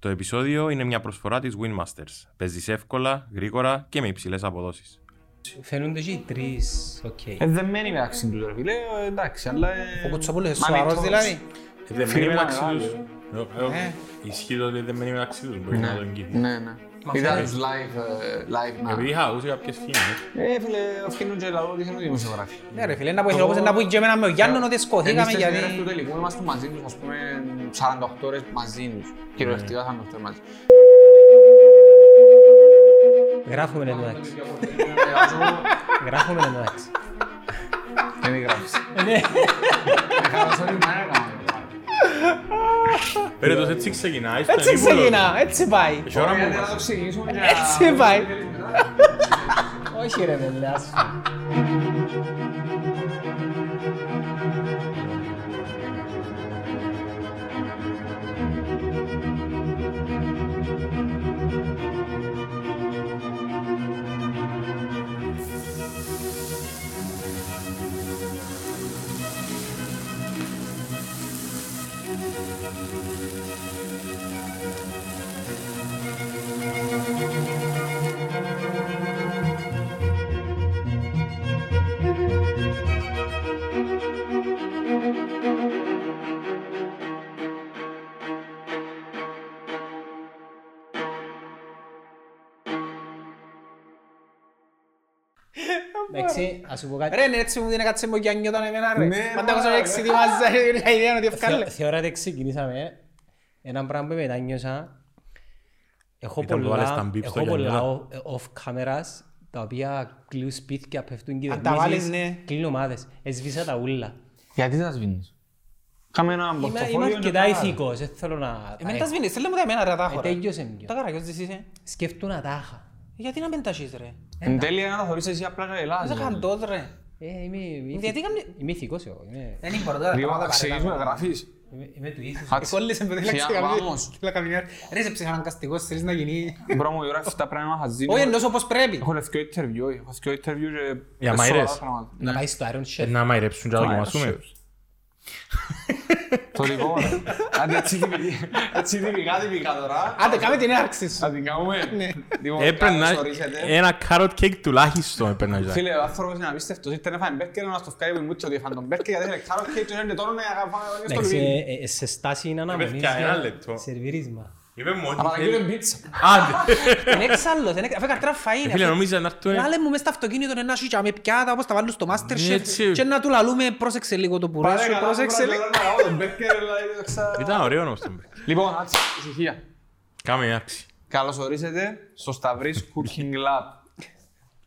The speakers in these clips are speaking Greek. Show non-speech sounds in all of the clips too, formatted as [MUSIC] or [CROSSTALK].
Το επεισόδιο είναι μια προσφορά της Winmasters. Παίζεις εύκολα, γρήγορα και με υψηλές αποδόσεις. Φαίνονται και οι τρεις, οκ. Ε, δεν μένει μεταξύ τους ρε φίλε, ε, εντάξει, αλλά... ε, Ο Κουτσοπούλος είναι μα σοβαρός μη δηλαδή. Ε, Δεν Φίλοι μένει μεταξύ μεγάλοι, τους. Ε, ε, Ισχύει το ότι δεν μένει μεταξύ τους. Μπορεί να τον κοίθει. Ναι, ναι. Είδα τους live, ε, live να... Επειδή είχα ακούσει κάποιες φήμες. Ε, φίλε, αφήνουν και λαό ότι είχαν δημοσιογράφοι. Ναι ρε φίλε, να πω όπως να πω και εμένα με ο Γιάννον ότι σκοθήκαμε Εμείς τις μέρες του γιατί... τελικού είμαστε μαζί τους, ας πούμε, 48 ώρες μαζί τους. Κυριολεκτικά 48 ώρες μαζί. Γράφουμε εν τω μεταξύ. Εβάζω- Γράφουμε εν τω μεταξύ. Δεν μη γράφεις. Ναι. Ε, καλώς όρισμα, ε, έκανα. Πέρα τους έτσι ξεκινάει. στον Έτσι ύπουλο. ξεκινά, έτσι πάει. Έχει ώρα Ωραία, μου να το μας. εξηγήσουμε για- Έτσι πάει. Όχι ρε παιδί, σου πω κάτι. Ρε, ναι, έτσι μου δίνει κάτσε μου και νιώταν εμένα ρε. Ναι, Πάντα μα, έχω ρε. εξετοιμάζα, η ιδέα είναι ότι ευκάλε. Θε- Θεωρώ ότι ξεκινήσαμε. Ένα πράγμα που μετάνιωσα. Έχω Ήταν που βάλες τα πολλά, μπιπ στο έχω πολλά Γιάννη, off- off cameras τα οποία κλείνουν σπίτια, πέφτουν Αν τα βάλεις, κυβερνήσεις, ναι. κλείνουν ομάδες. Έσβησα τα ούλα. Γιατί τα σβήνεις. Κάμε ένα Είμαι, πορτοφόλιο είμαι και αρκετά τα- ηθικός, δεν θέλω να... Εμένα τα σβήνεις, θέλε μου τα εμένα ρε τα Ε, έχω ρε. τέλειωσε μου. Τα καραγιός της είσαι. Σκέφτομαι να τα είχα. Γιατί να μην τα έχεις ρε. Εν τέλει να τα θωρείς εσύ απλά και ελάς. Είσαι χαντός ρε. Ε, είμαι, είμαι, Γιατί ηθι- κάμνη- είμαι ηθικός εγώ. Είμαι, Δεν είναι μπορώ τώρα. Λίγο τα να πράγματα ξεκινήσουμε παρέτα. γραφείς. είμαι, είμαι του ήθους. Χάτσε. Εκόλλησε με το Θεία, θέλαξε καμία- βάμος. θέλα καμιά- Ρε, είσαι ψυχαναγκαστικός, θέλεις να γίνει... Μπρο μου, η ώρα 7 πρέπει να μας δίνει. Όχι, εννοώ όπως πρέπει. Έχω λευκό interview, έχω λευκό interview και... Για είναι μαϊρές. σοβαρά πράγματα. Να πάει στο Iron Ε, Chef. Να μαϊρέψουν και να δοκιμάσουμε. Το λοιπόν, άντε έτσι τυπική- έτσι τυπικά τυπικά τώρα. Άντε, κάμε την έναρξη σου. Θα την κάνουμε. Λοιπόν, Έπρεπε να... καλώς ορίσατε. Ένα carrot cake τουλάχιστον έπρεπε να γίνει. Φίλε, ο άνθρωπος είναι απίστευτος. Ήρθε να φάει μπέρκερ, να στο φκάρει με μούτσο ότι έφανε τον μπέρκερ, γιατί είναι carrot cake και είναι τώρα να φάμε στο Εντάξει, λουλίδι. ε, ε, σε στάση να αναμονείς παιδιά, ένα για λεπτό. Σερβίρισμα. Είπε μου ότι Απαραγγείλε θέλει- πίτσα. Άντε. [LAUGHS] Είναι εξάλλος, είναι- αφού καρτρά φαΐ είναι. Ε, Φίλε, αφού- νόμιζα να έρθουν... Λάλε μου μες στο αυτοκίνητο να σου με πιάτα όπως τα βάλουν στο Masterchef Έτσι. και να του λαλούμε πρόσεξε λίγο το πουρέ Πάρε σου, καλά, πρόσεξε τώρα, λίγο. τώρα, να κάνω τον μπέρκερ, δηλαδή, ξα- Ήταν ωραίο όμως το μπέρ. Λοιπόν, άτσε, ησυχία. Κάμε μια άξη. Καλώς ορίσατε στο Σταυρής Cooking Lab.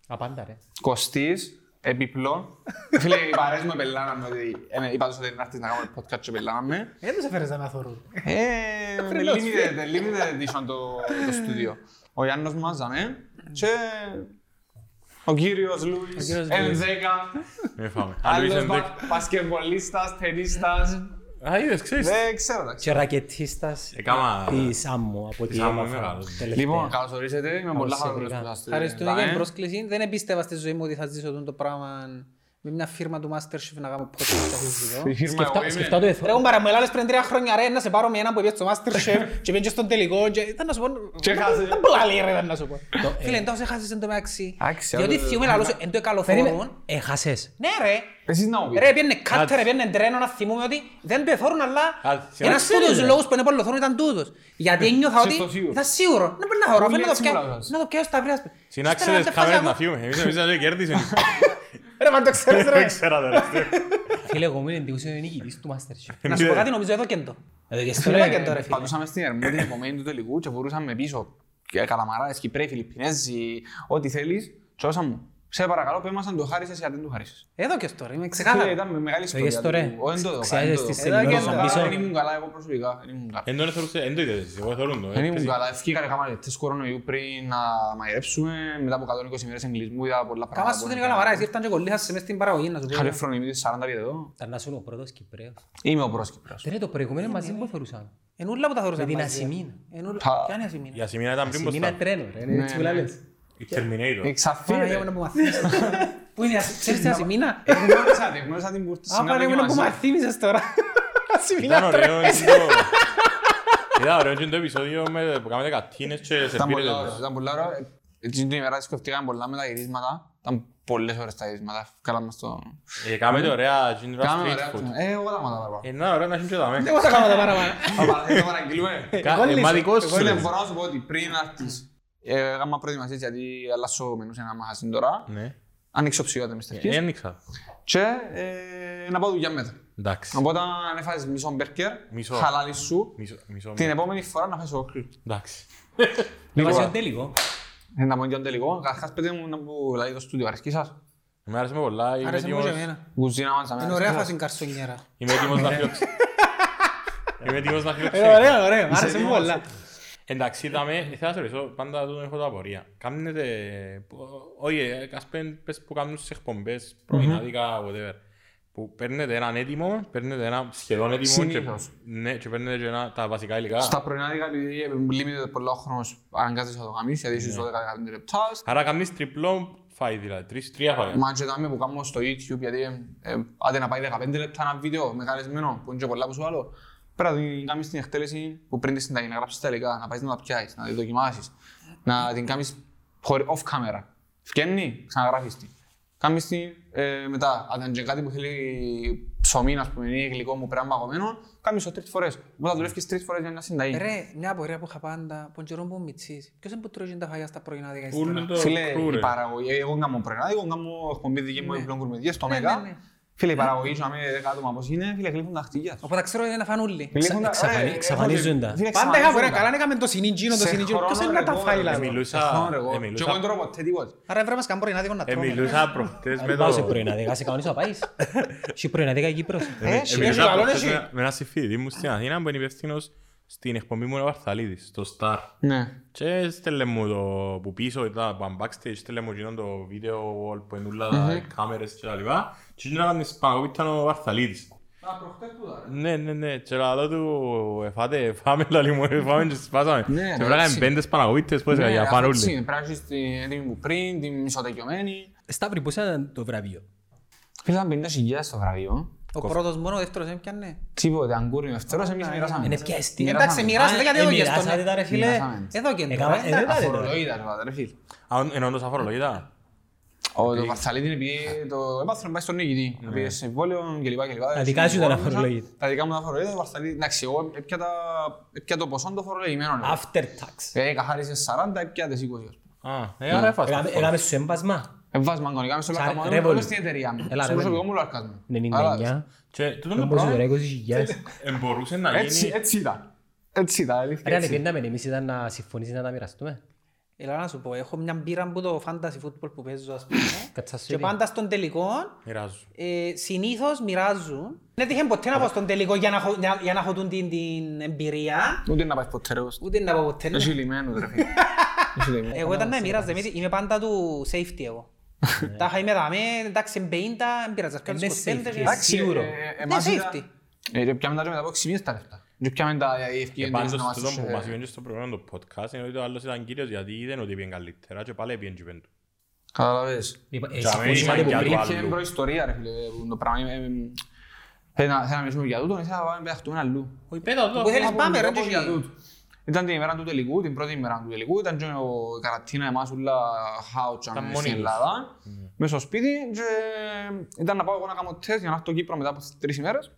Απάντα ρε. Κωστής, επιπλών. Φίλε, οι παρέες μου επελάναμε ότι... ε, Είπα τους ότι να έρθεις να κάνουμε podcast και επελάναμε. Δεν τους έφερες να θωρούν. Ε, [LAUGHS] με limited, με limited edition το, το στούντιο. Ο Γιάννος μας ζαμε και ο κύριος Λούις, κύριος ενδέκα, Με φάμε. Αν άλλος είσαι μπα- εντεκ- μπασκετμπολίστας, ταινίστας. Α, είδες, ξέρεις. Δεν ξέρω, εντάξει. Και ρακετίστας Έκαμα- της άμμου από Της τη Άμμου, άμμο είμαι μεγάλος. Λοιπόν, καλώς ορίσατε. Είμαι πολλά Καλώς χαρούμενος ήρθατε. που σας Ευχαριστούμε για την ε. πρόσκληση. Δεν εμπίστευα στη ζωή μου ότι θα ζήσω αυτό το πράγμα με μια φίρμα του Masterchef να κάνω podcast αυτή τη ζωή. Η φίρμα εγώ είμαι. Σκεφτά το Ρε, εθώ. κουμπάρα μου έλαλες πριν τρία χρόνια ρε, να σε πάρω με έναν που πήγε στο Masterchef και πήγε στον τελικό και ήταν να σου πω... Και χάσε. Δεν πολλά λέει ρε, ήταν να σου πω. Φίλε, εντός έχασες εν τω μεταξύ. Εντάξει, Διότι άλλο- θυμούμαι λαλούς εν το εκαλοφορούν. Έχασες. Ναι ρε, Εσείς να μου πείτε. Ρε, πιένε κάτερ, πιένε τρένο να θυμούμε ότι δεν το εθώρουν, αλλά Α, σε ένας ξέρεις, από τους ρε. λόγους που είναι πολλοθόρουν ήταν τούτος. Γιατί ένιωθα Σε ότι το σίγουρο. ήταν σίγουρο. Δεν μπορεί να θωρώ, Πολύ αφού να το έτσι πιάσω- μιλάω, σας. να το πιάσω στα βρύα. Συνάξε Ύστερα τις δεν κάμερες φάσα να εγώ. φύγουμε. Εμείς νομίζαμε ότι κέρδισαν. Ρε, μα το ξέρεις ρε. Δεν ξέρατε ρε. Φίλε, εγώ ήμουν εντύπωση ο νικητής του Masterchef. Να σου πω κάτι, νομίζω εδώ και το. Εδώ και Εδώ στο και ρε. το ρε φίλε. Πατούσαμε στην Ερμού την επομένη του τελικού και μπορούσαμε πίσω. Και Καλαμαράδες, Κυπρέοι, Φιλιππινέζοι, ό,τι θέλεις. Και όσα μου. Σε παρακαλώ, πες μας αν το χάρισες ή αν δεν το χάρισες. Εδώ και στο ρε, είμαι Φίλε, ξεκάθαρο. ήταν με μεγάλη Το είδες ιστορία. τώρα. του. Όχι, δεν το έδωκα, Ξέρεις δεν το τις έδωκα. σελίδες Δεν να πίσω. ήμουν καλά, Δεν ήμουν καλά εγώ προσωπικά. Δεν ήμουν καλά. Εν το εθωρούσε- εν το είδες, εγώ εθωρούν το. Δεν ήμουν έπαιζε. καλά. Ευκήκα, έκανα τεστ κορονοϊού πριν να μαϊρέψουμε. Μετά από 120 μέρες εγκλισμού είδα πολλά πράγματα. Κάμα σου την καλαμαράς, ήρθαν και κολλήσασαι μες στην παραγωγή να σου πω. Καλή φρονιμή της 40 πει εδώ. Ήταν να σου είναι ο πρώτος Κυπρέος. Είμαι ο πρώτος Κυπρέος. Δεν είναι το προηγούμενο μαζί που θεωρούσαμε. Εν ούλα που τα θεωρούσαν Με την μαζί. Ασημίνα. Εν ούλα- Τα- Ποια είναι η Ασημίνα; Η Ασημίνα ήταν πριν Ασημίνα μπροστά. τρένο, ρε. είναι έτσι που ναι. Λες. Η Terminator. Εξαφή, Παναγία ρε. μου να μου μαθαίνεις. Πού είναι η Ασημίνα? Ξέρεις την Ασημίνα? Γνώρισα την, γνώρισα την που Α, Παναγία μου να μου μαθήμισες τώρα. Ασημίνα Ήταν ωραίο. τρένες. είναι το- Ήταν ωραίο και το επεισόδιο με- που κάνετε κατίνες και Ήταν σερβίρετε πολλά ωραίο, τους. ήταν πολλά ωραίο. Έτσι την ημέρα σκεφτήκαμε πολλά με τα γυρίσματα. Ήταν πολλές ώρες τα γυρίσματα. Καλά μας το... Ε, Κάμετε ωραία τζίνρα Κάμε street ωραία. food. Ε, εγώ τα μάτα παραπάνω. Ε, να ωραία να έχουν και τα μέσα. Εγώ θα κάνω τα παραπάνω. Παπα, δεν το παραγγείλουμε. Κα- Εγώ ε, λύσω. Μα δικός Εγώ σου είναι λες. μπορώ να σου πω ότι πριν να έρθεις, ε, έκανα προετοιμασίες γιατί αλλάσω μενού σε ένα μαχαζίν τώρα. Ναι. Άνοιξε ψηφιότητα μες Ε, τεχείς. Ένοιξα. Και ε, να πάω δουλειά μετά. Εντάξει. Οπότε αν έφαγες μισό μπέρκερ, Μισό. χαλάλι σου, Μισό- μισό- την επόμενη φορά να φας ολόκληρο. Εντάξει. Έβασε τον τελικό. Ε, Να πω και τον τελικό. Καταρχάς πέτε μου να που λέει το στούντιο, αρέσκει σας; Εμένα άρεσε με πολλά. Είμαι Άρεσε μου και έτοιμος- εμένα. Κουζίνα μας, αμέσως. Είναι ωραία φάση καρσονιέρα. Είμαι έτοιμος να φιώξω. Είμαι έτοιμος να Ε, φιώξω. Ωραία, ωραία. Άρεσε μου έτοιμος; πολλά. Εντάξει, είδαμε, θέλω να σε ρωτήσω, πάντα τούτο έχω το απορία. Κάμνετε, όχι, ε, ας πεν- πες που κάνουν στις εκπομπές, πρωινάδικα, whatever, που παίρνετε έναν έτοιμο, παίρνετε ένα σχεδόν έτοιμο και, Συνήθως. ναι, και παίρνετε και ένα, τα βασικά υλικά. Στα πρωινά δίκα, επειδή λίμεται πολλά ο χρόνος, αναγκάζεσαι να το κάνεις, γιατί είσαι 12-15 λεπτάς. Άρα κάνεις τριπλό φάι, δηλαδή, τρεις, τρία φάια. Μα και δάμε που κάνουμε στο YouTube, γιατί ε, ε, άντε να πάει 15 λεπτά ένα βίντεο με καλεσμένο, που είναι και πολλά που σου άλλο. Πρέπει να την κάνεις την εκτέλεση που πριν της συνταγή, να γράψεις τα υλικά, να πάεις να τα πιάσεις, να τη δοκιμάσεις, να την κάνεις χωρι- off camera. Φκένει, ξαναγράφεις την. Κάνεις την ε, μετά, αν είναι και κάτι που θέλει ψωμί, ας πούμε, ή γλυκό μου πρέπει να παγωμένο, κάνεις το τρεις φορές. Όταν δουλεύεις τρεις φορές για μια συνταγή. Ρε, μια απορία που είχα πάντα, που καιρό που μητσής. Ποιος είναι που τρώει τα φαγιά στα πρωινά δικά Ούλο ύστερα. το Φίλε, κρού, η ρε. παραγωγή, εγώ κάνω πρωινά, εγώ κάνω εκπομπή δική μου επιπλέον κουρμεδιές στο Ναι, Μέγα. Ναι, ναι. Φίλε, η παραγωγή σου, αμέ δέκα άτομα πώς είναι, φίλε, γλύφουν τα χτυγιά. Οπότε ξέρω είναι να φάνε όλοι. Γλύφουν τα- εξαφανι- ρε, εξαφανίζουν τα. φίλε, Πάντα είχα εξαφανίζουν φορά τα. καλά να έκαμε το συνήγγινο, το Σε συνήγγινο. Ποιος χρόνο, είναι να τα εγώ, φάει ρε, λάδι. μιλούσα- Σε χρόνο, εγώ. ε, Και μιλούσα- εγώ δεν τρώω ποτέ τίποτα. Άρα έπρεπε να σκάμε πρωινά δίκο να Ε, τρώμε. μιλούσα προχτές με Δεν το... πάω σε πρωινάδικα, σε κανονίσω να πάεις. Έχει [LAUGHS] πρωινάδικα η Κύπρος. Ε, Ε, έχει, μιλούσα έχει, καλό προχτές έχει. με- με έναν συμφίδη μου στην Αθήνα που είναι υπεύθυνος στην εκπομπή μου ο Βαρθαλίδης, στο Star. Ναι. Και στέλνε μου το που πίσω, ήταν που backstage, στέλνε μου εκείνον το βίντεο wall που είναι όλα τα κάμερες και τα λοιπά. Και εκείνο να κάνεις πάνω που ήταν ο Βαρθαλίδης. Ναι, ναι, ναι. Και λαλό του, εφάτε, φάμε λαλί μου, εφάμε και σπάσαμε. Ναι, Και ρε, βράγαμε έτσι. πέντες παναγωίτες, πώς Ναι, για αυτό φάνε έτσι όλοι. είναι. Πρέπει να έχεις την έτοιμη που πριν, την μισοτεκιωμένη. Σταύρη, πώς ήταν το βραβείο; Φίλε, ήταν 50.000 το βραβείο. Ο πρώτος μόνο, ο δεύτερος έπιανε. Τίποτε, αγκούρι ο δεύτερος, εμείς μοιράσαμε. Είναι πιέστη. Εντάξει, μοιράσατε γιατί εδώ και στον. Μοιράσατε τα ρε φίλε. Μοιράσαμε. Εδώ και Έκαμα- τώρα. ε, δεν εντάξει. πάτε τώρα. Αφορολογήτα, ρε, ρε φίλε. Α, είναι όντως αφορολογήτα. Ο το Βαρθαλίδη είναι επειδή το έπαθρο να πάει στον νικητή. Να πει σε συμβόλαιο κλπ. κλπ. Τα δικά σου ήταν Συμφώνησα. αφορολογήτα. Τα δικά μου ήταν αφορολογήτα. Ο Βαρθαλίδη, εντάξει, εγώ έπια τα- έπια το ποσό το φορολογημένο. ρε. After tax. Ε, καθάρισε 40, έπια τις 20. ας πούμε. Α, ε, άρα έφασες. Έκαμε- Έκαμε σου έμπασμα. Ε, βάζουμε αγκονικά μες στο Σαν λαρκασμό, Revolut. όλες στην εταιρεία μου. Έλα, Στο Revolut. προσωπικό μου λαρκασμό. 99. Και τούτο το Δεν μπορούσε πράγμα τώρα 20.000. εμπορούσε να Έτσι, γίνει... έτσι ήταν. Έτσι ήταν, αλήθεια. Ρε, αν έτσι. επέναμε εμείς ήταν να συμφωνήσεις να τα μοιραστούμε. Έλα να σου πω, έχω μια μπύρα που το fantasy football που παίζω, ας πούμε. [LAUGHS] Κάτσα σου Και είπε. πάντα στον τελικό, Μοιράζω. ε, συνήθως μοιράζουν. Δεν τύχε ποτέ να πάω στον τελικό για να έχω, για, για να έχω τούν την, την εμπειρία. Ούτε να πάει ποτέ ρε. Ούτε να πάω ποτέ. ναι. Έχει λιμένους ρε φίλε. [LAUGHS] Έχει λιμένους. Εγώ ήταν να μοιράζω, εμείς είμαι πάντα του safety εγώ. Τα είχα είμαι δαμέ, εντάξει, 50, δεν πειράζει, ας κάνεις Είναι 25 safety, και- εντάξει. σίγουρο. ε, ε, Ναι, εμάς ήταν- safety. Ε, και πιάμε τα και μετά από 6 μήνες τα λεφτά. Και πιάμε τα οι Και ευκαιρίες πάντως να μας τούτο τους, που ε, μας είπαν και στο προηγούμενο το podcast είναι ότι ο άλλος ήταν κύριος γιατί είδαν ότι πήγαινε καλύτερα και πάλι πήγαινε και πέντου. Καταλαβες. Λοιπόν, ε, Για συμφωνήσαμε μένα από για πριν. το Υπήρχε αλλού. προϊστορία ρε φίλε, που το πράγμα. ε, ε, Θέλει να θέλει να μιλήσουμε για τούτο, ήθελα να πάμε πεταχτούμε αλλού. Όχι πέτα Που θέλεις Από πάμε, τον ρε, τόπο και για εσύ. τούτο. Ήταν την ημέρα του τελικού, την πρώτη ημέρα του τελικού, ήταν και ο καρατίνα εμάς ούλα χάουτσα Ήταν στην μόνοι τους. Ελλάδα, μες στο σπίτι και ήταν να πάω εγώ να κάνω τεστ για να έρθω Κύπρο μετά από τρεις ημέρες.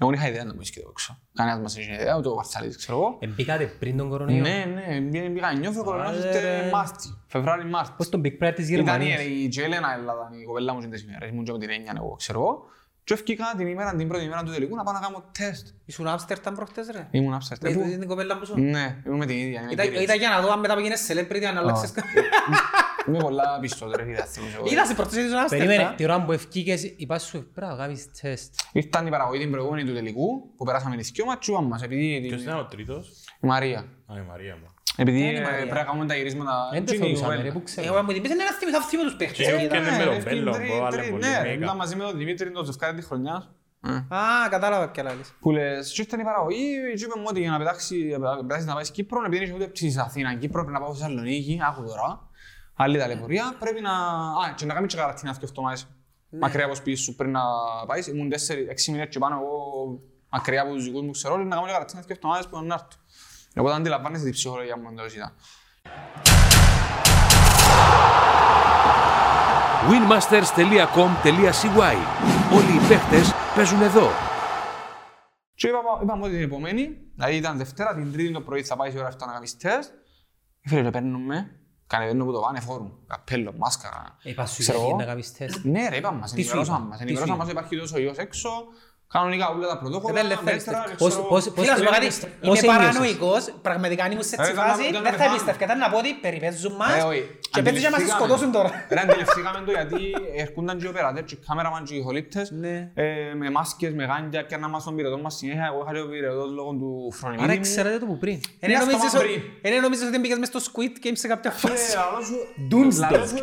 Εγώ δεν είχα ιδέα να μου βρίσκεται έξω. Κανένας μας είχε ιδέα, ούτε ο Βαρσαλίδης ξέρω εγώ. Εμπήκατε πριν τον κορονοϊό; Ναι, ναι, πήγαινε πήγα νιώθω ο κορονάς Άντε, ήρθε ρε. Μάρτι, Φεβράρι Μάρτι. Πώς τον Big Pride της Ήταν Γερμανίας. η η Ελένα Ελλάδα, η κοπέλα μου στην τις ημέρες, ήμουν και με την Έννοια εγώ, ξέρω εγώ. Και έφυγα την ημέρα, την πρώτη ημέρα του τελικού να πάω να κάνω τεστ. Ήσουν Άμστερνταμ προχτές ρε; Ήμουν άψερ. Ε, την κοπέλα που σου; Ναι, ήμουν με την ίδια. είμαι Ήταν κύριος. ήταν για να δω αν μετά που γίνες celebrity αν αλλάξες κα- [LAUGHS] Είμαι πολλά πιστός ρε φίλε. θυμίζω εγώ. Είδα σε πρώτες ήσουν Περίμενε, Άμστερνταμ. τη ώρα που ευκήκες, είπα σου, πρέπει να κάνεις τεστ. Ήρθαν η παραγωγή την προηγούμενη του τελικού που περάσαμε τις δυο ματσούαν μας επειδή Ποιος την- ήταν ο τρίτος? η Μαρία. Α, η Μαρία μου. Επειδή είναι η ε, Μαρία. πρέπει να κάνουμε τα γυρίσματα. Δεν το Εκείνη η θεωρούσαμε, ρε, κοπέλα. πού ξέρω. Εγώ μου την πεις, είναι ένα θυμηθώ θυμώ τους παίχτες. Και- Είδα. και- με τον Ναι, Μπέλλο, ευκαιρία, που έβαλε τρι- πολύ ναι, μέγα. ήταν μαζί με τον Δημήτρη το ζευκάρι της χρονιάς. Ε. Α, κατάλαβα ποια λάλης. Που λες, και ήρθαν η παραγωγή και είπαμε ότι για να πετάξει, να πετάξεις να πάει στην Κύπρο, επειδή δεν είχε ούτε ψήσεις Αθήνα, Κύπρο, πρέπει να πάω στη Θεσσαλονίκη, άκου τώρα. Άλλη ταλαιπωρία, πρέπει να... Α, και να κάνεις και καρατίνα και εβδομάδες. Μακριά από σπίτι σου πριν να πάεις. Ήμουν τέσσερι, έξι μήνες και πάνω εγώ μακριά από τους δικούς μου ξέρω, είναι να κάνω λίγα ρατίνες και εβδομάδες που να έρθω. Οπότε αντιλαμβάνεσαι την ψυχολογία μου εντός ήταν. winmasters.com.cy Όλοι οι παίχτες παίζουν εδώ. Και είπαμε, είπαμε ότι την επομένη, δηλαδή ήταν Δευτέρα, την Τρίτη το πρωί θα πάει σε ώρα 7 να κάνεις τεστ. Φίλε, παίρνουμε, κατεβαίνω που το πάνε φόρουμ, καπέλο, μάσκα. Είπα σου ξέρω για εγώ. να κάνεις τεστ. Ναι ρε, είπαμε μας, Τι σου ενημερώσαμε είπα, μας. τι σου Ενημερώσαμε είπα. μας ότι υπάρχει τόσο ιός έξω, κανονικά όλα τα πρωτόκολλα, Επέλε, ελεύθερη μέτρα, τεστ. Πώς- ξέρω- πώς- πώς Φίλε, να σου πω το κάτι, ένιωσες; είμαι Πώς ένιωσες; παρανοϊκός, πραγματικά αν ήμουν σε Ε, έτσι ήταν- φάση, ήταν δεν θα πεθάνω. εμπιστεύκαν να πω ότι περιπέζουν μας Ε, όχι. και πέτυχε να μας Αντιληφθήκαμε. σκοτώσουν τώρα. Ρε, αντιληφθήκαμε το γιατί έρχονταν και οι οπερατές και οι κάμεραμαν και οι χολίπτες Ναι. ε, με μάσκες, με γάντια και να μας τον πυρετό μας συνέχεια. Εγώ είχα και ο πυρετός λόγω του Άρα φρονιμίδη μου. ξέρετε το που πριν. Εν Είναι νομίζεις αυτό ότι- πριν. εν νομίζεις ότι μπήκες μες στο Squid Game σε κάποια Ε, φάση. λαλό σου- Doomsday. λαλό σου,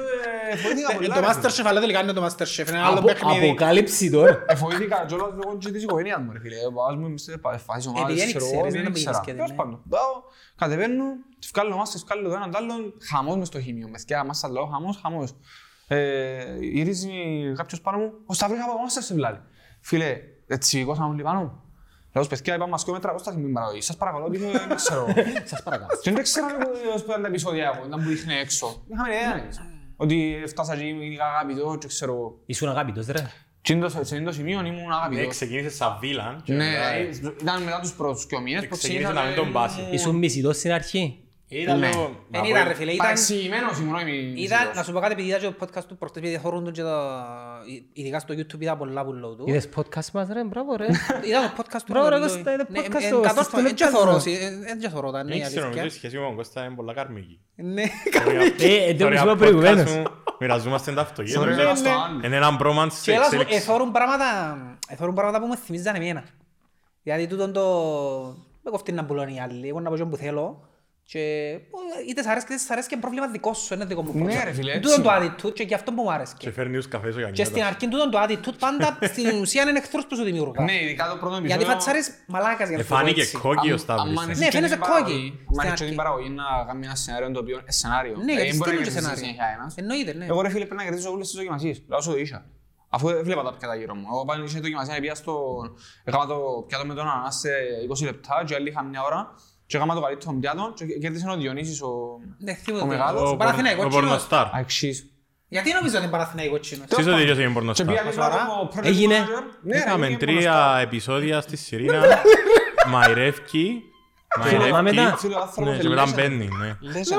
ε, φοβήθηκα Ε, πολλά, Το ρε, Masterchef, αλλά τελικά είναι το Masterchef, είναι ένα άλλο Απο- παιχνίδι. Αποκάλυψη τώρα. Ε, φοβήθηκα κιόλας λόγω και της οικογένειας μου, ρε φίλε. Ο παπάς μου είμαι σε πα- φάσεις ομάδες, Επειδή δεν ξέρω εγώ, ξέρεις, δεν δεν ήξερα. πήγες και Τέλος δεν- πάντων. Πάω, κατεβαίνω, τους βγάλω μάσκες, βγάλω το έναν το άλλον, χαμός μες στο χημείο. Μες θκιά μάσα λέω, χαμός, χαμός. Ε, γυρίζει κάποιος πάνω μου, ο Σταύρος από μάσα σε βλάλη. Φίλε, έτσι σηκώσαμε όλοι πάνω μου. Λέω, στους παιδιά, είπαμε μασκόμετρα, πώς θα θυμούν παραγωγή. Σας παρακαλώ, πίσω, δεν ξέρω. [LAUGHS] Σας παρακαλώ. Και δεν ξέρω πώς πέραν τα επεισόδια εγώ, ήταν που δείχνει έξω. Είχαμε ιδέα εμείς. Ότι φτάσα και ήμουν αγαπητό και ξέρω εγώ. Ήσουν αγάπητος ρε. Και είναι το- σε είναι το σημείο ήμουν Ναι, αγαπητός. ξεκίνησες σαν βίλαν. και Ναι, μετά, ε, ήταν μετά τους πρώτους και ο μήνες που Ξεκίνησες ξεκίνησα να μην τον πάσει. Ήσουν μισητός στην αρχή; Ήταν Ναι. λίγο... Δεν ήταν ρε φίλε, ήταν... Παρεξηγημένος ήμουν όχι Ήταν, μισητός. να σου πω κάτι, επειδή είδα και το podcast τους προχτές, επειδή θωρούν τον και το... Ειδικά στο YouTube είδα πολλά που λέω του. Είδες podcast μας ρε, μπράβο ρε. [LAUGHS] Είδα το podcast του. Μπράβο, ρε, που λέω. Κώστα, είδα Ναι, podcast εν- του, εν- στις εν- εν και τηλεπικάσεις θωρώ, μας. σι- εν- εν και θωρώ, τα είναι η Δεν ξέρω, αλήθεια. νομίζω η σχέση μου με τον Κώστα είναι πολλά καρμική. Ναι, [LAUGHS] Ε, εν τω Ωραία είπα podcast προηγουμένως. μου, Μοιραζόμαστε τα αυτοκίνητα. Sorry, νομίζω. ένα στο άλλο. Είναι ένα bromance σε Και έλα σου, εξέλιξη. εθώρουν πράγματα, εθώρουν πράγματα που μου θυμίζαν εμένα. Γιατί τούτον το... Με κοφτεί να πουλώνει οι άλλοι, εγώ να πω και όπου θέλω. Και ε, είτε σ' αρέσει είτε σ' αρέσει και πρόβλημα δικό σου, είναι δικό μου Ναι, πρόβλημα. ρε φίλε, Είναι έτσι τούτον το attitude και γι' αυτό που μου άρεσε. Και φέρνει τους καφές ο Και στην Γιάννης. αρχή τούτον το attitude πάντα [LAUGHS] στην ουσία είναι εχθρός που σου δημιουργά. Ναι, ειδικά το πρώτο επεισόδιο. Γιατί φατσάρεις μαλάκας για να το πω Εφάνηκε έτσι. κόκκι ο Αν- Σταύρης. αν ε. Ναι, φαίνεται την παραγωγή- κόκκι Αν στην έτσι αρχή. την παραγωγή να κάνει ένα σενάριο το οποίο είναι σενάριο. Ναι, Ε, γιατί δεν μπορεί να στέλνουν και κερδίσει σενάριο. συνέχεια ένας. Εννοείται, ναι. Εγώ ρε φίλε πρέπει να κερδίσω όλες τις δοκιμασίες. Λάω σου το ίσα. Αφού δεν βλέπα τα πιάτα γύρω μου. Εγώ πάνω είχε δοκιμασία, πήγα στο... Έκανα το πιάτο με τον ανανά σε 20 λεπτά και άλλοι είχαν μια ώρα και έκανα το καλύτερο πιάτο και κέρδισε ο Διονύσης ο... Ναι, Ο θυμούμαι. μεγάλος. Ο Παναθηναϊκός Ο κοινός. πορνοστάρ. Α, εξής. Γιατί νομίζω ότι είναι Παναθηναϊκός κοινός. Εσείς ότι είσαι Και πορνοστάρ. πήγα λίγο Σοβαρά. το project Έγινε. manager. Ναι, ρε, Είχαμε έγινε τρία πορνοστάρ. επεισόδια στη Σιρήνα. Μαϊρεύκει. Μα μετά. Μαϊρεύκει. Φίλε, ο άνθρωπος Ναι, και μετά ελέγχεται. μπαίνει, ναι. Λες, ε,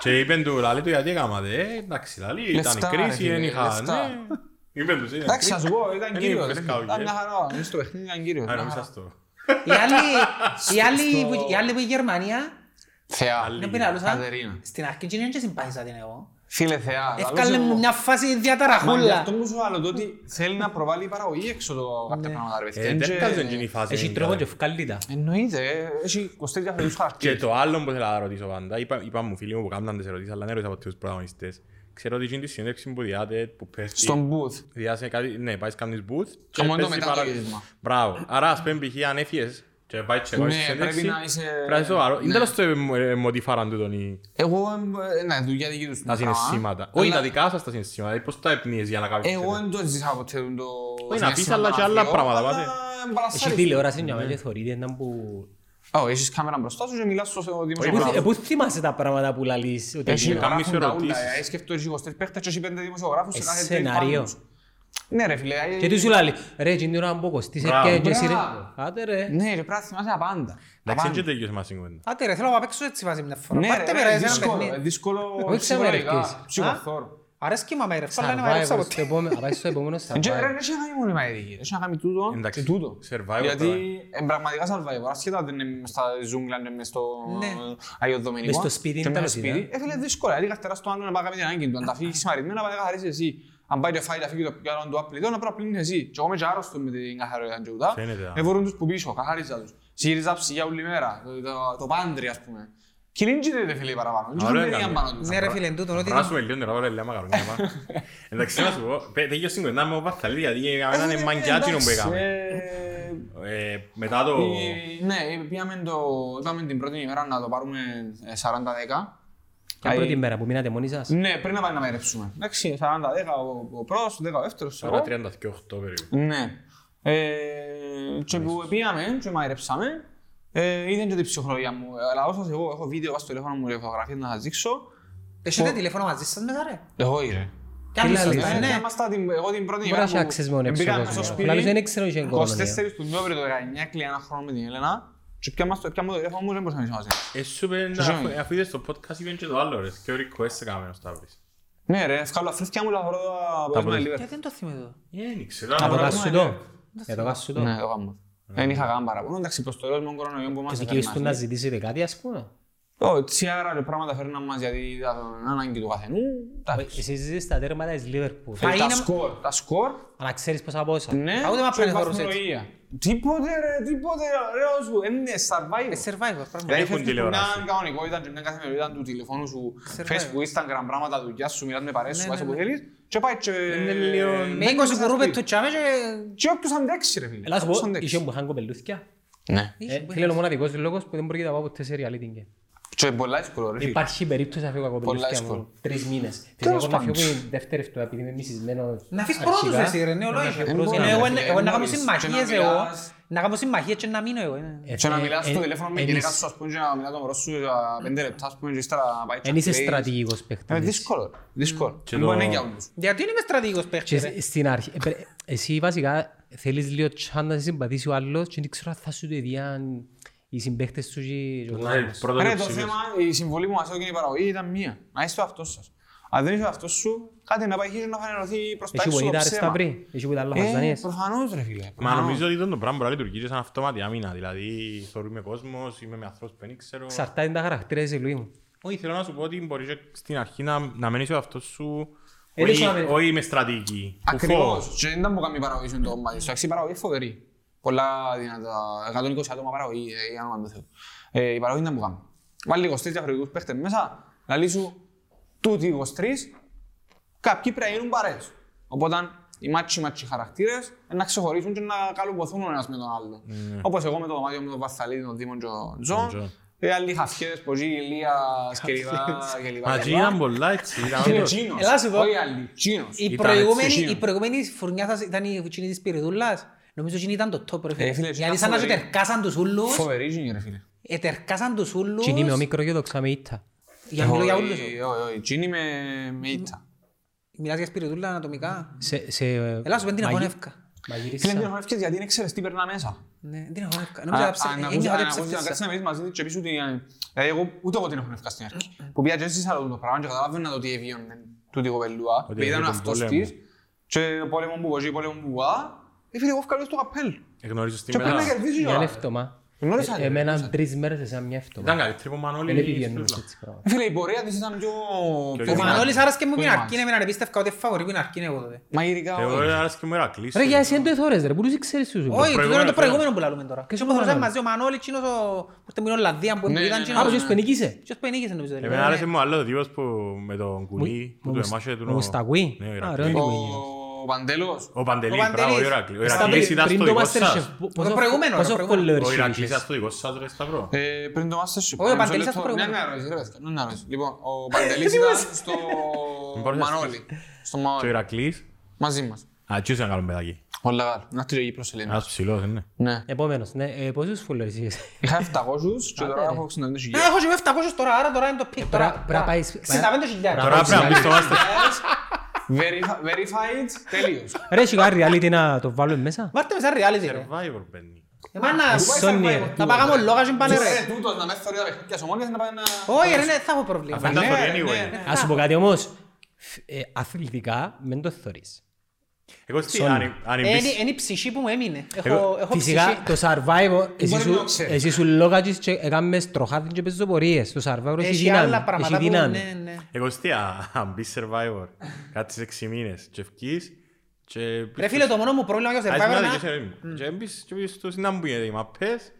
Και είπεν του, λαλή του γιατί έκαματε, ε, εντάξει, λαλή, ήταν η Λεφτά, ρε κρίση, φίλε, δεν είχα, λεφτά. ναι. Είπεν τους, ήταν Εντάξει, κρίση. να σου πω, ήταν Δεν κύριος. είπες ρε. καούγι, Ήταν ε. μια χαρά. Εμείς στο παιχνίδι ήταν κύριος. Α, μια νόμιζα χαρά. Στο. Οι άλλοι, οι άλλοι, που- οι άλλοι που η Γερμανία, Θεά. Άλλη. δεν πειραλούσα, Κατερίνας. στην αρχή και δεν συμπάθησα την εγώ. Φίλε Θεά. Έφκαλε λαλό μου σου- μια φάση Μα γι' διαταραχούλα. αυτό μου σου άλλο το ότι θέλει να προβάλλει η παραγωγή έξω το κάποια πράγματα ρε παιδιά. Ε, δεν Και- κάτσε εκείνη η φάση. Έχει τρόπο και ευκάλλει τα. Εννοείται, ε, έχει 23 διαφορετικούς Και χαρακτήρες. το άλλο που θέλω να ρωτήσω πάντα, είπα, είπα μου φίλοι μου που κάνουν τις ερωτήσεις, αλλά δεν ρωτήσα από τους πρωταγωνιστές. Ξέρω ότι εκείνη τη συνέντευξη που διάτε, που πέφτει, Στον booth. διάσε κάτι, ναι, πάεις κάνεις booth Το μόνο παίζει μετά παρα- το γύρισμα. Μπράβο. Άρα ας πούμε π.χ. αν έφυγες και πάει και εγώ Ναι, στη συνέντευξη, πρέπει να είσαι- πρέπει να είσαι σοβαρό. Είναι ναι. τέλος το ε, μοτιφάραν τούτον οι- Εγώ, ε, ναι, δουλειά δική τους τα είναι πράγμα. συναισθήματα. Όχι, Αλλά τα δικά σας τα συναισθήματα. Δηλαδή, Πώς τα επνύεις για να κάνεις Εγώ τέτοιο. δεν το ζήσα ποτέ το Όχι, να πεις συναίσθημα αλλά και να άλλα φύγω, πράγματα, αλλά πάτε. μπαλασσάρεις. Έχει τηλεόραση μια και θωρείτε να που... Ω, έχεις κάμερα μπροστά σου και μιλάς στο Ε, δημοσιογράφο. Πού θυμάσαι τα πράγματα που λαλείς ότι Έχει γίνονται. Κάνεις γράφουν τα ούλα, ερωτήσεις. ε, σκέφτομαι 25 παίχτες και έχει πέντε δημοσιογράφους σε Ε, κάθε σενάριο. τρεις πάνω τους. Ναι ρε φίλε. ε, Και τι σου λέει, ρε, εκείνη την ώρα που κοστείς Μπράβο. και εσύ ρε. Μπράβο. Άντε ρε. Ναι ρε, πρέπει να θυμάσαι τα πάντα. Τα Εντάξει, πάντα. δεν τελειώσε μας η κουβέντα. Άντε ρε, θέλω να παίξω έτσι βάζει μια φορά. Ναι Πάρτε ρε, με ρε, ρε, σε ένα δύσκολο, παιχνίδι. Ε, δύσκολο Όχι σε ψυχολογικά, μερικές. ψυχοθόρ. Αρέσκει μα με ρε, φάλα είναι μαγειρεύσα Survivor, στο ποτέ. επόμενο- να πάει στο επόμενο Ε, και, Ρε, Survivor. δεν έχει να κάνει μόνο η μαερική, έχει να κάνει τούτο Εντάξει, και τούτο. Survivor Γιατί τώρα. ε, πραγματικά survivor, ασχετά δεν είναι μες στα ζούγκλα, είναι μες στο Ναι. Άγιο Δομηνικό. Μες στο σπίτι και είναι μες στο τέλος, σπίτι. Ε, φίλε, δύσκολα, δηλαδή καθαρά στο άλλο να πάει κάνει την ανάγκη του. Αν τα φύγεις [LAUGHS] σημαρισμένα, πάει να καθαρίσεις εσύ. Αν πάει και φάει τα φύγει το πιάτο του απλητό, να πρέπει να πλύνεις εσύ. Και εγώ είμαι και άρρωστος με την καθαριότητα και ούτα. Φαίνεται, α. Ε, βορούν τους που πίσω, καθάριζα τους. Σύριζα ψυγεία όλη μέρα, το- το- το πάντρι ας πούμε. Και δεν γίνεται φίλε παραπάνω, δεν Ωραία είχαν έκαμε. πάνω τους. Ναι ρε φίλε, εν τούτον ότι... Βράσουμε λίγο νερό, ρε, λέμε μακαρονιά, μα. Εντάξει, να σου πω, πέ- τέτοιο συγκοντά με ο Βαρθαλίδη, γιατί για μένα είναι μαγκιάτσινο που έκαμε. Ε, Ε, Μετά το... Ε, Ναι, πήγαμε το, είπαμε την πρώτη ημέρα να το πάρουμε ε, 40-10. Την πρώτη μέρα που μείνατε μόνοι σας; Ναι, πριν να πάμε να μαϊρέψουμε. Εντάξει, 40-10 ο, ο πρώτος, 10 ο δεύτερος. Τώρα εγώ. 38 περίπου. Ναι. Ε, και που πήγαμε και μαϊρέψαμε, ε, είδαν και την ψυχολογία μου. Αλλά όσο εγώ έχω βίντεο πάνω στο τηλέφωνο μου, φωτογραφίες να σας δείξω, Έχετε τηλέφωνο μαζί σας μέσα ρε; εγώ ήρε. Κι άλλοι λέει, σας, ναι. ναι. Ήμασταν την- εγώ την πρώτη Μπορεί ημέρα να έχει που access με τον έξω μπήκαμε κόσμο. στο Απλά δεν σπίτι, ξέρω είχε κορονοϊό. 24 του Νιόβρη το 19 κλείνει ένα χρόνο με την Έλενα και πιάμε στο πιάμε το τηλέφωνο μου δεν μπορούσα να είσαι μαζί. Εσύ σου είπε, Συγγνώμη. αφού- αφού είδες το podcast είπαν και το άλλο ρε. Και ο request έκαμε ο Σταύρης. Ναι ρε, βγάλω αφρύθια μου λαθρό τα αποτέλεσμα αποτέλεσμα. Liverpool. Γιατί δεν το θυμάμαι εδώ. Δεν ξέρω. Από το αλλά- κασουτό. Για το κασουτό. Ναι, το κάνω. Δεν είχα κανένα παραπονό, εντάξει, προς το τέλος με τον κορονοϊό που Και μας δικαιούς του να έφερε ζητήσετε κάτι ας πούμε. Όχι, τσιάρα και πράγματα φέρναν μας γιατί ήταν ανάγκη του καθενού. εντάξει. Εσύ ζεις τα τέρματα της Λίβερπουλ. Ε, Θα Τα είναι- σκορ, τα σκορ, Αλλά ξέρεις πόσα πόσα. ναι, Α, ούτε με και απέναντι χώρους έτσι. βαθμολογία. Τίποτε ρε, τίποτε ρε, όσο, είναι survival. Ε, survivor, πράγμα. Δηλαδή έχουν φεύγεις που τηλεόραση. μια κανονικότητα και μια καθημερινότητα του τηλεφώνου σου, Survival. Facebook, Instagram, πράγματα δουλειά σου, μιλάς με παρέες σου, Ναι, βάζεις ναι, όπου ναι. θέλεις και πάει και... Είναι λίγο- Με μπαίνεις 20 μέσα κουρούπες σπίτι. του τσάμε και... Και όποιος αντέξει ρε φίλε. Έλα σου όποιος πω, αντέξει. είχε μου είχαν κοπελούθκια. Ναι. Ε, Φίλε, είναι ο μοναδικός λόγος που δεν πρόκειται να πάω ποτέ σε reality game. Και πολλά δύσκολο ρε φίλε. Υπάρχει περίπτωση να φύγω από κοπελούθκια δύσκολο. μου τρεις μήνες. Φυσικά Τέλος εγώ να πάντων. φύγω η δεύτερη αυτό επειδή είμαι μισισμένος Να αφήσεις πρώτος αρχικά. εσύ ρε, ναι, ολόγησε. Ε, μπορεί, Ενώ ρε, εγώ- φίλε, Εγώ να κάνω μπορείς. συμμαχίες Και να εγώ. μιλάς. Να κάνω συμμαχίες και να μείνω εγώ. ε. Ε, Και να ε, μιλάς στο ε, τηλέφωνο με εν γυναίκα είσαι- σου, ας πούμε, και να μιλάς το μωρό σου για πέντε λεπτά, ας πούμε, και ύστερα πάει και Εν είσαι κλαίεις. στρατηγικός Ε, παίκτης. δύσκολο, ρε, δύσκολο. Και Δεν το- μπορεί να είναι για όλους. Γιατί δεν είμαι στρατηγικός Και παίχτης ρε. σ- στην αρχή, ε, πρέ- εσύ βασικά θέλεις λίγο τσάν να σε συμπαθήσει ο άλλος και δεν ξέρω αν θα σου το ιδιάν οι συμπαίχτες σου και ο Ναι, άλλος. πρώτα Ρε, το το ψήφιες. θέμα, η συμβολή που μας έδωκε η παραγωγή ήταν μία. Να είσαι ο αυτός σας. Αν δεν είσαι ο αυτός σου, κάτι να πάει εκεί και να φανερωθεί προς τα Έχει έξω το βοηθά ρε ψέμα. Σταυρή, έχει βοηθά άλλα Ε, χαζανίες. προφανώς ρε φίλε. Μα προφανώς. νομίζω ότι το πράγμα μπορεί να λειτουργεί και σαν αυτόματη άμυνα. Δηλαδή, θεωρούμε κόσμος, είμαι με ανθρώπους που δεν ξέρω. Εξαρτάται τα χαρακτήρα της Λουί μου. Όχι, θέλω να σου πω ότι μπορείς και στην αρχή να, να μένεις ο αυτός σου, Ε, όχι, δεν ξέρω, όχι με στρατηγική. που Ακριβώς. Και δεν ήταν που κάνει η παραγωγή σου το μάτι. Στο αξί η παραγωγή είναι φοβερή. Πολλά δυνατά. 120 άτομα παραγωγή, ε, για όνομα του Θεού. Ε, Η παραγωγή δεν που κάνει. Βάλει 23 διαφορετικούς παίχτες μέσα, λαλεί σου τούτοι 23, κάποιοι πρέπει να γίνουν παρέες. Οπότε οι μάτσι μάτσι χαρακτήρες ε, να ξεχωρίσουν και να καλοποθούν ο ένας με τον άλλο. Όπως εγώ με το δωμάτιο με τον Βασαλίδη, τον Δήμον και τον Τζον. Τζον. Οι άλλοι χαφιέδες, Ποζή, Ηλίας και λοιπά. και λοιπά, Μα και εκεί λοιπά. ήταν πολλά έτσι. ήταν Και όντως. Τσίνος, Έλα σου πω. όχι άλλοι, Τσίνος. Η Ήταν προηγούμενη, έτσι, η εκείνο. προηγούμενη φουρνιά σας ήταν η εκείνη της Πυριδούλας; Νομίζω ότι ήταν το top ρε Ε, φίλε, φίλε. ήταν Γιατί σαν να σου φοβερή. τερκάσαν τους ούλους. Φοβερή γίνει ρε φίλε. Ετερκάσαν τους ούλους. Και είναι με ο μικρό και το ξάμε ήττα. Για μιλώ για Όχι, ούλους. όχι, όχι. Τζίνι με, με ήττα. Μιλάς για Σπυριδούλα ανατομικά. Σε, σε, Έλα σου πέντε την μαγει- εχώνευκα. Φίλε, μαγείρισα. μην χωνεύκες γιατί είναι ξέρεις τι περνά μέσα. Ναι, την εχώνευκα. Αν Νομίζω να ψε- αν ένιωθα ακούσεις- ότι αν ακούσεις να ψεύτησα. κάτσεις να μιλήσεις μαζί της και πεις ότι... ε, Δηλαδή εγώ ούτε εγώ την έχω ευκάσει στην αρχή. Που πήγα και στις άλλο το πράγμα και καταλάβαινα το τι εβίωνε τούτη η κοπελούα. Ότι Επειδή ήταν ο είχε τον αυτός πόλεμο. της και πόλεμος που κοζεί, πόλεμος που γουά. Ε, φίλε, εγώ βγάλω στο καπέλ. Εγνωρίζεις τη Και πρέπει να μετά. κερδίσει Μια κιόλας. εύτομα. Γνώρισα, Ε, ρε, Εμένα γνώρισα. τρεις μέρες εσένα μια Ήταν εύτομα. καλύτερη από Μανώλη. Δεν η πηγαίνουμε Σπύρλα. σε έτσι πράγματα. Ε, Φίλε, η πορεία της ήταν πιο... Και πιο Ο ο Μανώλης άρεσκε μου Πιο την μάτς. αρκή, εμένα πιστεύω ότι φαβορεί που είναι αρκή εγώ τότε. Μαγειρικά, Εγώ όχι. άρεσε και μου Ερακλής. Ρε για εσύ δεν το εθώρες ρε, που τους ξέρεις τους. Όχι, τούτο είναι το προηγούμενο προηγούμενο που λαλούμε τώρα. Και σου όπως Μανώλη. θέλαμε μαζί ο Μανώλης, εκείνος ο... που ήρθε μου είναι ο Λαδία, που Ναι, ήταν ναι, εκείνος- Α, ποιος πενικήσε. Ποιος που ενίκησε νομίζω τελικά. Εμένα άρεσε μου άλλο ο τύπος που με τον κουλί που του εμάσε του Ο Μουσταγουί. Ναι, ο Α, Ηρακλής. ρε, Ο Παντέλος. Ο Παντελής, Ο Παντελής. μπράβο, ο Ηρακλής. Ο Στα Ηρακλής ήταν Πριν στο το δικό Masterchef, σας. πο- Το πόσο- προηγούμενος, το πόσο προηγούμενο. followers Ο είχες; Ηρακλής ήταν στο δικό σας ρε Σταυρό. Ε, πριν το Masterchef. Όχι, ο Μισό Παντελής λεπτό. [LAUGHS] ήταν στο Ναι, προηγούμενο. ναι, αρέσει, ρε παιδιά, ναι, αρέσει. Λοιπόν, ο Παντελής ήταν στο μπορείς να Μανώλη. Στο Και ο Μανώλη. Ηρακλής. Μαζί μας. Α, τσίος είναι καλό παιδάκι. Όλα καλά. Να έρθει η Κύπρος Σελήνας. Ένας ψηλός, είναι. Ναι. Επόμενος, ναι. Ε, Πόσους followers είχες; Είχα 700 και τώρα Άντε, έχω Ε, 65.000. Έχω και 700 τώρα, άρα τώρα είναι το πικ. Πρέπει να- πρέπει να πάει- 65.000. Τώρα πρέπει να μπεις στο Master. [LAUGHS] [LAUGHS] Verifi- Verified, τέλειος. Ρε, έχει κάτι reality να το βάλουμε μέσα; Βάρτε με σαν reality ρε. Survivor μπαίνει. Εμένα, Sony, ρε. να πάγαμε λόγας και πάνε ρε. Ε, τούτος να μες θεωρεί τα παιχνίδια ομόνιας να πάει να... Όχι ρε, ναι, θα έχω πρόβλημα. Αφού ήταν ναι, το ρε, anyway. ναι. Ας σου πω κάτι όμως. Ε, Αθλητικά, μην το θωρείς. Εγώ στη- Sony. αν- αν Ε, μπεις- Είναι είναι η ψυχή που μου έμεινε. Έχω Εγώ- έχω Φυσικά ψυχή. το Survivor, εσύ μπορεί να το σου- ξέρεις. εσύ σου λόγατζεις και έκαμες τροχάδιν και πεζοπορίες. Το Survivor έχει Έχει δύναμη. άλλα Έχει πράγματα που... δύναμη. ναι, ναι. Εγώ στη- α- αν μπεις Survivor, κάτσεις έξι μήνες και ευκείς και... Ρε φίλε, το μόνο μου πρόβλημα για το Ας Survivor μιλάτε είναι... και σε- και μπεις- και μπεις στο συνάμπου γίνεται οι μαπές Ε,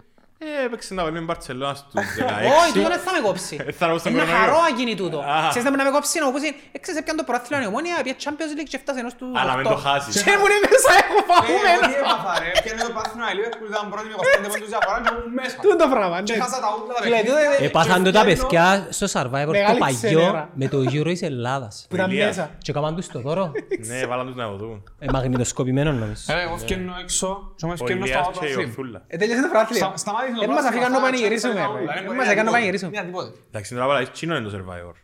έπαιξε να βάλει με Μπαρτσελώνα στους 16. [LAUGHS] Όχι, τούτο δεν θα με κόψει. Ε, θα ρωτήσω Είναι τον κορονοϊό. χαρό ακίνη τούτο. Α. Ξέρεις να με να με κόψει να μου πούσει, έξερες έπιαν το προάθλιο η Ομόνια, πήγε Champions League και έφτασε ενός του Αλλά μην οκτώ. το χάσεις. Και ήμουν μέσα, έχω φαγούμενα. Ε, τι έπαθα ρε, πιάνε το πάθηνο η Liverpool ήταν πρώτη με 25 πόντους διαφορά και ήμουν μέσα. Τούτο το πράγμα, Και ναι. χάσα τα ούλα τα Φίλε, τούτο παιχνίδια. είναι- Έπαθαν το τα φτιάχνω- παιδιά στο Survivor το Μεγάλη παγιό ξενέρα. με το γύρο της Ελλάδας. Που ήταν Ηλίας. μέσα. Και έκαναν τους το δώρο. Ναι, βάλαν τους να δουν. Ε, Μαγνητοσκοπημένος νομίζω. Ρε, εγώ φκένω έξω και όμως Ο φκένω στο Ηλίας άλλο και η αθλή. Ορθούλα. Ε, τέλειωσε το προάθλιο. Στα- σταμάτησε το Ε, μας πράσινο, αφήκαν να θα- πανηγυρίσουμε, θα- ρε. θα- Ε, θα- μας θα- έκαναν να θα- πανηγυρίσουμε. Μία τίποτε. Εντάξει, τώρα βάλα, Τσίνο είναι το Survivor.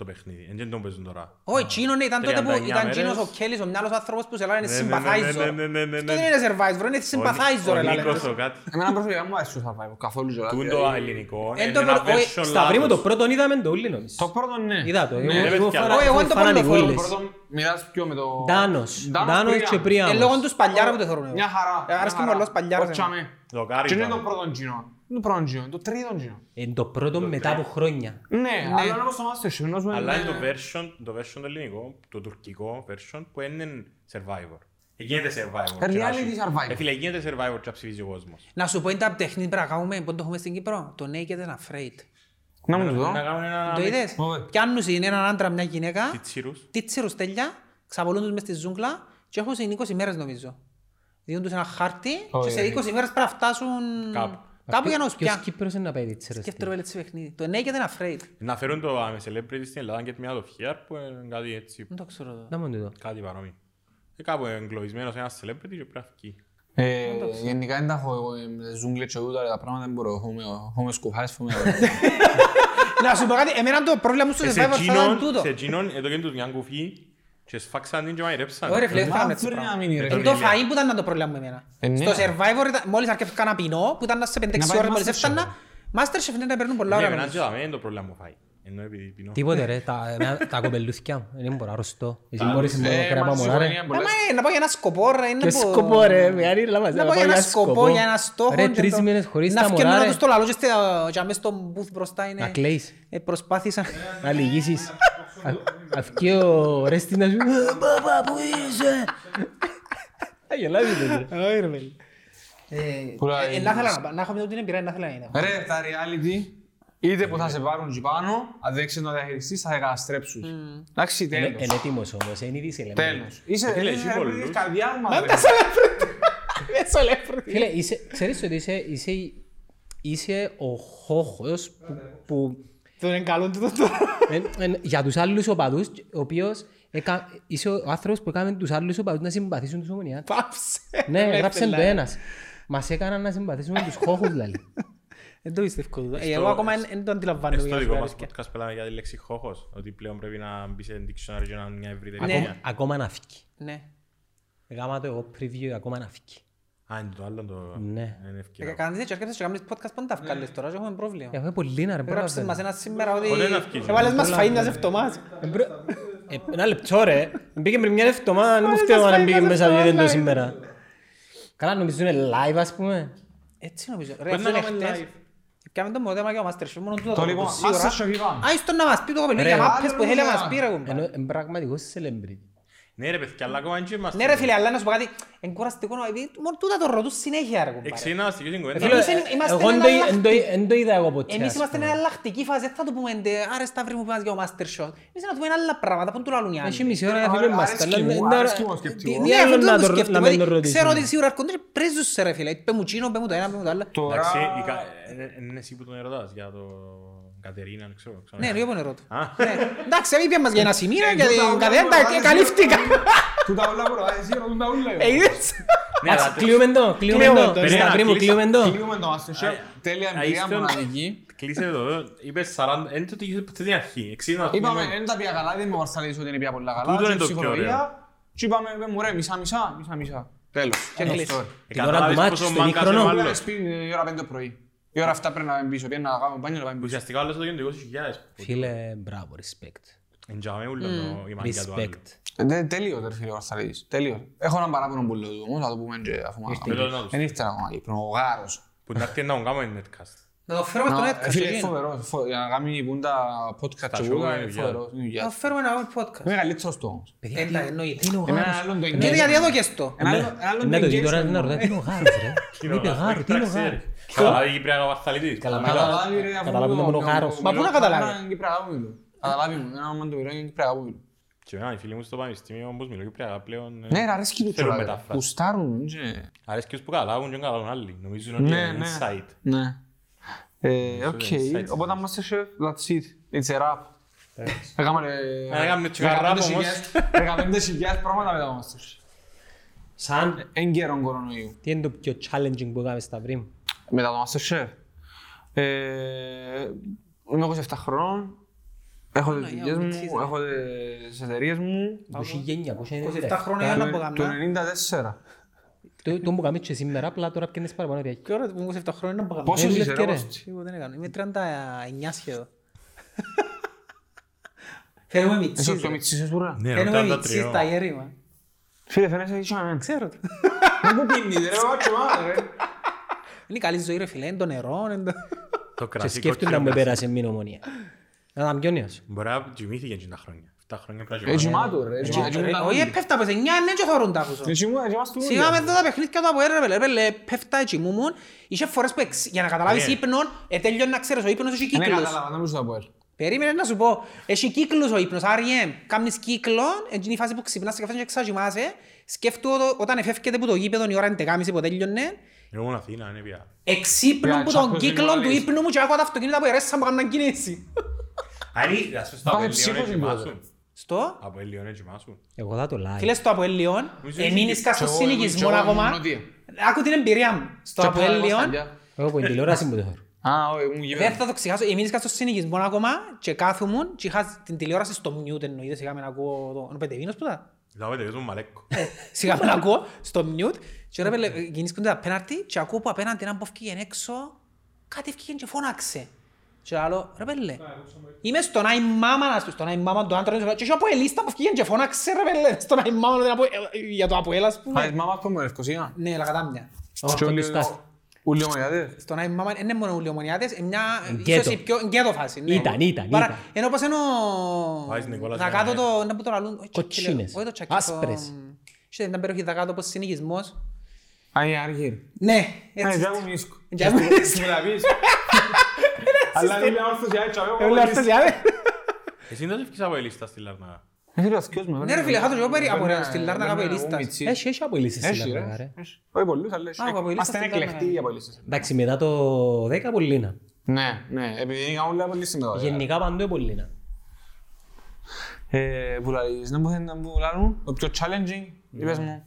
Το παιχνίδι. Εν δεν τον παίζουν τώρα. Όχι, Τσίνο ναι, ήταν τότε που 39 ήταν μέρες. Τσίνος ο Κέλλης, ο μυαλός άνθρωπος που σε λένε Ναι, ναι, ναι, sympathizer. ναι, ναι, ναι, ναι, Αυτό ναι. δεν είναι survivor, είναι sympathizer. Ο έλα, Νίκος λέτε. ο κάτι. Εμένα προσωπικά μου αρέσει το Survivor, καθόλου κιόλας. Τούν Δηλαδή, το ελληνικό. Εν Είναι το ένα προ- όχι, version Σταυρί μου το λάθος. πρώτο είδαμε το όλοι νομίζω. Το πρώτο ναι. Είδα το. Ναι, ήμουν- ρε, ήμουν παιδιά. φανα- Όχι, εγώ ήμουν το πρώτο φανατικούλης. Το πρώτο μοιράζει πιο με το... Ντάνος. Ντάνος και Ε, Πρίαμος. λόγω τους σπαλιάρα που το θεωρούν. Μια χαρά. Ε, άρεσε μου όλος παλιάρας. Όχι, αμέ. Δοκάρι Και είναι πάμε. το πρώτο τζίνο. Είναι το πρώτο τζίνο, είναι το τρίτο τζίνο. Είναι το πρώτο μετά από χρόνια. Ναι, αλλά είναι όπως το Masterchef. ενώ σου Αλλά είναι είναι- το version, το version το ελληνικό, το τουρκικό version που είναι Survivor. Ε, Γίνεται Survivor. Reality και να έχει- Survivor. Ε, φίλε, γίνεται Survivor και να ψηφίζει ο κόσμος. Να σου πω είναι τα παιχνίδια που πρέπει να κάνουμε, που το έχουμε στην Κύπρο, το Naked and Afraid. Να μου το δω. Να κάνουν ένα... Το είδες; όχι. Πιάνουν σε έναν άντρα μια γυναίκα, Τίτσιρους. τίτσιρους τέλεια, ξαπολούν τους μες στη ζούγκλα και έχουν σε 20 μέρες νομίζω. Διούν τους ένα χάρτη και Όχι, σε όχι. 20 μέρες πρέπει να φτάσουν Κάπου. Κάπου για να τους Ποιος πιάνουν. Κύπρος είναι να πάει δίτσερες. Σκέφτομαι έτσι παιχνίδι. Το Naked and Afraid. Να φέρουν το uh, celebrity στην Ελλάδα και μια δοχεία που είναι κάτι έτσι, Δεν το ξέρω εδώ. Να μου το δω. κάτι παρόμοιο. Ε, κάπου εγκλωβισμένος ένας celebrity και πρέπει να φύγει. Ε, Γενικά δεν τα έχω εγώ ε, με τις ζούγκλες και ούτα τα πράγματα δεν μπορώ. Έχουμε- Έχουμε σκουφάσεις, έχουμε... Να σου πω κάτι, εμένα το πρόβλημα μου στο Ε, σε Survivor θα ήταν εκείνον, τούτο. σε εκείνον, εδώ και τους μια κουφή και σφάξαν την και μαϊρέψαν. Ωραία φίλε, δεν θα Μα κάνουμε έτσι μπορεί να πράγμα. μείνει ρε. Είναι το φαΐν που ήταν το πρόβλημα μου εμένα. Ε, ναι. Στο Survivor ήταν- μόλις αρκεύκα να πεινώ, που ήταν σε 5-6 Να πάει ώρες μόλις Masterchef. έφτανα, Masterchef είναι να παίρνουν πολλά Ναι, ώρα. εμένα νομίζω. και δαμέ είναι το πρόβλημα μου φάει. Ενώ επειδή πεινώ. Τίποτε ρε, τα- εμένα- τα κοπελούθκια μου. Δεν μπορώ, αρρωστώ. Εσύ μπορείς Ε, μόνο κρέμα μας μωρά ρε. συμφωνία Ε, πολλές. μα είναι, να πάω για ένα σκοπό ρε. είναι Και που- σκοπό ρε, με άλλη λάβα. Να πάω για ένα σκοπό, για ένα στόχο. Ρε, και τρεις το- μήνες χωρίς να τα φκαινώ μωρά να ρε. τους το λαλώ και στη- και αμέσως στον booth μπροστά είναι... Να κλαίεις. Ε, προσπάθησα. Να λυγίσεις. [LAUGHS] Α- Αυκεί ο Ρέστη να σου... «Ε, Παπα, πού είσαι; Α, γελάζει τότε. Όχι ρε παιδί. Ε, Πουλά, ε, Να ήθελα να πάω, να έχω μια την εμπειρία, να ήθελα να είναι. Ρε, τα reality, είτε που θα σε πάρουν εκεί πάνω, αν δεν ξέρεις να διαχειριστείς, θα σε καταστρέψουν. Εντάξει, Είναι τέλος. είναι έτοιμος όμως, είναι ήδη celebrity. Τέλος. Είσαι Φίλε, είσαι εσύ ρε, πολλούς. της καρδιάς μας, ρε. Δεν celebrity. Φίλε, είσαι, ξέρεις ότι είσαι, είσαι, είσαι ο χώχος που, που Τον είναι καλό τούτο τώρα. εν, εν, για τους άλλους οπαδούς, ο οποίος έκα, είσαι ο άνθρωπος που έκανε τους άλλους οπαδούς να συμπαθήσουν τους ομονιάτες. Πάψε. ναι, Με γράψε το φελάει. ένας. Μας έκαναν να συμπαθήσουμε τους χώχους, δηλαδή. Δεν το πιστεύω τούτο. Ε, Στο- Εγώ ακόμα δεν το αντιλαμβάνομαι. Στο για να δικό σου πω μας αλήθεια. podcast πέλαμε για τη λέξη χώχος, ότι πλέον πρέπει να μπει σε dictionary και να είναι μια ευρύτερη Ναι. έννοια. Ακόμα να φύγει. Ναι. Έκανα το εγώ preview, ακόμα να φύγει. Α, είναι το άλλο το... Ναι. Είναι ευκαιρία. Κάνεις έτσι, αρκεύσαι και κάνεις podcast πότε τα βγάλεις τώρα και έχουμε πρόβλημα. Έχουμε πολύ να ρε Γράψες μας ένα σήμερα ότι Πότε να βγεις, έβαλες μας φαΐν μιας εβδομάδας. Ε, Ένα λεπτό ρε. Μπήκε πριν μια εβδομάδα, δεν μου φταίω αν μπήκε μέσα και δεν το σήμερα. Καλά νομίζω είναι live ας πούμε. Έτσι νομίζω. Ρε, Πότε αυτό να είναι κάνουμε χτες. live. Κάμε το μοντέμα και ο Masterchef, μόνο τούτο Το το λοιπόν, πω σίγουρα. Masterchef είπαμε. Α, ίστον να μας πει το κοπελί Ρε, για μάπες που θέλει να άλλο μας πει ρε κουμπά. Ενώ είναι πραγματικός celebrity. Ναι ρε παιδιά, αλλά ακόμα και είμαστε. Ναι ρε φίλε, αλλά να σου πω κάτι, είναι κουραστικό να πει, μόνο τούτα το ρωτούν συνέχεια ρε κουμπά. Εξήντα να στοιχείς την κουβέντα. Φίλε, Εμείς είναι- είμαστε Εγώ ένα δεν το- αλλάχτη. δεν το- δεν το είδα εγώ ποτέ. Εμείς ας είμαστε πούμε. μια αλλακτική φάση, δεν θα το πούμε «Ντε, άρε Σταύρη μου που μας για ο Masterchef. Εμείς να του πούμε άλλα πράγματα που του λαλούν οι άλλοι. Έχει μισή ώρα να Άρα, φύγουμε μας. αρέσκει αλλά μου, δεν- δεν- αρέσκει μου το τι- σκεπτικό. τι Ναι, άλλο αυτό να το το- σκέφτομαι, να μην ότι το ρωτήσουμε. Ξέρω ότι σίγουρα έρχονται και πρέζουν σε ρε φίλε. Πέ μου τσίνο, πέ μου το ένα, πέ μου το άλλο. Τώρα... Εντάξει, η Κα- ε, ε, είναι εσύ που τον ερωτάς για το Κατερίνα, δεν ξέρω. ξέρω. Ναι, εγώ νερό του. Α. Ναι. Εντάξει, είπε μας για ένα σημείο Ε, για τούτα την όλα κατέντα μπορώ και να καλύφθηκα. Τούτα όλα μπορώ, εσύ ρωτούν τα ούλα. Ε, είδες. Ναι, Εντάξει, αλλά κλείουμε το, κλείουμε Κλείουμε το. το, ναι. Σταυρί μου, Κλείσα- κλείουμε το. Κλείουμε το Masterchef. Τέλεια Α, εμπειρία ίστον- μοναδική. Κλείσε το εδώ. Είπες 40, είναι το ότι είχες ποτέ την αρχή. Εξήντα να Είπαμε, πούμε. δεν τα πήγα καλά, δεν με βαρσαλείς ότι είναι πια πολλά καλά. Τούτο και είναι το πιο ψυχολογία. ωραίο. Και είπαμε, «Παι μου ρε, μισά-μισά, μισά-μισά. Τέλος. Και End of κλείσει. story. Ε, Την ώρα του καταλάβεις μάτς, πόσο στο μάγκας ημίχρονο. είναι ο Πήγαμε άλλος. σπίτι η ώρα 5 το πρωί. Η ώρα αυτά πρέπει να πάμε πίσω, πήγαινε να κάνουμε μπάνιο να πάμε πίσω. Ουσιαστικά όλες το γίνονται 20.000. Φίλε, μπράβο, respect. Εντιαμε ούλο το- η μάγκια του άλλου. Respect. Ε, Τελείως ρε φίλε ο Βαρσαλίδης, τελείως. Έχω έναν παράπονο που λέω του όμως, θα το πούμε και αφού μας Ήρθε. Λέω να τους. Δεν ήρθε ακόμα Κύπρο, ο Γάρος. Που να έρθει να τον κάνουμε netcast. Να το φέρουμε στο Να, net. ε, Φίλε, είναι φοβερός, φο- για να κάνει πούντα podcast Στα και show πούντα, είναι είναι δουλειά. φοβερός, είναι Να δουλειά. το φέρουμε ένα άλλο podcast. Είναι καλύτερος του όμως. Εντα- εννοείται. Τι είναι ο Εμένα Γάρος; άλλον το Και engagement. γιατί εδώ και στο. Ένα άλλο- ένα άλλο Ναι, το το δει τώρα engagement να μόνο. ρωτάει τι είναι ο Γάρος ρε; είπε γάρο, τι είναι ο γάρος; Καταλάβει η Κυπριακά ο Βαρθαλίτης. Καλαμάτα. Καταλάβει ρε, αφού Καταλάβει το- μόνο ο το- Γάρος. το- Μα πού να το- καταλάβει; έναν Κυπριακά που μιλώ. Καταλάβει μου, ένα όνομα του μιλώ είναι Κυπριακά που μιλώ. Και εμένα οι φίλοι μου στο πανεπιστήμιο όπως μιλώ Κυπριακά πλέον ε, Ναι, ρε, αρέσκει του θέλουν τσολά, ρε. μετάφραση. Γουστάρουν, και- Αρέσκει τους που καταλάβουν και καταλάβουν άλλοι. Νομίζουν ότι Ναι, είναι ναι. insight. Ναι. Ε, οκ, insights. οπότε Masterchef, that's it. It's a wrap. Έκαμε ρε- Ε, έκαμε και ένα rap 15.000 όμως. 15.000 πράγματα μετά το Masterchef. Σαν, Εν καιρόν κορονοϊού. τι είναι το πιο challenging που έκαμε στα βρήμ. Μετά το Masterchef. Ε, Είμαι 27 χρονών. Έχω τις δουλειές μου, έχω τις εταιρείες μου. Το 1997. 27 χρόνια ένα που Το έκανα. 94. Το το που κάνεις και σήμερα, απλά τώρα πιάνεις παραπάνω διάκη. Και ώρα που είμαι 27 χρόνια να πω Πόσο Ε, είσαι λες και ρε ρε. Κώστη; Τίποτα δεν έκανα. Είμαι 39 σχεδόν. [LAUGHS] Φέρουμε Είσαι μητσής. πιο ρε. μητσής εσύ πουρά. Ναι, Φέρουμε ρωτάω τα μητσής τριώ. τα γέρημα. Φίλε φαίνεσαι έτσι με εμένα. Ξέρω το. Μα πού πίνεις ρε βάτσο μάνα ρε. Είναι καλή ζωή ρε φίλε, είναι το νερό, είναι το... Το Και κρασί σκέφτομαι κόκκινο να μου κρασί. επέρασε μην ομονία. Να ήταν πιο νέος. Μπορεί να κοιμήθηκε και τα χρόνια. Αυτά χρόνια πρέπει να Έτσι κοιμάται. μάτω ρε. έτσι- έτσι Ρε, μου τα Όχι, νόμια. πέφτα από σε νιά, ναι και θωρούν τα ακούσω. Έτσι μου- έτσι μας του Σιγά με νόμια. εδώ τα παιχνίδια του από έρε, ρε, ρε, ρε, πέφτα έτσι μου μουν. Είχες φορές που εξ- για να καταλάβεις Ναι. ύπνον, ε, τέλειωνε να ξέρεις, ο ύπνος έχει Ναι, κύκλους. κατάλαβα, δεν μου σου το πω. ε. Περίμενε να σου πω, έχει κύκλους ο ύπνος, REM. Κάμνεις κύκλο, είναι η φάση που ξυπνάς και κάθεσαι και ξαγυμάσαι. Σκέφτομαι το- όταν εφεύκεται που το γήπεδο η ώρα 11.30 που τέλειωνε, Εγώ ήμουν Αθήνα, είναι πια. εξύπνουν Για που τον τσάκος κύκλο είναι του νωρίς. ύπνου μου και άκουα τα αυτοκίνητα που ερέσαν που κάνουν κίνηση. Άρη, ας πω στο Πάμε Απελίον ψύχος έτσι είναι μάσου. Στο, Από Ελίον έτσι μάσου. Εγώ θα το live. φίλες στο Αποέλιον, Νομίζω εμείνεις ότι- κάτω στο Και εγώ- συνοικισμό και εγώ ήμουν ακόμα. νότια. Άκου την εμπειρία μου. Στο Και πέρα εγώ Αποέλιον, σταντιά. Εγώ που την τηλεόραση που το θέλω. Α, όχι, μου γύρω. Δεν θα το ξεχάσω, εμείνεις κάτω στο συνοικισμό ακόμα και κάθομουν και είχα την τηλεόραση στο mute εννοείται, σιγά με να ακούω το... Είναι ο Πετεβίνος που τα... Λάβω τελείως μου μαλέκο. Σιγά με να ακούω στο mute και ρε πέλε, γεννήσκονται τα πέναρτι και ακούω που απέναντι έναν που έφυγε έξω, κάτι έφυγε και φώναξε. Και άλλο, ρε πέλε, είμαι στον Άι Μάμα, να σου στον Άι Μάμα το άντρα και έχω από ελίστα που έφυγε και φώναξε ρε πέλε, στον Άι Μάμα δεν απο- ε, για το Αποέλ ας Α, πούμε. της μάμας που μου Λευκοσία. Ναι, λαγατάμια. Όχι, Και το όλοι- πιστάστε. όλοι ομονιάτες. Στον Άι Μάμα είναι μόνο ουλιομονιάτες, είναι μια Γκέτο. ίσως η πιο γκέτο φάση. ναι. Ήταν, ήταν, Παρά- ήταν. Ενώ πως είναι Βάζεις ο Νικόλας Δακάτο Γιάννη. το, να που το λαλούν, όχι, Κοτσίνες. όχι το τσακί, το- Άσπρες. Είχε μια περιοχή Δακάτο πως συνοικισμός. Α, η Άργυρ. Ναι, Ναι, έτσι. δεν μου μίσκω. Για μου μίσκω. Μου τα πεις. Αλλά είναι μια όρθωση, έτσι, εγώ Εγώ λέω έχω αυτές λύσει. οι άλλες. Εσύ δεν έφυγες από ελίστα στη Λαρνάκα. Ε, φίλε, αθηκιός μου, Ναι, ρε φίλε, χάτω και εγώ περί- από Παίρνω- στη Λάρνακα από παίρνω ελίστας. μιτσί. Έχει, έχει απολύσεις στη Έχει, Λάρνακα, ρε. ρε. Έχει. Όχι πολλούς, αλλά έχει. Α, από ελίστας Είμαστε στη εκλεκτοί Λάρνακα. από ελίστας. Εντάξει, μετά το 10 πολύ να. Ναι, ναι, επειδή είναι όλα πολύ σήμερα. Γενικά παντού πολύ να. Ε, Που λαλείς, να μου θέλει να μου λάλλουν, το πιο challenging, είπες μου.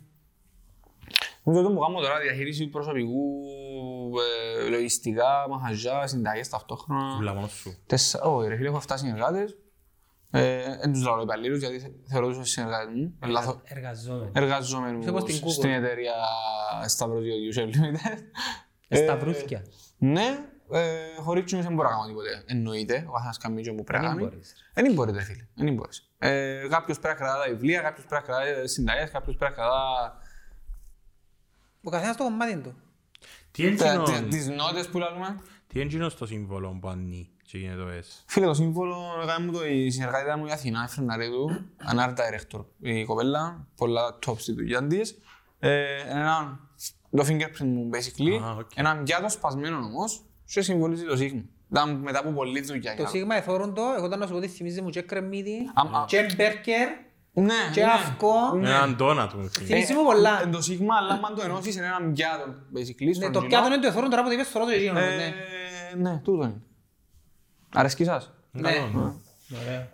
Νομίζω το που κάνω τώρα, διαχείριση προσωπικού, ε, λογιστικά, μαχαζιά, συνταγές ταυτόχρονα. Ούλα μόνος σου. Τέσσερα, όχι ρε φίλε, έχω 7 συνεργάτες. Ε, Εν τους λαλώ υπαλλήλους, γιατί θε- θεωρώ τους ως συνεργάτες μου. Ε, λάθο- Εργαζόμενοι. Εργαζόμενους Πιο πως στην Google. στην εταιρεία Σταυρός Διόντιους Limited. Ε, Σταυρούθηκια. Ναι, ε, χωρίς τους δεν μπορώ να κάνω τίποτε. Εννοείται, ο καθένας κάνει και μου πρέπει να Δεν κάνει. μπορείς, Ε, Δεν μπορείτε φίλε, δεν μπορείς. Ε, Κάποιος πρέπει να κρατά τα βιβλία, κάποιος πρέπει να κρατά τις συνταγές, κάποιος πρέπει να κρατά Ο καθένας το κομμάτι του. Τι είναι τα- εκείνο- τις- τις νότες που λέμε. τι είναι εκείνο στο σύμβολο που ανεί και γίνεται το S; Φίλε, το σύμβολο έκανε μου το η συνεργάτητα μου η Αθηνά, η Φρεναρίδου, an art director, η κοπέλα, πολλά top στη δουλειά της. Ε, ένα, το fingerprint μου, basically, Α, οκ. ένα πιάτο σπασμένο όμως, και συμβολίζει το σίγμα. Ήταν μετά από πολλή δουλειά. Το σίγμα εθώρουν το, εγώ όταν να σου πω τι θυμίζει μου και κρεμμύδι, Αμ- α- και μπέργκερ, Ναι, και ναι. αυκό. Έναν ντόνατ μου θυμίζει. Θυμίζει μου πολλά. Ε, το σίγμα, αλλά αν το ενώσεις είναι ένα πιάτο, basically, Ναι, στον το κοινό. πιάτο είναι το εθώρουν τώρα που το είπες θωρώ το εκείνο. Ε, ναι. Ναι, τούτο είναι. Αρέσκει σας; Ναι. Ωραία.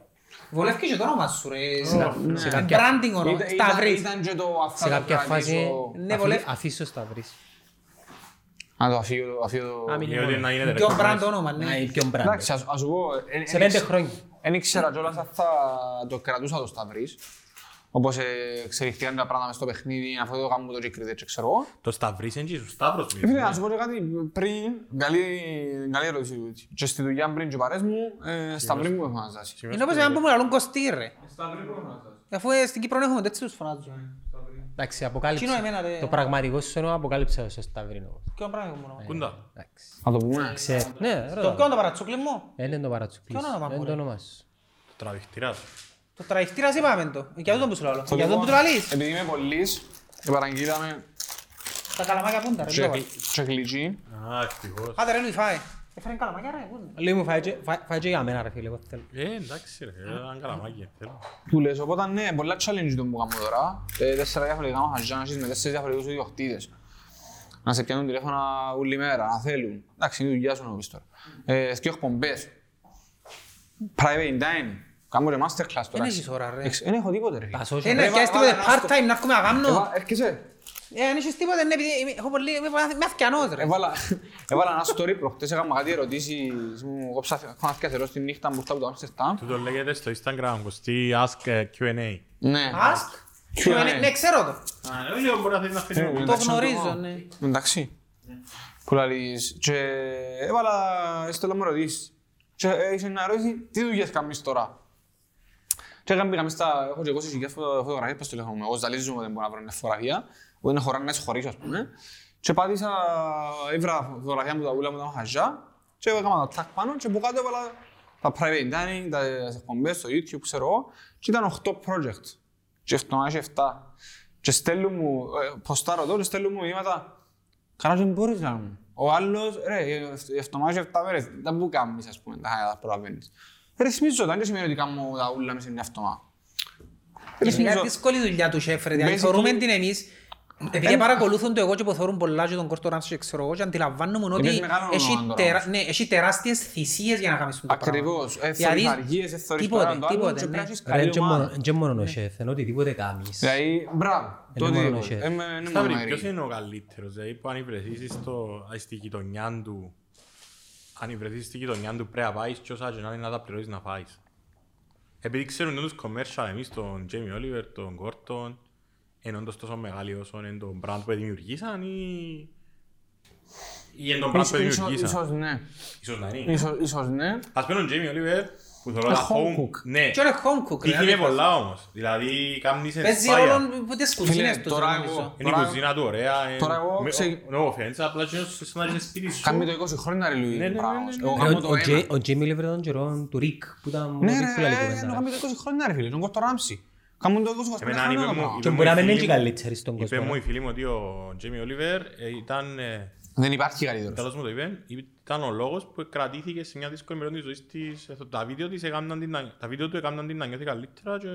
Βολεύει και το όνομα σου ρε. σε κάποια- Branding όνομα, Ήταν- ήταν- Σταυρής. Ήταν και το Σε αυτά το κάποια φάση κρατήσω. Ναι, αφή- βολεύει. αφήσω Σταυρής. Να το αφήσω, το αφήσω. Α, μην Γιατί είναι να μόνο. γίνεται Πιο recognized. brand όνομα, Να ναι. είναι πιο μπράντ. Εντάξει, ας ας σου πω, ε, Σε ε, πέντε ε, χρόνια. Δεν ήξερα κιόλας αν θα το κρατούσα το Σταυρής. Όπως ε, εξελιχθήκαν τα πράγματα μες στο παιχνίδι, αφού το κάνουμε το και κριτές και ξέρω εγώ. Το Σταυρής είναι και σου Σταύρος Ε, Φίλε, μιλήσει. να σου πω και κάτι πριν, καλή, καλή ερώτηση τούτη. Και στη δουλειά πριν και παρές μου, ε, Σταυρή μου έχω αναζάσει. Είναι όπως έναν που μου λαλούν κοστί ρε. Αφού ε, στην Κύπρο έχουμε τέτοιους τους φωνάζουν. Εντάξει, αποκάλυψε. Κοινό εμένα, ρε. Το πραγματικό σου εννοώ αποκάλυψε στο Σταυρίνο. Ποιο πράγμα μου όνομα. Κούντα. Εντάξει. Να το πούμε. Ξέρω. Ναι, Το ρώτα. ποιο είναι το παρατσούκλι μου; Δεν είναι το παρατσουκλής. Ποιο όνομα, Δεν είναι μωρέ; το όνομα σου. Το τραβηχτήρας. Το τραγιχτήρας είπαμε το. Για τούτο που σου λαλώ. Το Για τούτο που λοιπόν, του λαλείς. Επειδή είμαι πολύς, παραγγείλαμε Τα καλαμάκια πού είναι τα ρε, Και το γλυ- και γλυκί. Α, ευτυχώς. Άντε ρε Λουί φάε. Έφερε καλαμάκια ρε, πού είναι; Λίγο μου φάει και- φάει- φάει και για μένα ρε φίλε, εγώ θέλω. Ε, εντάξει ρε, ήταν καλαμάκι, θέλω. Που λες, οπότε ναι, πολλά challenge το που κάνω τώρα. Ε, Τέσσερα διαφορετικά μαχαζιά, να έχεις με τέσσερις διαφορετικούς ιδιοκτήτες. Να σε πιάνουν τηλέφωνα όλη μέρα, να θέλουν. Εντάξει, είναι η δουλειά σου να πεις τώρα. Ε, Δύο εκπομπές. Private time. Κάνω ρε masterclass τώρα. Δεν έχεις ώρα, ρε. Εξ- Δεν έχω τίποτε ρε. φίλε. Τα social. Ε, ναι, Ρε, πιάσεις βα- τίποτε βα- να στο- part-time να έρχομαι να κάνω. Έβα- Έρχεσαι. Ε, αν έχεις τίποτε, ναι, επειδή είμαι- έχω πολύ, είμαι με αυκιανός ρε. Έβαλα, έβαλα ένα story προχτές, έκανα κάτι ερωτήσεις, μου κόψα έχω να θερώ στη νύχτα μπροστά από το Amsterdam. Τούτο λέγεται στο Instagram, κοστί Ask ε, Q&A. Ναι. Ask; Q&A. Ναι, Ναι, ξέρω το. Α, λέω μπορεί να θέλει να αφήσει Ε, ένα Το εντάξει, γνωρίζω, το- ναι. Εντάξει. Που λαλείς, και έβαλα στέλνω μου ερωτήσεις. Και ε, είχε μια ερώτηση, τι δουλειές κάνεις τώρα; Και έκαμε πήγαμε στα, έχω και 20.000 φωτο- φωτογραφίες πας στο τηλέφωνο μου. Εγώ ζαλίζομαι δεν μπορώ να βρω μια φωτογραφία, που είναι χωρά να τις χωρίσω ας πούμε. Και πάτησα, έβρα φωτογραφία μου τα ούλα μου τα μαχαζιά και έκανα τα tag πάνω και από κάτω έβαλα τα private dining, τα εκπομπές στο YouTube, ξέρω εγώ. Και ήταν 8 project. Και αυτό είχε 7. Και στέλνουν μου, ε, ποστάρω εδώ και στέλνουν μου μηνύματα. Καλά δεν μπορείς να μου. Ο άλλος, ρε, η εβδομάδα και 7 μέρες, δεν που κάνεις, ας πούμε, τα τα προλαβαίνεις. Ρε, θυμίζω, δεν σημαίνει ότι κάνω τα ούλα μέσα σε μια εβδομάδα. Ρε, Είναι μια θυμίζω, δύσκολη δουλειά τους σεφ, ρε. Δηλαδή, Basically- θεωρούμε την εμείς, επειδή παρακολουθούν το εγώ και που θεωρούν πολλά και τον Κόρτο Ράμψο και ξέρω εγώ και αντιλαμβάνομαι ότι Είπες μεγάλο έχει, όνομα τώρα τερα... όμως. ναι, έχει τεράστιες θυσίες για να κάνεις το πράγμα. Ακριβώς. Ε, Δηλαδή, θωρείς αργίες, ε, θωρείς τίποτε, πέραν το άλλο τίποτε, και ναι. πρέπει να έχεις Ρε, καλή και ομάδα. μόνο- και μόνο ο σεφ, ενώ οτιδήποτε κάνεις. Δηλαδή, μπράβο, το Είναι μόνο ο οτιδήποτε. chef. Ε, με- είναι Σταύρη, μόνο ποιος αερί. είναι ο καλύτερος, δηλαδή που αν βρεθείς στο, στη γειτονιά του, αν βρεθείς στη γειτονιά του πρέπει να πάεις και όσα και να είναι να τα πληρώσεις να φάεις. Επειδή ξέρουν τους commercial εμείς τον Jamie Oliver, τον Gordon, είναι όντως τόσο μεγάλοι όσο είναι το brand που δημιουργήσαν ή... ή είναι το brand που Ίσως- ίσως- δημιουργήσαν. Ίσως ναι. Ίσως να είναι. Ίσως- Ίσως ναι. Ας πούμε τον Jamie Oliver που θέλω Ε, τα home home cook. Ναι, Και είναι home cook, ρε. τύχει με πολλά όμως. Δηλαδή κάνεις Παίζει inspire. όλο από τις κουζίνες Φίλε, τους, τώρα νομίζω. εγώ- Είναι η Τώρα- κουζίνα του ωραία. είναι- τώρα εγώ με- ξε- ο- ο φαίνεται απλά και είναι σαν να είναι σπίτι σου. Κάνει το 20 χρόνια ρε Λουί. Ναι, ναι, ναι, πράγμα. ναι, ναι. Εγώ Ρε, κάνω ο- το ο ένα. Τζέ- Ο Τζίμι Λίβερ των καιρών του Ρικ που ήταν Ναι ο Ρικ που λέει ρε, κουβέντα, ενώ ρε. κάνει το 20 χρόνια ρε φίλε, τον Κόρτο Ράμψη. Κάνουν το 20 Εμένα χρόνια είπε το μου- πράγμα. Και είπε μπορεί να μου η μην είναι φίλη και μου- καλύτερη στον Είπε κόσμο. μου ρε. η φίλη μου ότι ο Τζέμι Όλιβερ ε, ήταν, ε, Δεν υπάρχει καλύτερος. τέλος μου το είπε, ήταν ο λόγος που κρατήθηκε σε μια δύσκολη περίοδο της ζωής της. Ε, Τα βίντεο, της έκαναν την να- τα βίντεο του έκαναν την να νιώθει καλύτερα και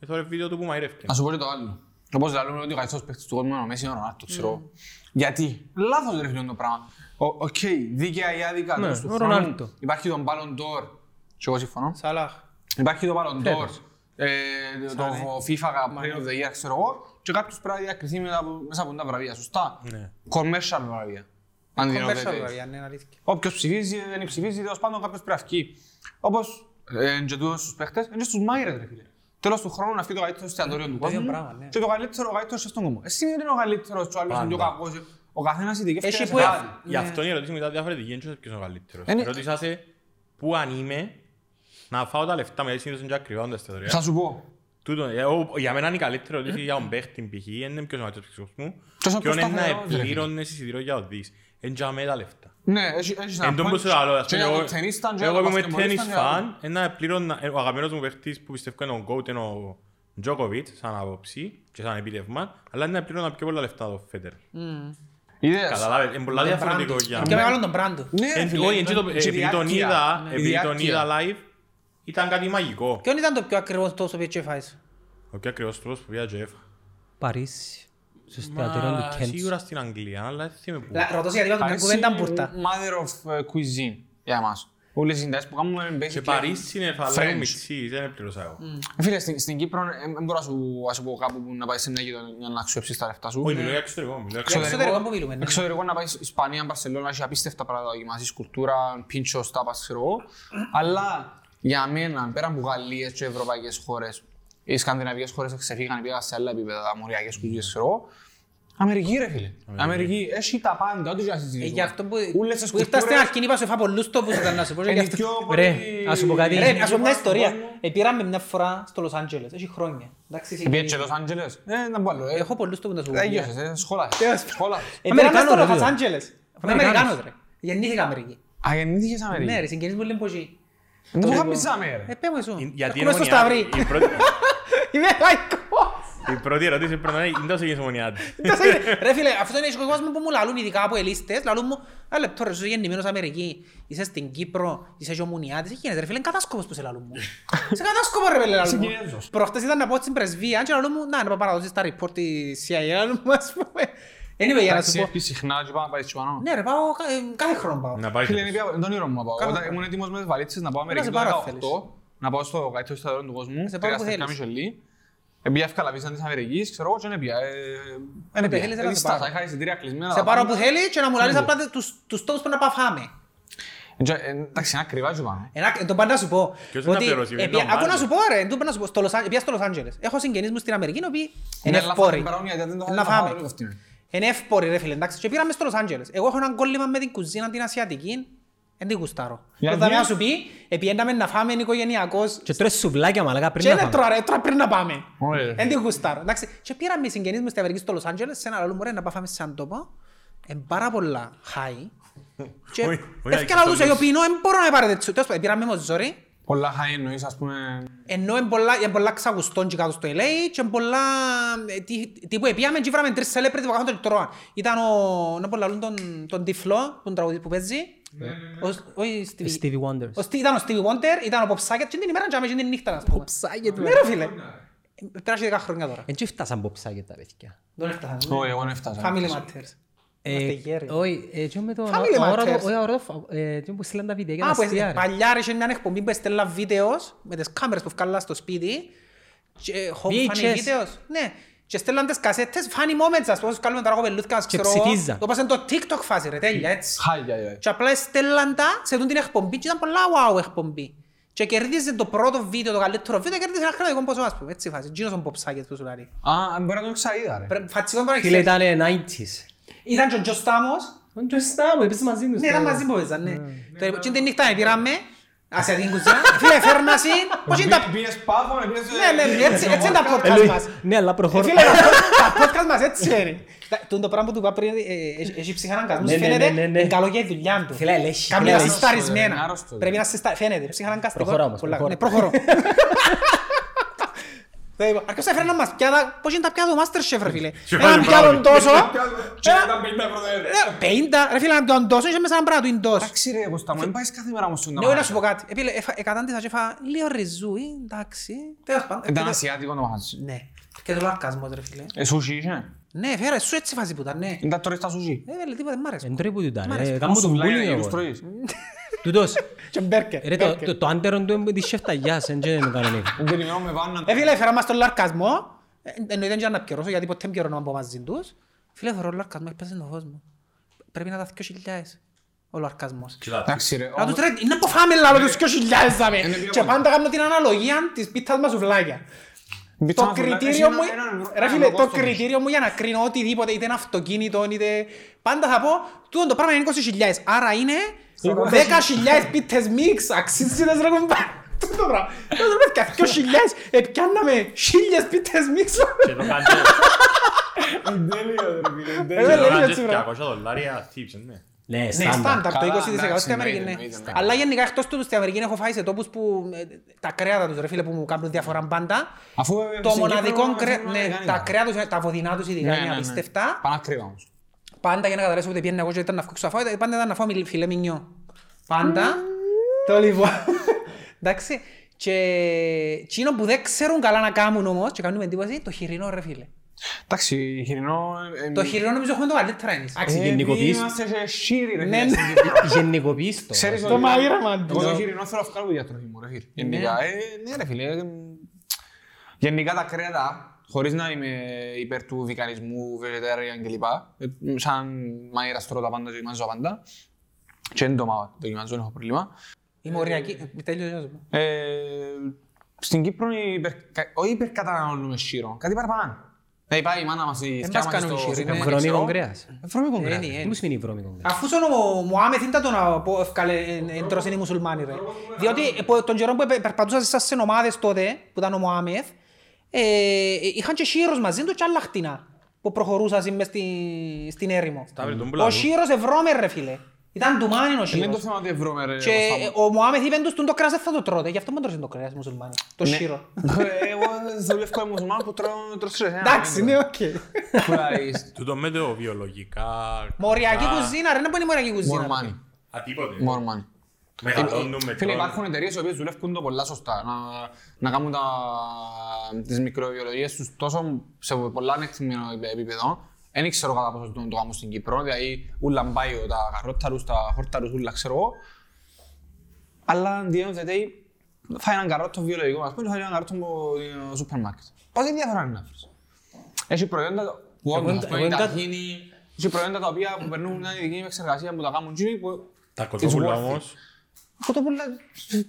εθώρε βίντεο του που μαϊρεύκε. Να σου πω και το άλλο. Όπως λέμε ότι ο καλύτερος παίκτης του κόσμου είναι ο Μέσι είναι ο Ρονάλντο, ξέρω. Γιατί. Λάθος ρε φίλε το πράγμα. Ο- Οκ, δίκαια ή άδικα, Ναι, τέλος του ο χρόνου. Ρονάλντο. Υπάρχει τον Ballon d'Or. Και εγώ συμφωνώ. Σαλάχ. Υπάρχει το Ballon d'Or. Φέτος. ε, Το FIFA πριν of the year, ξέρω εγώ. Και κάποιος πρέπει να διακριθεί μετά από- μέσα από τα βραβεία, σωστά. Ναι. Commercial βραβεία. Αν Commercial δίνονται. βραβεία, ναι, είναι αλήθεια. Όποιος ψηφίζει, δεν ψηφίζει, τέλος πάντων κάποιος πρέπει να βγει. Όπως ε, και τούτος στους παίχτες, είναι στους μάιρες ρε φίλε. Τέλος του χρόνου να βγει το καλύτερο εστιατόριο του Το ίδιο κόσμου πράγμα, ναι. και το καλύτερο, ο καλύτερος στον κόσμο. Εσύ δεν είναι ο καλύτερος, ο άλλος είναι πιο Πάντα. κακός. Ο καθένας ειδικεύεται Έχει σε που- κάτι. Γι' αυτό η ερώτηση μου ήταν διαφορετική, δεν ξέρω ποιος είναι ο καλύτερος. Είναι- Ρώτησα σε πού αν είμαι να φάω τα λεφτά με, συνήθως είναι και ακριβά τα εστιατόρια. Θα σου πω. Τούτο, ε, ο- Για μένα είναι η καλύτερη ερώτηση για τον παίχτη π.χ. είναι ποιος είναι ο καλύτερος παίχτης του κόσμου. Τόσο Ποιον είναι να προσταθερός, ρε φίλε. επλήρωνες εισιτήριο για οδείς. Εν για με τα λεφτά. Ναι, έχει έχεις ένα Εν τόν point. που σου λέω, ας Και πούμε, για εγώ- τον ταινίστα, και για εγώ τον που είμαι μπασκετμπολίστα, tennis και για- fan, ένα πλήρωνα, ε, ο αγαπημένος μου παίχτης που πιστεύω είναι ο GOAT είναι ο Djokovic, σαν άποψη και σαν επίτευγμα, αλλά είναι να πλήρωνα πιο πολλά λεφτά το Federer. Είδες. Καταλάβες, είναι πολλά διαφορετικό για Και μένα. μεγάλο τον brand του. Ναι, ρε Εν- φίλε, Όχι, έτσι το- και η επειδή τον διάρκεια. είδα, Ναι. Η επειδή τον διάρκεια. είδα live, ήταν κάτι μαγικό. Ποιον ήταν το πιο ακριβώς τόσο που έτσι φάεις; Ο πιο ακριβώς τρόπος που πήγα και έφα. Παρίσι. Στο εστιατόριο Μα, του Κέντς. Σίγουρα στην Αγγλία, αλλά δεν θυμάμαι πού. Λα- Ρωτώ γιατί είπα μια Παρίσι κουβέντα είναι μπουρτα. Mother of ε, cuisine για εμάς. Όλες οι συντάσεις που κάνουμε Και basically- Παρίσι είναι French. φαλαίο μιτσί, δεν πλήρωσα εγώ. Φίλε, στην, στην Κύπρο ε, δεν μπορώ να σου, να σου πω κάπου που να πάει σε μια γειτονιά να αξιέψεις τα λεφτά σου. Όχι, μιλώ για εξωτερικό, μιλώ για Για εξωτερικό. εξωτερικό που μιλούμε, ναι. Εξωτερικό να πάεις Ισπανία, Μπαρσελόνα, έχει απίστευτα πράγματα να δοκιμάσεις, κουλτούρα, πίντσο, τάπας, ξέρω εγώ. Αλλά για μένα, πέρα από Γαλλίες και ευρωπαϊκές χώρες, οι σκανδιναβικές χώρες ξεφύγαν, πήγαν σε άλλα επίπεδα, μοριακές κουζίες, ξέρω εγώ. Αμερική ρε φίλε. Αμερική έχει τα πάντα, ό,τι και να Ε, συζητήσουμε. Γι' αυτό που Ούλες τις που ήρθα στην κουλτούρες αρχή είπα σου έφα πολλούς τόπους ήταν να σου πω. και γι' είναι αυτό- πιο Ρε, πολύ- ας σου πω κάτι. Ρε, ας πω μια ιστορία. κόσμο. Ε, Πήραμε μια φορά στο Λος Άντζελες, έχει χρόνια. Εντάξει, εσύ- Πήγες και Λος Άντζελες; Ε, να πω άλλο. ε. Έχω πολλούς τόπους να σου πω. Έγιωσες, ε, σχόλασες. Σχόλασες. Ε, Πήραμε Αμερικάνος, στο ρε, Λος τούτο. Άντζελες. Είμαι Αμερικάνος. Αμερικάνος ρε. Γεννήθηκα Αμερική. Α, γεννήθηκες Αμερική. Ναι ρε, συγγενείς μου λένε πως εκεί. Δεν το χαμίζαμε, ρε. Ε, πέ μου εσύ. Γιατί Ακούμε στο είναι Σταυρί. η πρώτη... [LAUGHS] Είμαι λαϊκός. Η πρώτη ερώτηση πρέπει να είναι είναι τόσο γίνεις ομονιάτη. Ρε φίλε, αυτό είναι ο κόσμος που μου λαλούν ειδικά από ελίστες, λαλούν μου, ένα λεπτό ρε, είσαι γεννημένος Αμερική, είσαι στην Κύπρο, είσαι και ομονιάτης, τι γίνεται ρε φίλε, είναι κατάσκοπος που σε λαλούν μου. [LAUGHS] Σε κατάσκοπο ρε φίλε λαλούν μου. Προχτές ήταν να πω στην πρεσβεία και λαλούν μου, να, να παραδώσεις τα report της CIA, λαλούν μου, ας πούμε. Anyway, για να σου Εντάξει, πω. έχεις συχνά και πάω να πάει στο πάνω. Ναι ρε, πάω κα- ε, κάθε χρόνο πάω. Να πάει. Φίλε, είναι πια- είναι το όνειρο μου να πάω. Κάνω Όταν πράγμα. ήμουν έτοιμος με τις βαλίτσες να πάω Να Αμερική σε το πάρω, 18, θέλεις. να πάω στο καλύτερο σταδόν του κόσμου, σε πάρω τρία που στεκά θέλεις. Μισελή. Εμπία εύκολα βίζα της Αμερικής, ξέρω εγώ και δεν πια. Δεν θέλεις, πια. έλα, σε Διστάσα, πάρω. είχα εισιτήρια κλεισμένα. Σε τα πάρω πάντα. που θέλεις και να μου λαλείς απλά τους- τους τόπους που να πάω φάμε. Και, ε, Εντάξει, είναι ακριβά και πάνω. Ένα, το πάντα σου πω. Ποιος είναι ότι να πληρώσει, επία- είναι ο Άκου να Μάρτιν. σου πω ρε, εντού να σου πω, στο Λος Άν- πήγα στο Λος Άντζελες. Έχω συγγενείς μου στην Αμερική, οι οποίοι είναι Ναι, αλλά ευπόροι. φάμε παρόμοια, γιατί δεν το Να είχα φάμε. Φάω, δεν το φτύνω. Είναι εύποροι ρε φίλε, εντάξει. Και πήραμε στο Λος Άντζελες. Εγώ έχω έναν κόλλημα με την κουζίνα την Ασιατική. Δεν την γουστάρω. Γιατί; Και θα να σου πει, επιένταμε να φάμε οικογενειακός. Και τρώες σουβλάκια μαλάκα πριν Και να είναι φάμε. τώρα ρε, τώρα πριν να πάμε. Ωραία. Δεν την γουστάρω. Εντάξει. Και πήραμε οι συγγενείς μου στην Αμερική στο Λος Άντζελες, σε ένα άλλο μου ρε, να πάμε σε έναν τόπο. Είναι πάρα πολλά high. [LAUGHS] Και Όχι, όχι, έφτιανα τους στο εγώ Λος. πίνω, δεν μπορώ να πάρετε έτσι. Τέλος πάντων, πήραμε με ζόρι. Πολλά high εννοείς, ας πούμε... Ενώ είναι πολλά, είναι πολλά ξαγουστών και κάτω στο LA και είναι πολλά... ε, τι- Τι που επίαμε και βράμε τρεις celebrity που κάθονται και τρώαν. Ήταν ο... Να πω λαλούν τον, τον Τυφλό που, τραγουδί- που παίζει. Ο- Όχι, Stevie- Stevie Wonders. ο Steve- Ήταν ο Stevie Wonder, ήταν ο Pop Saget και την ημέρα και άμεσα την νύχτα. ας πούμε. Ποψάκια του. Ναι ρε φίλε. Πέρασε 10 χρόνια τώρα. Εν και φτάσαν ποψάκια τα παιδιά. Δεν έφτασαν. Όχι, εγώ δεν έφτασα. Family Matters. Ε, Είμαστε γέροι. Όχι, ε, και με τον Family αόρατο- Matters. όχι, αόρατο, ε, και που στείλαν τα βιντεάκια Α, τα που αστεία, ρε. παλιά ρε είχε μια εκπομπή που έστελνα βίντεος με τις κάμερες που βγάλα στο σπίτι και home funny VHS. videos. Ναι. Και στέλναν τις κασέτες funny moments ας πούμε, όπως βγάλουμε τώρα κοπελούθηκας, Και ξέρω εγώ. ψηφίζα. Το πάσαν το TikTok φάση ρε, τέλεια έτσι. Χάλια, ε. Και απλά στέλναν τα σε τούτη την εκπομπή και ήταν πολλά wow εκπομπή. Και κερδίζε το πρώτο βίντεο, το καλύτερο βίντεο, κερδίζε ένα κρατικό ποσό ας πούμε, έτσι φάση. Γίνος ο Ποψάκης που σου λέει. Α, μπορεί να τον ξαείδα, ρε. Πρέ- Φατσικό μπορεί να Φίλε, ξέρεις. ήταν 90s. Ήταν και ο Τζο Στάμος. Ο Τζο Στάμος, έπαιζε μαζί τους. Ναι, ήταν μαζί που παίζαν, ναι. Το- Και την νύχτα πήραμε, ασιατική κουζίνα, [LAUGHS] φίλε φέρνασαι, πώς είναι τα... Πήγες πάφο, πήγες... Ναι, ναι, έτσι, έτσι είναι τα Ε, podcast Λουί- μας. Ναι, αλλά Ε, προχωρώ. Φίλε, τα podcast μας έτσι είναι. Τα- τούτο το πράγμα που του είπα πριν, ε, ε, έχει ψυχαναγκασμούς, Ναι, ναι, φαίνεται, ναι, ναι, ναι. είναι καλό για τη δουλειά του. Φίλε, ελέγχει. Κάμια Φίλε, συσταρισμένα. είναι άρρωστο, Πρέπει να συστα... Φαίνεται, ψυχαναγκαστικό. Προχωρά όμως, Πολλά- προχώρα. Ναι, προχωρώ. [LAUGHS] Δεν είπα, Αρκώς έφεραν μας πιάτα, πώς είναι τα πιάτα του Masterchef ρε φίλε; [LAUGHS] Και Έναν πάλι πιάτο μπράβο. τόσο, Και ήταν 50 ευρώ, ρε. ε, 50, ρε φίλε, έναν πιάτο τόσο και μέσα έναν πράγμα του είναι τόσο. Εντάξει ρε, Κώστα μου, δεν πάεις κάθε μέρα όμως στον Ναι, όχι να σου πω κάτι. Επίλε, έφα- εκατάντησα και έφα λίγο ριζούι, εντάξει. Τέλος πάντων. Ήταν Και το- ασιάτικο το μαγαζί. Ναι. Και το λαρκασμός ρε φίλε. Ε, σούσι είχε. Ναι, φέρε, σου έτσι φάση που ήταν, ναι. Είναι τα τρώεις τα σούσι. Ε, βέλε, τίποτα, δεν μ' αρέσει. Εν τρώει που του ήταν, Μ' ρε. αρέσει. Κάμω τον Σουβλάκια bullying για εγώ. τους τρώεις; Τούτος. Και μπέρκερ. Ρε, το- το- το άντερο του είναι της σεφταγιάς, εν και είναι κανονικό. Δεν περιμένω με πάνω. Ε, φίλε, έφερα μας τον λαρκασμό. Ε, Εννοείται δεν να πιερώσω, γιατί ποτέ πιερώνω από μαζί τους. Φίλε, θωρώ λαρκασμός, έπαιζε το φως μου. Πρέπει να τα 2.000 ο λαρκασμός. Εντάξει ρε. Να τους ρε, είναι που φάμε λάλο τους 2.000 δάμε. Είναι πιο Και πολύ. πάντα κάνω την αναλογία της πίτσας μας σουβλάκια. Πίτσα Το μας σουβλάκια, κριτήριο εσύ μου, ένα- ένα- ρε ένα φίλε, το κόστος. κριτήριο μου για να κρίνω οτιδήποτε, είτε είναι αυτοκίνητο, είτε... Πάντα θα πω, τούτο το πράγμα είναι 20.000, άρα είναι 10.000 πίτες μίξ, αξίζει τις [LAUGHS] ρε κουμπά. Τούτο το πράγμα. Τούτο το παιδιά, 2.000, επιάνναμε 1.000 πίτες μίξ. Και το κάνεις Ε, δεν λέει έτσι, βρε. 200 δολάρια tips, ναι. Ναι, Ναι, στάνταρ. στάνταρ, το Καλά, 20% στην εντάξει, Αμερική, εννοείται, ναι. εννοείται, Αλλά γενικά εκτός του στην Αμερική έχω φάει σε τόπους που ε, τα κρέατα τους ρε φίλε που μου κάνουν διαφορά πάντα. Αφού ε, Το στην μοναδικό Κύπρο κρέα, φέρνουν ναι, αμερικάνικα. τα κρέα τους, τα βοδινά τους ειδικά Ναι, είναι ναι, ναι. απίστευτα. Πάνε ακριβά όμως. Πάντα για να καταλάβεις ότι πιένε εγώ και ήταν να φύξω αφού, πάντα ήταν να φάω μιλ- φιλέ μινιό. Πάντα. Το λοιπόν. [LAUGHS] Εντάξει. Και εκείνο που δεν ξέρουν καλά να κάνουν όμως και κάνουν εντύπωση, το χοιρινό ρε φίλε. Εντάξει, χοιρινό... ε, Το χοιρινό νομίζω έχουμε το καλύτερα εμείς. Εντάξει, ε, γενικοποιείς- Είμαστε σε σύρι ρε Ναι, φίλε, ναι. στην [LAUGHS] Κύπρο. Γενικοποιείς το. Ξέρεις Το ότι- μαγείρεμα του. Εγώ το χοιρινό θέλω να βγάλω από διατροφή μου ρε φίλε. Γενικά, ε, ναι ρε φίλε. ε, Γενικά τα κρέατα, χωρίς να είμαι υπέρ του βικανισμού, vegetarian κλπ. ε, Σαν μαγείρας τρώω τα πάντα και δοκιμάζω τα πάντα. Και δεν το μάω, δοκιμάζω, δεν έχω πρόβλημα. Είμαι οριακή. ε, Τέλειος, τέλειο. Ε, στην Κύπρο υπερ, κα- όχι υπερκαταναλώνουμε σύρο, κάτι παραπάνω. Δηλαδή πάει η μάνα μας η μας θκιά μας κάνουν στο σύρο, σούπερ είναι μάρκετ, Βρώμικο ξέρω. κρέας. Ε, Βρώμικο κρέας. Είναι, Τι μου σημαίνει βρώμικο κρέας. Αφού στον ο Μωάμεθ ήταν το να πω ευκάλε εντρός είναι οι μουσουλμάνοι ρε. Διότι ε, τον καιρό που επε- περπατούσα στις σε ομάδες τότε που ήταν ο Μωάμεθ ε, είχαν και σύρος μαζί του και άλλα χτινά που προχωρούσαν μες στη- στην έρημο. Τα βρει τον Ο πλάτο. σύρος ευρώμε ρε φίλε. Ήταν του μάνι ο Δεν είναι το Σύρος. θέμα ότι βρούμε ρε. Και Κώστα μου. ο Μωάμεθ είπε τους, «Τούν το κρέας δεν θα το τρώτε, γι' αυτό με τρώσε το κρέας μουσουλμάνι. Το Ναι. Σύρο. [LAUGHS] Ε, Εγώ δουλεύω με μουσουλμάν που τρώω τρως ρε. Εντάξει, ναι, οκ. Τούτο με το βιολογικά... Μοριακή καλά, κουζίνα, ρε, να πω είναι μοριακή κουζίνα. More money. Α, τίποτε. More money. Μεγαλώνουμε Φίλε, τώρα. υπάρχουν εταιρείες οι οποίες δουλεύουν το πολλά σωστά. Να, να κάνουν τα, τις μικροβιολογίες τους τόσο σε πολλά ανεκτημένο επίπεδο. Δεν ξέρω κατά πόσο το, το κάνουν στην Κύπρο, δηλαδή ούλα μπάιο, τα καρόταρους, τα χόρταρους, ούλα ξέρω εγώ. Αλλά the end of the day, φάει έναν καρότο βιολογικό, ας πούμε, και φάει έναν καρότο από το σούπερ μάρκετ. Πόση διαφορά είναι να βρεις. Έχει προϊόντα που όντως, ας πούμε, εγώ τα εγκα- γίνει, έχει προϊόντα τα οποία που περνούν μια ειδική επεξεργασία που τα κάνουν τζίνοι, που Τα It's κοτόπουλα worth it. όμως... Κοτόπουλα,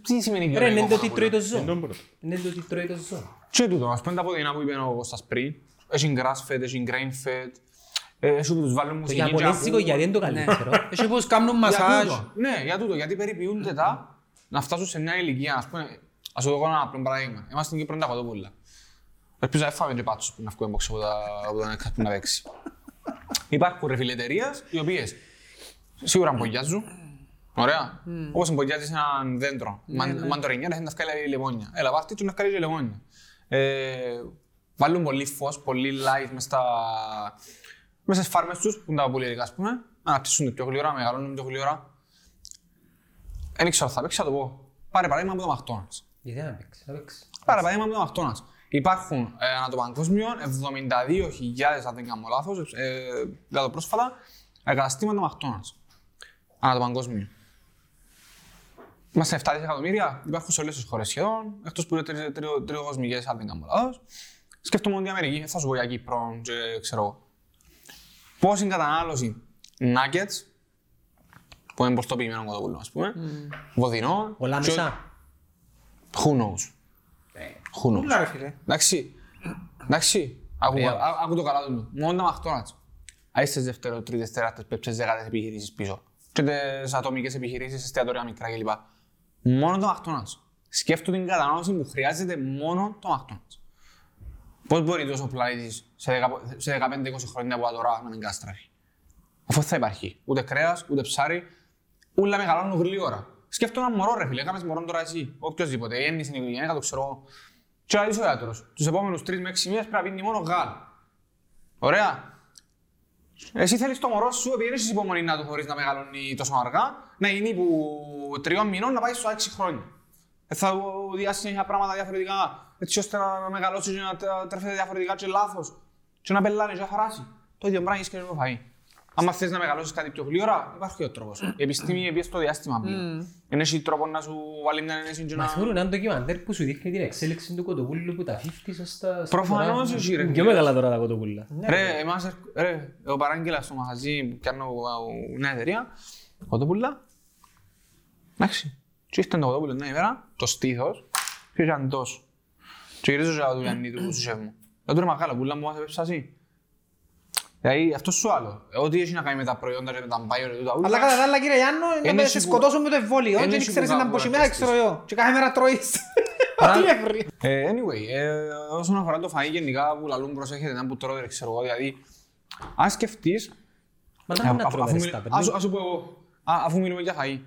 τι σημαίνει Ρε, βιολογικό είναι το τι κοτόπουλο; τρώει το Είναι ζώο. τον πρώτο. Είναι το τι τρώει το ζώο. Και τούτο, ας πούμε τα ποδινά που είπε ο Κώστας πριν, έχει grass fed, έχει grain fed, ε, έχει που τους βάλουν Το μουσική και Ιαπωνέζικο ακούν. γιατί είναι το καλύτερο. [LAUGHS] Έχει πως κάνουν Για μασάζ. τούτο, Ναι, για τούτο, γιατί περιποιούνται τα να φτάσουν σε μια ηλικία, ας πούμε, ας σου δω ένα απλό παράδειγμα. Είμαστε στην Κύπρο είναι τα κοτόπουλα. Ελπίζω να έφαμε και πάτσους που να βγούμε από τα- από τον έκας που να παίξει. [LAUGHS] Υπάρχουν ρε φίλε εταιρείες οι οποίες σίγουρα μπογιάζουν, Ωραία. Όπως εμπογιάζεις έναν δέντρο. Μαν- Μαντορινιά να να βγάλει λεμόνια. Έλα, βάρτη του να βγάλει και λεμόνια. Ε, Βάλουν πολύ φως, πολύ light μες στα... Μέσα στις φάρμες τους, που είναι τα πουλερικά, ας πούμε. Αναπτύσσουν πιο γλυόρα, μεγαλώνουν πιο γλυόρα. Δεν ξέρω, θα παίξει, θα το πω. Πάρε παράδειγμα από το McDonald's. Γιατί να παίξεις, να παίξεις. Πάρε παράδειγμα από το McDonald's. Υπάρχουν ε, ανά το παγκόσμιο 72.000, αν δεν κάνω λάθος, ε, για το πρόσφατα, εγκαταστήματα McDonald's. Ανά το παγκόσμιο. Είμαστε 7 δισεκατομμύρια, υπάρχουν σε όλες τις χώρες σχεδόν, εκτός που είναι τρι- τρι- τριγοσμικές, αν δεν κάνω λάθος. Σκέφτομαι ότι η Αμερική, θα σου πω για Κύπρο και ξέρω εγώ. Πώς είναι η κατανάλωση nuggets, που είναι μποστοποιημένο κοτόπουλο, ας πούμε, βοδινό, Πολλά και- μέσα. Who knows. Who knows. Ούλα ρε φίλε. Εντάξει. Εντάξει. Άκου, Ωραία. α- άκου το καλά του. Μόνο τα McDonald's. Αν είσαι δεύτερο, τρίτες, τεράστιες, πέπτες, δεκάτες επιχειρήσεις πίσω. Και τις ατομικές επιχειρήσεις, εστιατόρια μικρά κλπ. Μόνο το McDonald's. Σκέφτομαι την κατανάλωση που χρειάζεται μόνο το McDonald's. Πώς μπορεί τόσο πλανήτης σε 10 σε 15-20 χρόνια από τώρα να μην κάστραφει. Αφού θα υπάρχει. Ούτε κρέας, ούτε ψάρι, Ούλα μεγαλώνουν γρήγορα. Σκέφτομαι ένα μωρό ρε φίλε, έκαμες μωρό τώρα εσύ, οποιοςδήποτε, γέννησε η οικογένεια, το ξέρω. Και ο ο ιατρός, τους επόμενους τρεις με έξι μήνες πρέπει να πίνει μόνο γάλα. Ωραία. Εσύ θέλεις το μωρό σου, επειδή έχεις υπομονή να του χωρίς να μεγαλώνει τόσο αργά, να γίνει που τριών μηνών να πάει στους έξι χρόνια. Ε, θα του διάσει συνέχεια πράγματα διαφορετικά, έτσι ώστε να μεγαλώσεις και να τε- τρέφεται διαφορετικά και λάθος. Και να πελάνε και να χαράσεις. Το ίδιο πράγμα έχεις και το φαΐ. Άμα θες να μεγαλώσεις κάτι πιο γλύωρα, υπάρχει ο τρόπος. Η επιστήμη πήγε στο διάστημα πλέον. Δεν έχει τρόπο να σου βάλει μια ενέση και Μα να... θυμούν έναν ντοκιμαντέρ που σου δείχνει την εξέλιξη του κοτοπούλου που τα 50 ως τα... στα Προφανώς τώρα. εσύ, ρε, Είναι φίλε. Πιο μεγάλα τώρα τα κοτοπούλα. Ρε, εμάς, ερ- ρε, εγώ παράγγειλα στο μαγαζί που κάνω ε, μια εταιρεία, κοτόπουλα. Εντάξει. Και ήρθε το κοτόπουλο την ημέρα, το στήθος, και ήταν τόσο. Και γυρίζω και του Γιάννη του σου σεφ μου. Δεν του ρε μαγάλα, πουλά μου βάζε πέψαση. Δηλαδή, αυτός σου άλλο. Ε, Ό,τι έχει να κάνει με τα προϊόντα και με τα μπάιο και τούτα ούλα. Αλλά κατά τα άλλα κύριε Γιάννο, Εν να έχει σε που- σκοτώσουν με το εμβόλιο εν και δεν έχει ξέρεις που να κάπου μπω να σήμερα, ξέρω εγώ. Και κάθε μέρα τρώεις. Ό,τι έβρι. Ε, anyway, ε, όσον αφορά το φαΐ γενικά που λαλούν προσέχετε να που τρώτε, ξέρω εγώ, δηλαδή, αν σκεφτείς, Μα Ε, να μην να αφού- τρώμε αφού ρε μιλ- στα ας σου- παιδιά. ας σου πω εγώ, α- αφού μιλούμε για φαΐ.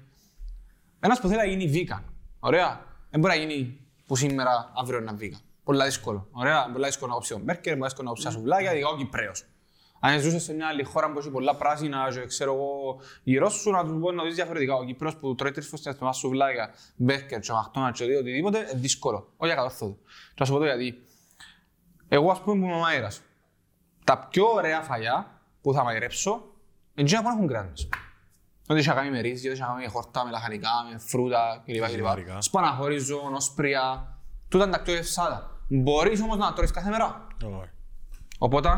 Ένας που θέλει να γίνει vegan, ωραία, δεν μπορεί να γίνει που σήμερα αύριο είναι vegan. Πολλά δύσκολο. Ωραία, πολλά δύσκολο να κόψει τον μπέρκερ, πολλά δύσκολο να κόψει τα σουβλάκια, ειδικά ο Κυπρέος. Αν ζούσες σε μια άλλη χώρα που έχει πολλά πράσινα, και ξέρω εγώ, γύρω σου να τους μπορείς να δεις διαφορετικά. Ο Κυπρέος που τρώει τρεις φορές την εβδομάδα σουβλάκια, μπέρκερ, και McDonald's και οτιδήποτε, είναι δύσκολο. Όχι ακατόρθωτο. Και να σου πω το γιατί. Εγώ ας πούμε που είμαι μαέρας, τα πιο ωραία φαγιά που θα μαγειρέψω, είναι εκείνα που έχουν κρέας. Ό,τι έχει να κάνει με ρύζι, ό,τι έχει να κάνει με χόρτα, με λαχανικά, με φρούτα κλπ. κλπ. Ζυμαρικά. Σπαναχώριζο, νοσπρία, τούτα είναι τα πιο ευσάτα. Μπορείς όμως να τρώεις κάθε μέρα. Όχι. Οπότε,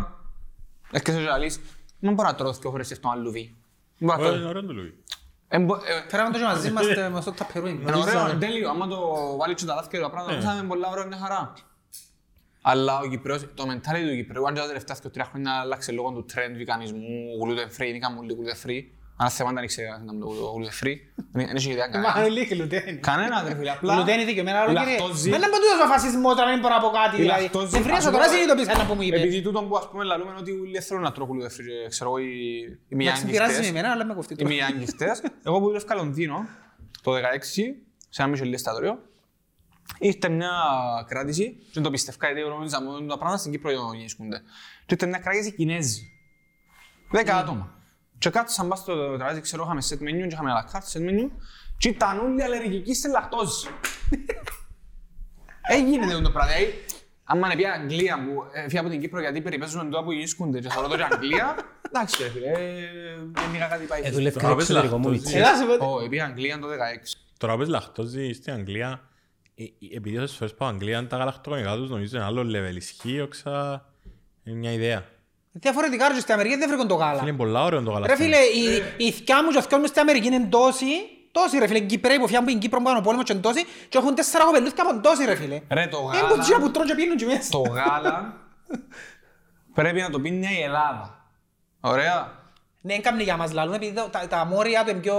έρχεσαι και λαλείς, δεν μπορώ να τρώω δύο φορές αυτό λουβί. Δεν μπορώ να Όχι, τρώω. είναι ωραίο το Λουί. Ε, μπο- ε, Φέραμε το και μαζί μας τε- στο ταπερούι. Είναι ωραίο, είναι τέλειο. Άμα το βάλεις και τα λάθη και τα πράγματα, θα είναι πολλά ωραία, μια χαρά. Αλλά ο Κυπρέος, το mentality του Κυπρέου, αν και τα τελευταία δύο τρία χρόνια άλλαξε λόγω του trend βικανισμού, gluten free, είναι καμούλη gluten free, Αν θέμα δεν ήξερε να το gluten-free, δεν έχει ιδέα Μα κανένα. είναι και λουτένι. Κανένα, ρε φίλε, απλά... Λουτένι δικαιωμένα, αλλά η κύριε. λακτόζη- Δεν είναι ποτούτος ο φασισμός, τώρα δεν μπορώ να πω κάτι. η δηλαδή. λακτόζη- Δεν φρύασα ας τώρα, πω- συνειδητοποίησα να που μου είπε. Επειδή τούτο που ας πούμε λαλούμε ότι όλοι θέλουν να τρώω gluten-free, και ξέρω εγώ, οι, οι Εντάξει, πειράζει με μιάγκιστες, εμένα, αλλά με κοφτεί οι τώρα. μιάγκιστες, εγώ που δουλεύκα Λονδίνο, το 16, σε ένα μισό εστιατόριο, ήρθε μια κράτηση, και δεν το πιστεύκα, γιατί γνωρίζα μόνο τα πράγματα στην Κύπρο γεννήσκονται. Και ήρθε μια κράτηση Κινέζη. Δέκα άτομα. Και κάτσαν πας στο τραπέζι, ξέρω, είχαμε set menu και είχαμε à la carte set menu και ήταν όλοι αλλεργικοί στη λακτόζη. [LAUGHS] Έγινε το πράγμα. Δηλαδή, άμα είναι πια Αγγλία που έφυγε από την Κύπρο γιατί περιπέζουμε τώρα που γεννήσκονται και θεωρώ το και Αγγλία, [LAUGHS] εντάξει ρε φίλε, ε, δεν είχα κάτι πάει. Ε, δουλεύει Τώρα και πες εξωτερικό μου λακτόζη. μίτσι. Ελά, σε πότε. Ω, πήγε Αγγλία το 16. Τώρα πες λαχτόζι στην Αγγλία, ε, ε, επειδή όσες φορές πάω Αγγλία, τα γαλακτοκομικά τους νομίζω είναι άλλο level. Ισχύει, όξα, είναι μια ιδέα. Διαφορετικά ρε, στην Αμερική δεν βρήκαν το γάλα. Είναι πολλά ωραίο το Ρε γαλακτό. φίλε, οι- οι θκιά μου και ο θκιός μου στην Αμερική είναι τόσοι, τόσοι ρε φίλε, οι Κυπρέοι που φιάνουν που είναι Κύπρο που κάνουν πόλεμο και είναι τόσοι και έχουν τέσσερα κοπελούθκια από τόσοι ρε φίλε. Ρε το Είναι που τζιά που γάλα, τρώνε και πίνουν και μέσα. το γάλα πρέπει να το πίνει η Ελλάδα. Ωραία. Ναι, έκαμνε για μας λαλούν επειδή τα- τα- τα μόρια του είναι πιο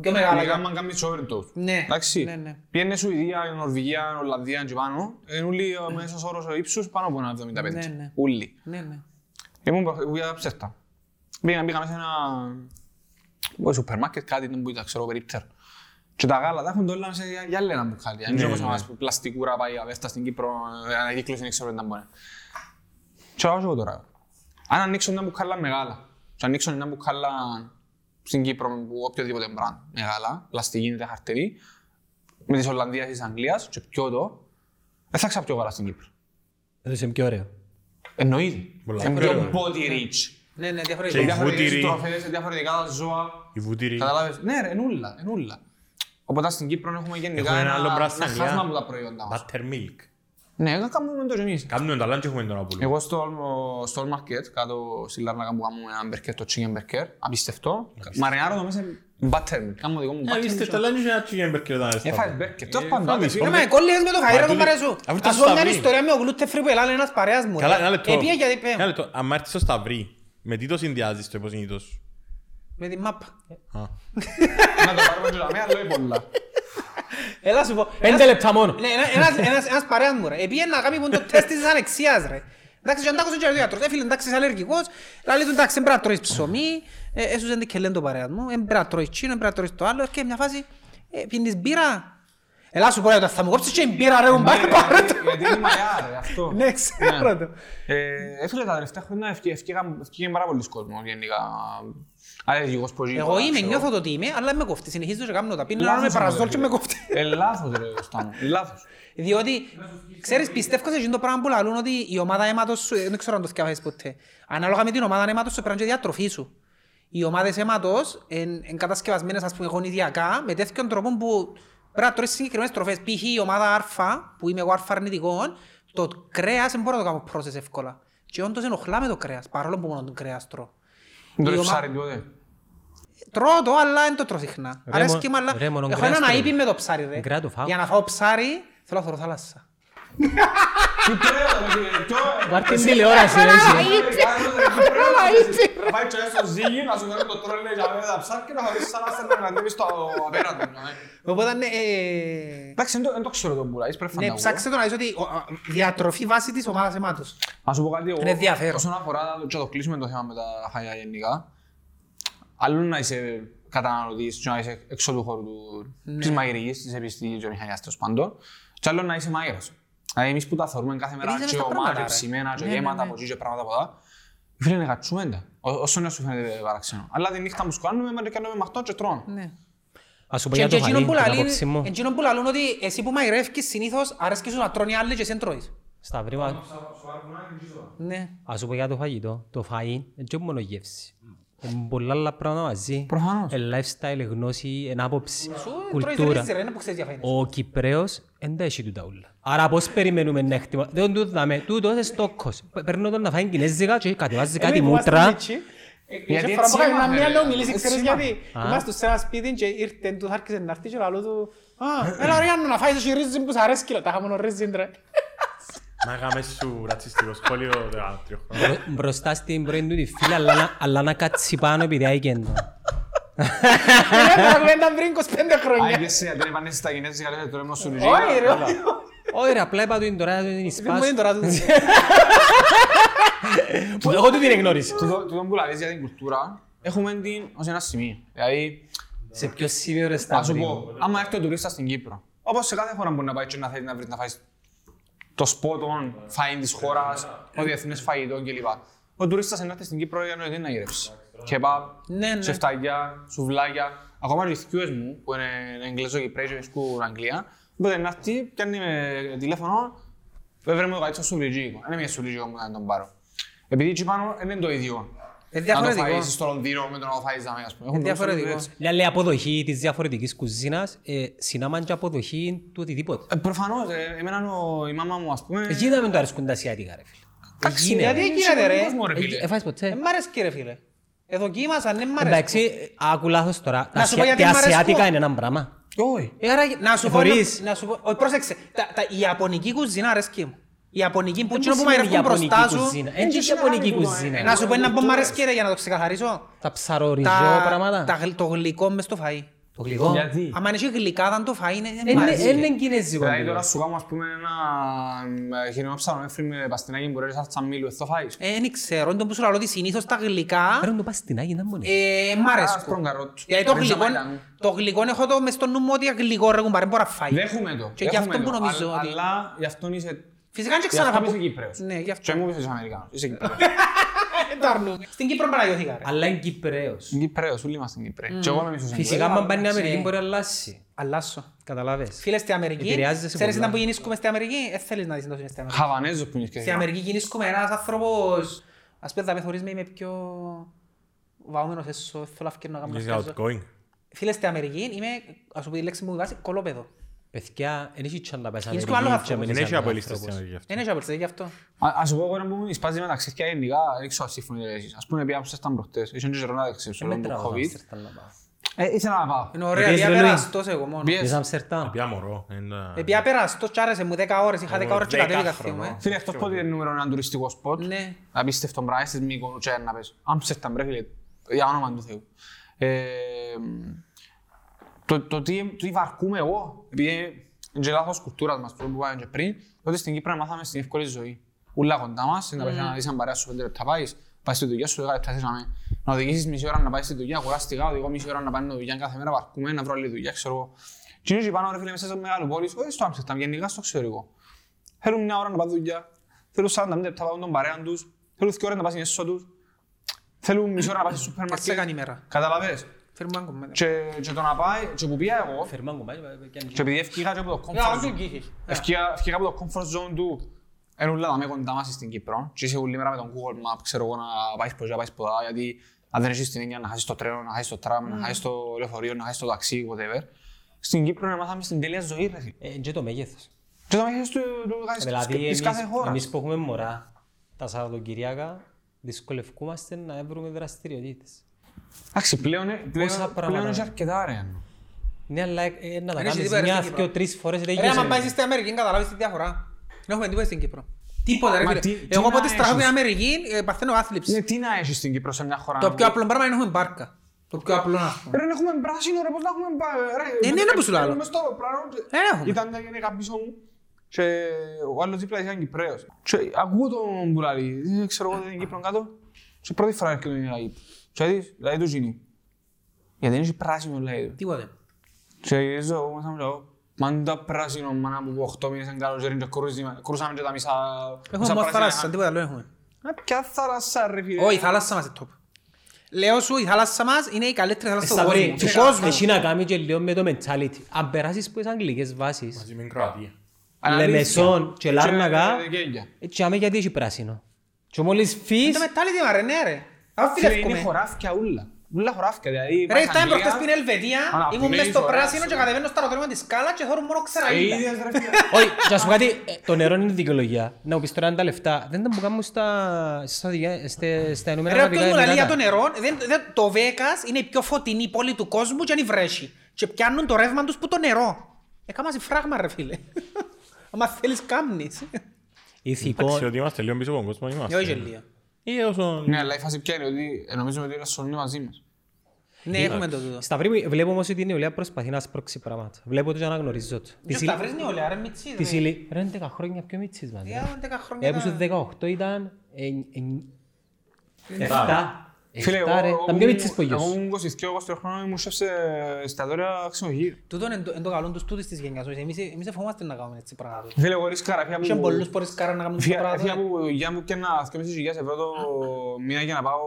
πιο μεγάλα. Λίγα άμα κάνεις overdose. Ναι, Εντάξει. ναι, ναι. Πιένε Σουηδία, Νορβηγία, Ολλανδία και πάνω. Είναι όλοι ο μέσος όρος ύψους πάνω από ένα 75. Ναι, ναι. Ούλοι. Ναι, ναι. Ήμουν προ- για ψεύτα. Πήγα, πήγαμε σε ένα ο σούπερ μάρκετ, κάτι δεν μπορείτε, ξέρω, περίπτερ. Και τα γάλα τα έχουν όλα σε για άλλα ένα μπουκάλι. Αν είναι όπως μας πλαστικούρα πάει αβέρτα στην Κύπρο, ε, ανακύκλωση δεν ξέρω δεν μπορεί. Και πάω εγώ τώρα. Αν ανοίξω ένα μπουκάλα μεγάλα, και ανοίξω ένα μπουκάλα στην Κύπρο που οποιοδήποτε μπραντ μεγάλα, πλαστική είναι χαρτερή, με της Ολλανδίας της Αγγλίας και πιο το, δεν θα ξαπιώ γάλα στην Κύπρο. Εδώ είναι πιο ωραίο. Εννοείται. Πολλά Είναι ωραίο. πιο body rich. Ναι, ναι, Και διαφορετικά. η Διαφορετικές βούτυρη. τροφές, διαφορετικά ζώα. Η βούτυρη. Καταλάβες. Ναι ρε, ενούλα, ενούλα. Οπότε στην Κύπρο έχουμε γενικά Έχουμε ένα ένα, άλλο ένα πράγμα στην χάσμα Αγγλία. από τα προϊόντα μας. Buttermilk. Ναι, δεν κάνουμε το και εμείς. Κάνουμε τα λάντσο έχουμε τώρα πουλί. Εγώ στο, στο All Market, κάτω στη Λάρνακα που κάνουμε ένα μπερκέρ, το chicken burger, απίστευτο. Μαρινάρω το μέσα buttermilk. Κάνω δικό μου Ε, είστε buttermilk. τα λάντσο είναι ένα chicken burger όταν Έφαγες έστω. burger. Τέλος πάντων, φάμε, φίλε. Ρε μα κόλλιες με το φαΐρε Μα τον τούτη- παρέα σου. αφού ήταν Ας στο πω μια σταυρί. ιστορία με ο gluten free που έλανε ένας παρέας μου. Καλά, ρε. ένα λεπτό. Επία γιατί είπε. Ένα λεπτό. Αν έρθεις στο Σταυρί, με τι το συνδυάζεις το υποσυνείδητο σου. Με τη μάπα. Α. Να το πάρουμε και τα μία, λέω πολλά. Έλα σου πω. Πέντε λεπτά μόνο. Ναι, ένα- ένας- ένας- ένας παρέας μου ρε. Επίε να κάνει το τεστ της ανεξίας ρε. Εντάξει, και αντάκουσαν και ο γιατρός. Ε, φίλε, εντάξει, είσαι αλλεργικός. Λάλη του, εντάξει, δεν πρέπει να τρώεις ψωμί. Ε, Έσους δεν και λένε το παρέας μου. Δεν πρέπει να τρώεις τσίνο, δεν πρέπει να τρώεις το άλλο. Και μια φάση, ε, πίνεις μπύρα. Έλα σου πω, ρε, θα μου κόψεις και η μπύρα ρε, πάρε Ναι, πάρε γιατί- το. Γιατί είναι μαλλιά ρε, αυτό. [LAUGHS] Ναι, ξέρω το. Ε, Έφυγε τα τελευταία χρόνια, ευκαι- ευκήγαν- ευκήγαν πάρα πολλοί κόσμος γενικά. Αλλεργικός που ζει, Εγώ είμαι, ξέρω. νιώθω το ότι είμαι, αλλά με κοφτεί. Συνεχίζω και κάνω τα. Πίνω Λάθος ένα με είναι, παραζόλ ρε, και φίλε. με κοφτεί. Ε, λάθος ρε Κωστά μου, ε, λάθος. Διότι, ξέρεις, πιστεύω σε εκείνο το πράγμα που λαλούν ότι η ομάδα αίματος σου, δεν ξέρω αν το θυκάβαες ποτέ, ανάλογα με την ομάδα αίματος σου πρέπει να είναι και διατροφή σου. Οι ομάδες αίματος είναι κατασκευασμένες, ας πούμε, γονιδιακά, με τέτοιον τρόπο που πρέπει να τρώεις συγκεκριμένες τροφές. Π.χ. η ομάδα Α, που είμαι εγώ Α αρνητικός, το κρέας δεν μπορώ να το κάνω process εύκολα. Και όντως ενοχλά με το κρέας, παρόλο που μόνο το κρέας τρώω. Δεν Η το ομα- ψάρι τίποτε. Τρώω το, αλλά δεν το τρώω συχνά. Ρε, Αρέσκει μο- μου, αλλά ρε, μόνο έχω κρέας έναν τρώω. αείπι με το ψάρι, ρε. Κρέα το φάω. Για να φάω ψάρι, θέλω να θωρώ θάλασσα. Τι κρέο, ρε φίλε, ποιο- Βάρ' την τηλεόραση, ρε, εσύ. Να πάει και στο ζύγι, να σου κάνει το τρόλε για μένα τα ψάρια και να χωρίς σαν να στέλνει να ανέβει στο απέραντο. ναι. Οπότε, ναι, ε, Εντάξει, δεν το- δεν το ξέρω το πουλάεις, πρέπει να ναι, τα πω. ψάξτε το να δεις ότι ο, α, διατροφή βάση της ομάδας εμάτως. Να σου πω κάτι, εγώ, Είναι ενδιαφέρον. όσον αφορά το- και το κλείσουμε το θέμα με τα χαγιά γενικά, άλλο να είσαι καταναλωτής και να είσαι έξω του χώρου του- Ναι. της μαγειρικής, της επιστήμης και μηχανιάς τέλος πάντων, και άλλο να είσαι μάγειρας. Δηλαδή εμείς που τα θεωρούμε κάθε μέρα Εμείς και είμαστε τα ομά πράγματα, και ρε. ψημένα και Ναι, ναι, γέματα ναι. από εκεί και πράγματα από εδώ, φίλε είναι κατσούμε τα. Ό- Όσο να σου φαίνεται παραξενό. Αλλά τη νύχτα που σκάνουμε, με κάνουμε μαχτό και τρώνε. Ναι. Ας σου πω Και για το εκείνο φαΐ, που την λαλούν- απόψη μου. εκείνο που λαλούν ότι εσύ που μαγειρεύκεις συνήθως αρέσκει σου να τρώνε οι άλλοι και εσύ δεν τρώεις. Σταυρί, μα- Ναι. ας σου πω για το φαγητό. Το φαΐ είναι και μόνο γεύση. Είναι πολλά άλλα πράγματα μαζί. Προφανώς. Ε, lifestyle, γνώση, εν άποψη, Σου τρώεις κουλτούρα. ρύζι, ρε, είναι που ξέρεις διαφάνειες. Ο Κυπρέος δεν τα έχει τούτα ούλα. Άρα πώς περιμένουμε να εκτιμά. Δεν τούτο δάμε. Τούτο είναι στόκος. Π- Παίρνω τον να φάει κινέζικα και κατεβάζει κάτι Εμείς που μούτρα. ήμασταν έτσι, ε, Γιατί είχε φορά που έτσι είχαμε είμαστε, μια ρε. λέω μιλήσει, Έτσι ξέρεις είμαστε. γιατί. Α. Είμαστε σε ένα σπίτι και ήρθε, του άρχισε να έρθει και λαλού του «Α, έλα ρε Γιάννου να φάεις εσύ ρύζι που σ' αρέσκει». Λέω, «Τα είχαμε μόνο ρύζι, ρε». Να έκαμε σου ρατσιστικό σχόλιο δεύτερο χρόνο. Μπρο- Μπροστά στην πρώην του τη φίλη, αλλά να- αλλά να κάτσει πάνω επειδή άγγεν το. Δεν θα κουβέντα πριν 25 Α, χρόνια. και εσύ, δεν επανέσαι στα Κινέζικα, λέτε τώρα ήμουν σου Λουζί. Όχι ρε. Όχι ρε, απλά είπα του είναι τώρα, του είναι η Δεν μου είναι σπάση. τώρα του. Που Εγώ του την εγνώρισα. Τούτο που λαλείς για την κουλτούρα, έχουμε την ως ένα σημείο. Δηλαδή, Σε ποιο σημείο ρε να σου Σταύρη. πω, άμα έρθει ο τουρίστας στην Κύπρο, όπως σε κάθε χώρα μπορεί να πάει και να θέλει να βρει να φάει το σπότον, φαΐν της χώρας, το διεθνές φαγητό κλπ. Ο τουρίστας να έρθει στην Κύπρο για να να γυρεύσει. Κεπάπ, Ναι, ναι. σεφταγιά, σουβλάκια. Ακόμα και οι θκιούες μου, που είναι Εγγλέζο Κυπρέζο και σκούν Αγγλία, οπότε να έρθει, πιάνει με τηλέφωνο, βέβαια μου το καλύτερο σουβλιτζίκο. Δεν είναι μια σουβλιτζίκο που να τον πάρω. Επειδή εκεί πάνω δεν είναι το ίδιο. Ε, Να το διαφορετικό. φάεις στο Λονδίνο με το να το φάεις δάμε, ας πούμε. Έχουν διαφορετικό. τόσο- Μια λέει αποδοχή της διαφορετικής κουζίνας, ε, συνάμαν και αποδοχή του οτιδήποτε. Ε, Προφανώς, ε, εμένα ο- η μάμα μου, ας πούμε... Εκεί δεν του αρέσκουν τα ασιατικά ρε φίλε. Εντάξει, Γίνεται, γιατί ρε. γίνεται ρε. γίνεται, ρε. Ε, Έφαγες Δεν ποτέ. μ' αρέσει ρε φίλε. Εδοκίμασα, δεν μ' αρέσει. Εντάξει, άκου λάθος τώρα. Τα Να σου πω ασια- γιατί Τα μ' αρέσκουν. ασιατικά είναι ένα πράγμα. Όχι. Ε, άρα, να σου πω, Θωρείς. να σου πω, όχι, πρόσεξε, τα, τα, η Ιαπωνική κουζίνα αρέσκει μου. Η Ιαπωνική που Δεν εκείνο που σημαίνει μαγειρεύουν Ιαπωνική μπροστά σου. κουζίνα. Ε, Είναι και και Ιαπωνική συνάδελφο, κουζίνα. ε, Να σου πω ένα που μ' Τώρα. αρέσει ρε, για να το ξεκαθαρίσω. Τα ψαρορυζό Τα, πράγματα. τα, γλ- το γλυκό μες στο φαΐ. Το γλυκό. Γιατί; Αν είναι γλυκάδα το φαΐ, είναι- δεν μ' Είναι αρέσει. είναι κινέζικο. Δηλαδή τώρα γλυκό. σου κάνω ας πούμε ένα ε, χοιρινό ψαρομέφρι με παστινάκι που ρέει σάλτσα μήλου, θα το φάεις. Ε, Δεν ξέρω, είναι το που σου λέω ότι συνήθως τα γλυκά Πρέπει να το πας στην Άγια, να μου είναι. ε, μ' αρέσκουν. Άσπρον καρότ. Γιατί το Δεν γλυκό, ζαμαϊτανού. το γλυκό έχω το μες στο νου μου ότι γλυκό ρε κουμπάρε μπορεί να φάει. Δέχομαι το. Και γι' δέχομαι αυτό που το. νομίζω Αλλά- ότι- Αλλά γι' αυτόν είσαι... Φυσικά και Γι' αυτόν ξανά είσαι Κύπρεος. Ναι, γι' αυτό. Και μου είσαι Αμερικάνος. Είσαι Κύπρεος. Ε, το αρνούμε. Στην Κύπρο παραγιώθηκα ρε. Αλλά είναι Κυπρέος. Είναι Κυπρέος, όλοι είμαστε Κυπρέοι. Και εγώ είμαι μισός Φυσικά, Αγγλέας. αν πάνε στην Αμερική ναι. μπορεί να αλλάσει. Αλλάσω. Καταλάβες. Φίλες, στην Αμερική, Επηρεάζεσαι ξέρεις πολλά. ήταν που γεννήσκουμε στην Αμερική, δεν θέλεις να δεις να στην Αμερική. Χαβανέζος που είναι και Στην Αμερική γεννήσκουμε ένας άνθρωπος, ας πούμε, θα με θωρείς με είμαι πιο βαούμενος έσω, δεν θέλω να φκέρνω να κάνω Είσαι να σκάζω. outgoing. Φίλες, στην Αμερική είμαι, ας σου πω τη λέξη μου βάση, κολόπεδο. Παιδιά, δεν έχει τσάν να πας Είναι Αμερική στο άλλος και άνθρωπος. μένεις Δεν έχει άλλος απολύστες στην άνθρωπος. Αμερική αυτό. Δεν έχει απολύτως, γι' αυτό. Α- Ας σου πω εγώ να πούμε σπάζει με ταξίδια γενικά, δεν ξέρω αν συμφωνείτε εσείς. Ας πούμε πήγα στα προχτές, ήσουν και καιρό να δεξίψω Δεν λόγω μετράω του το COVID. Άμστερνταμ να πάω. Ε, ήθελα να πάω. Είναι ωραία, Επίσης, πια ρε, Λουί. περαστός εγώ μόνο. Πιες. Πες Άμστερνταμ; Πια μωρό. είναι- Ε, πια περαστός και άρεσε μου 10 ώρες, είχα 10 ώρες και Δέκα κατέβηκα χρονών. θύμω, ε. Φίλε, εκτός που είναι νούμερο ένα τουριστικό σποτ, Ναι. απίστευτο πράγμα, στις Μύκονου και να πες. Άμστερνταμ, ρε φίλε, για όνομα του Θεού. Ε, το, το, τι, το τι βαρκούμε εγώ, επειδή είναι και λάθος κουλτούρας μας, που είπαμε και πριν, ότι στην Κύπρο μάθαμε στην εύκολη ζωή. Ούλα κοντά μας, να πας να δεις αν παρέας σου πέντε λεπτά πάεις, πάεις στη δουλειά σου, δέκα λεπτά θέσαμε. Να οδηγήσεις μισή ώρα να πάεις στη δουλειά, κουράστηκα, οδηγώ μισή ώρα να πάνε δουλειά κάθε μέρα, βαρκούμε να βρω άλλη δουλειά, ξέρω εγώ. Και είναι και πάνω ρε φίλε μέσα σε μεγάλο πόλης, όχι στο Άμστερνταμ, γενικά στο εξωτερικό. Θέλουν μια ώρα να πάνε δουλειά, θέλουν 45 λεπτά να πάνε τον παρέαν τους, θέλουν δύο ώρες να πάνε έσω τους, θέλουν μισή ώρα να πάνε στο σούπερ Έτσι έκανε μάρκετ. η μέρα. Καταλαβες; Φέρουμε ένα κομμάτι. Και, και το να πάει, και που πήγα εγώ, Φερμάν κομμάτι, και αν- και επειδή ευκήγα και από το Για, comfort όσο zone, εκεί. ευκήγα ευκήγα από το comfort zone του, είναι ούλα δαμέ κοντά μας στην Κύπρο και είσαι όλη μέρα με τον Google Map, ξέρω εγώ, να πάεις προς να πάεις ποδά, γιατί αν δεν έχεις την έννοια να χάσεις το τρένο, να χάσεις το τραμ, να χάσεις το λεωφορείο, να χάσεις το ταξί, whatever. Στην Κύπρο να μάθαμε στην τέλεια ζωή, ρε φίλε. Ε, και το μέγεθος. Και το μέγεθος του, του, Δηλαδή, της εμείς, κάθε χώρας. εμείς που έχουμε μωρά, τα Σαββατοκυριακά, δυσκολευκούμαστε να βρούμε δραστηριοτήτες. Εντάξει, πλέον, Πόσα πλέον, πράγματα. πλέον έχει αρκετά ρε. Ναι, αλλά ε, ε, να τα Δεν έχει κάνεις τίποτα μια, στην Κύπρο; δυο, τρεις φορές δεν Ρε, άμα γίνεται. πάεις στην Αμερική, καταλάβεις τη διαφορά. Δεν έχουμε τίποτα στην Κύπρο. Τίποτα, ρε Μα φίλε. τι- τι Εγώ να πότε στραβώ στην έχεις; Αμερική, ε, παθαίνω άθλιψη. Ναι, τι να έχεις στην Κύπρο σε μια χώρα. Το να πιο πει- απλό πράγμα είναι να έχουμε μπάρκα. Το πιο απλό να έχουμε. Ρε, δεν έχουμε πράσινο, ρε, πώς να έχουμε πά- ρε. Ε, ναι, είναι που σου λέω. Μες στο αεροπλάνο και- Δεν έχουμε. Ήταν μια γυναίκα πίσω μου και ο άλλος δίπλα ήταν Κυπρέος. Και ακούω τον που λέει, «Ε, ξέρω εγώ δεν είναι Κύπρο κάτω. Και πρώτη φορά έρχεται τον λέει. Και δεις, λέει του γίνει. Γιατί δεν έχει πράσινο, λέει του. Τίποτε. Και γυρίζω εγώ μέσα μου και λέω, «Μαν τα πράσινο, μάνα μου, που οχτώ μήνες είναι καλοκαίρι και κρούσαμε- κρούσαμε και τα μισά... Έχουμε μισά μόνο πράσινα». θάλασσα, τίποτα άλλο έχουμε. Ε, Ποια θάλασσα, ρε φίλε. Όχι, η θάλασσα μας είναι top. Λέω σου, η θάλασσα μας είναι η καλύτερη θάλασσα του Σταυρή, κόσμου. Του κόσμου. έχει να κάνει και λίγο με το mentality. Αν περάσεις από τις αγγλικές βάσεις, Μαζί με την Κροατία. Αλήθεια. Λεμεσόν και Λάρνακα, Και Γέλια. έτσι άμε γιατί έχει πράσινο. Και μόλις Είναι φύγεις, το μετάλλητη μα ρε, ναι ρε. Αφού Φίλε, είναι φιλεύκουμε. χωράφια ούλα. Ούλα χωράφια, δηλαδή. Ρε, πας ήταν Αγγλία, προχτές στην Ελβετία, Αλλά ήμουν μες πλέεις στο ωραία, πράσινο σου. και κατεβαίνω στο αεροδρόμιο της σκάλα και θέλω μόνο Ε, ξεραγίλα. ίδιες, ρε, φίλε. [LAUGHS] όχι, και να σου πω κάτι, ε, το νερό είναι δικαιολογία. Να μου πεις τώρα αν τα λεφτά, δεν τα μπουκάμουν στα, στα, οδηγία- στε- στα Ηνωμένα Ρε, Αραβικά όποιος μου λέει για Εμμυράτα. το νερό, δεν- δεν- το Βέκας είναι η πιο φωτεινή πόλη του κόσμου και αν βρέχει. Και πιάνουν το ρεύμα τους που το νερό. Έκαμασαι φράγμα ρε φίλε. [LAUGHS] Άμα θέλεις κάμνεις. Ηθικό, Εντάξει, ότι είμαστε λίγο πίσω από τον κόσμο, είμαστε. Όχι γελία. Ή όσον... Ναι, αλλά η φάση ποια είναι ότι ε, νομίζουμε ότι είναι σωληνοί μαζί μας. Ναι, έχουμε το τούτο. Σταυρί μου, βλέπω όμως ότι η νεολαία προσπαθεί να σπρώξει πράγματα. Βλέπω το και αναγνωρίζω το. Και ο Σταυρής νεολαία, ρε μητσί. Της ηλι... Ρε, είναι 10 χρόνια πιο μίτσις μας. Για 10 χρόνια. Έπουσε τα- 18 ήταν... εν- εν- Ναι. Εφτά. Φίλε, Εφτά, ρε. εγώ- Ήταν πιο μίτσις που εγώ γιος. ήμουν 22-23 χρόνων, ήμουν σεφ σε εστιατόρια ξενοδοχείου. Τούτον είναι το- είναι το καλό τους τούτης της γενιάς. Εμείς εμείς εφοβόμαστε να κάνουμε έτσι πράγματα. Φίλε, εγώ ρίσκαρα, φύγα Είχε που- πολλούς πόρες κάρα να κάνουμε φύγα- τέτοια φύγα πράγματα. που η γιαγιά μου και ένα 2.500 ευρώ το μήνα για να πάω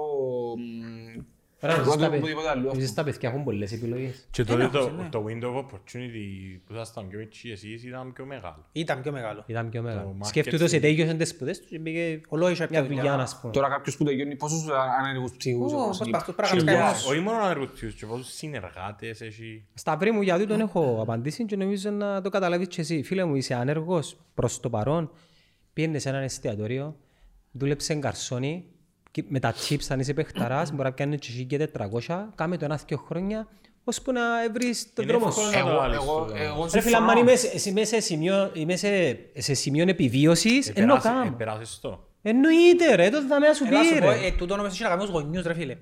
μ, Ρε, εγώ εμείς το τα παι- οπουδήποτε αλλού, εμείς αυτό. τα παιδιά έχουν πολλές επιλογές. Και Δεν τότε έχω, το, ναι. το window of opportunity που ήσασταν πιο μικροί εσείς ήταν πιο μεγάλο. Ήταν πιο μεγάλο. Ήταν πιο μεγάλο. market Σκέφτομαι σε τέλειωσαν τις σπουδές τους και μπήκε Ολόγησα μια πια δουλειά, δουλειά. ας πούμε. Τώρα κάποιος που τελειώνει πόσους ανέργους ψυχούς Ω, έχω πώς στην πας, Κύπρο. πώς πρέπει να Χιλιάδες. κάνεις Όχι μόνο ανεργούς και πόσους συνεργάτες έχει. Σταυρί μου, γιατί τον έχω απαντήσει και νομίζω να το καταλάβεις και εσύ. Φίλε μου, είσαι άνεργος προς το παρόν. Πήγαινες σε έναν εστιατόριο, δούλεψε γκαρσόνι, και με τα chips αν είσαι παιχταράς, μπορεί να πιάνει και 1400, κάμε το ένα-δυο χρόνια, ώσπου να βρεις τον Είναι δρόμο εύκολο σου. να το Εγώ- βάλεις εγώ- στο- εγώ Ρε φίλε, συμφωνώ. αν είμαι σε- είμαι σε σημείο, είμαι σε, σε σημείο επιβίωσης, εννοώ Επεράσει- κάνω. Επεράσεις το. Εννοείται ρε, το δάμε να σου Ε, να σου πει πω, ρε. ε, τούτο νομίζω έχει να κάνει με τους γονιούς ρε φίλε.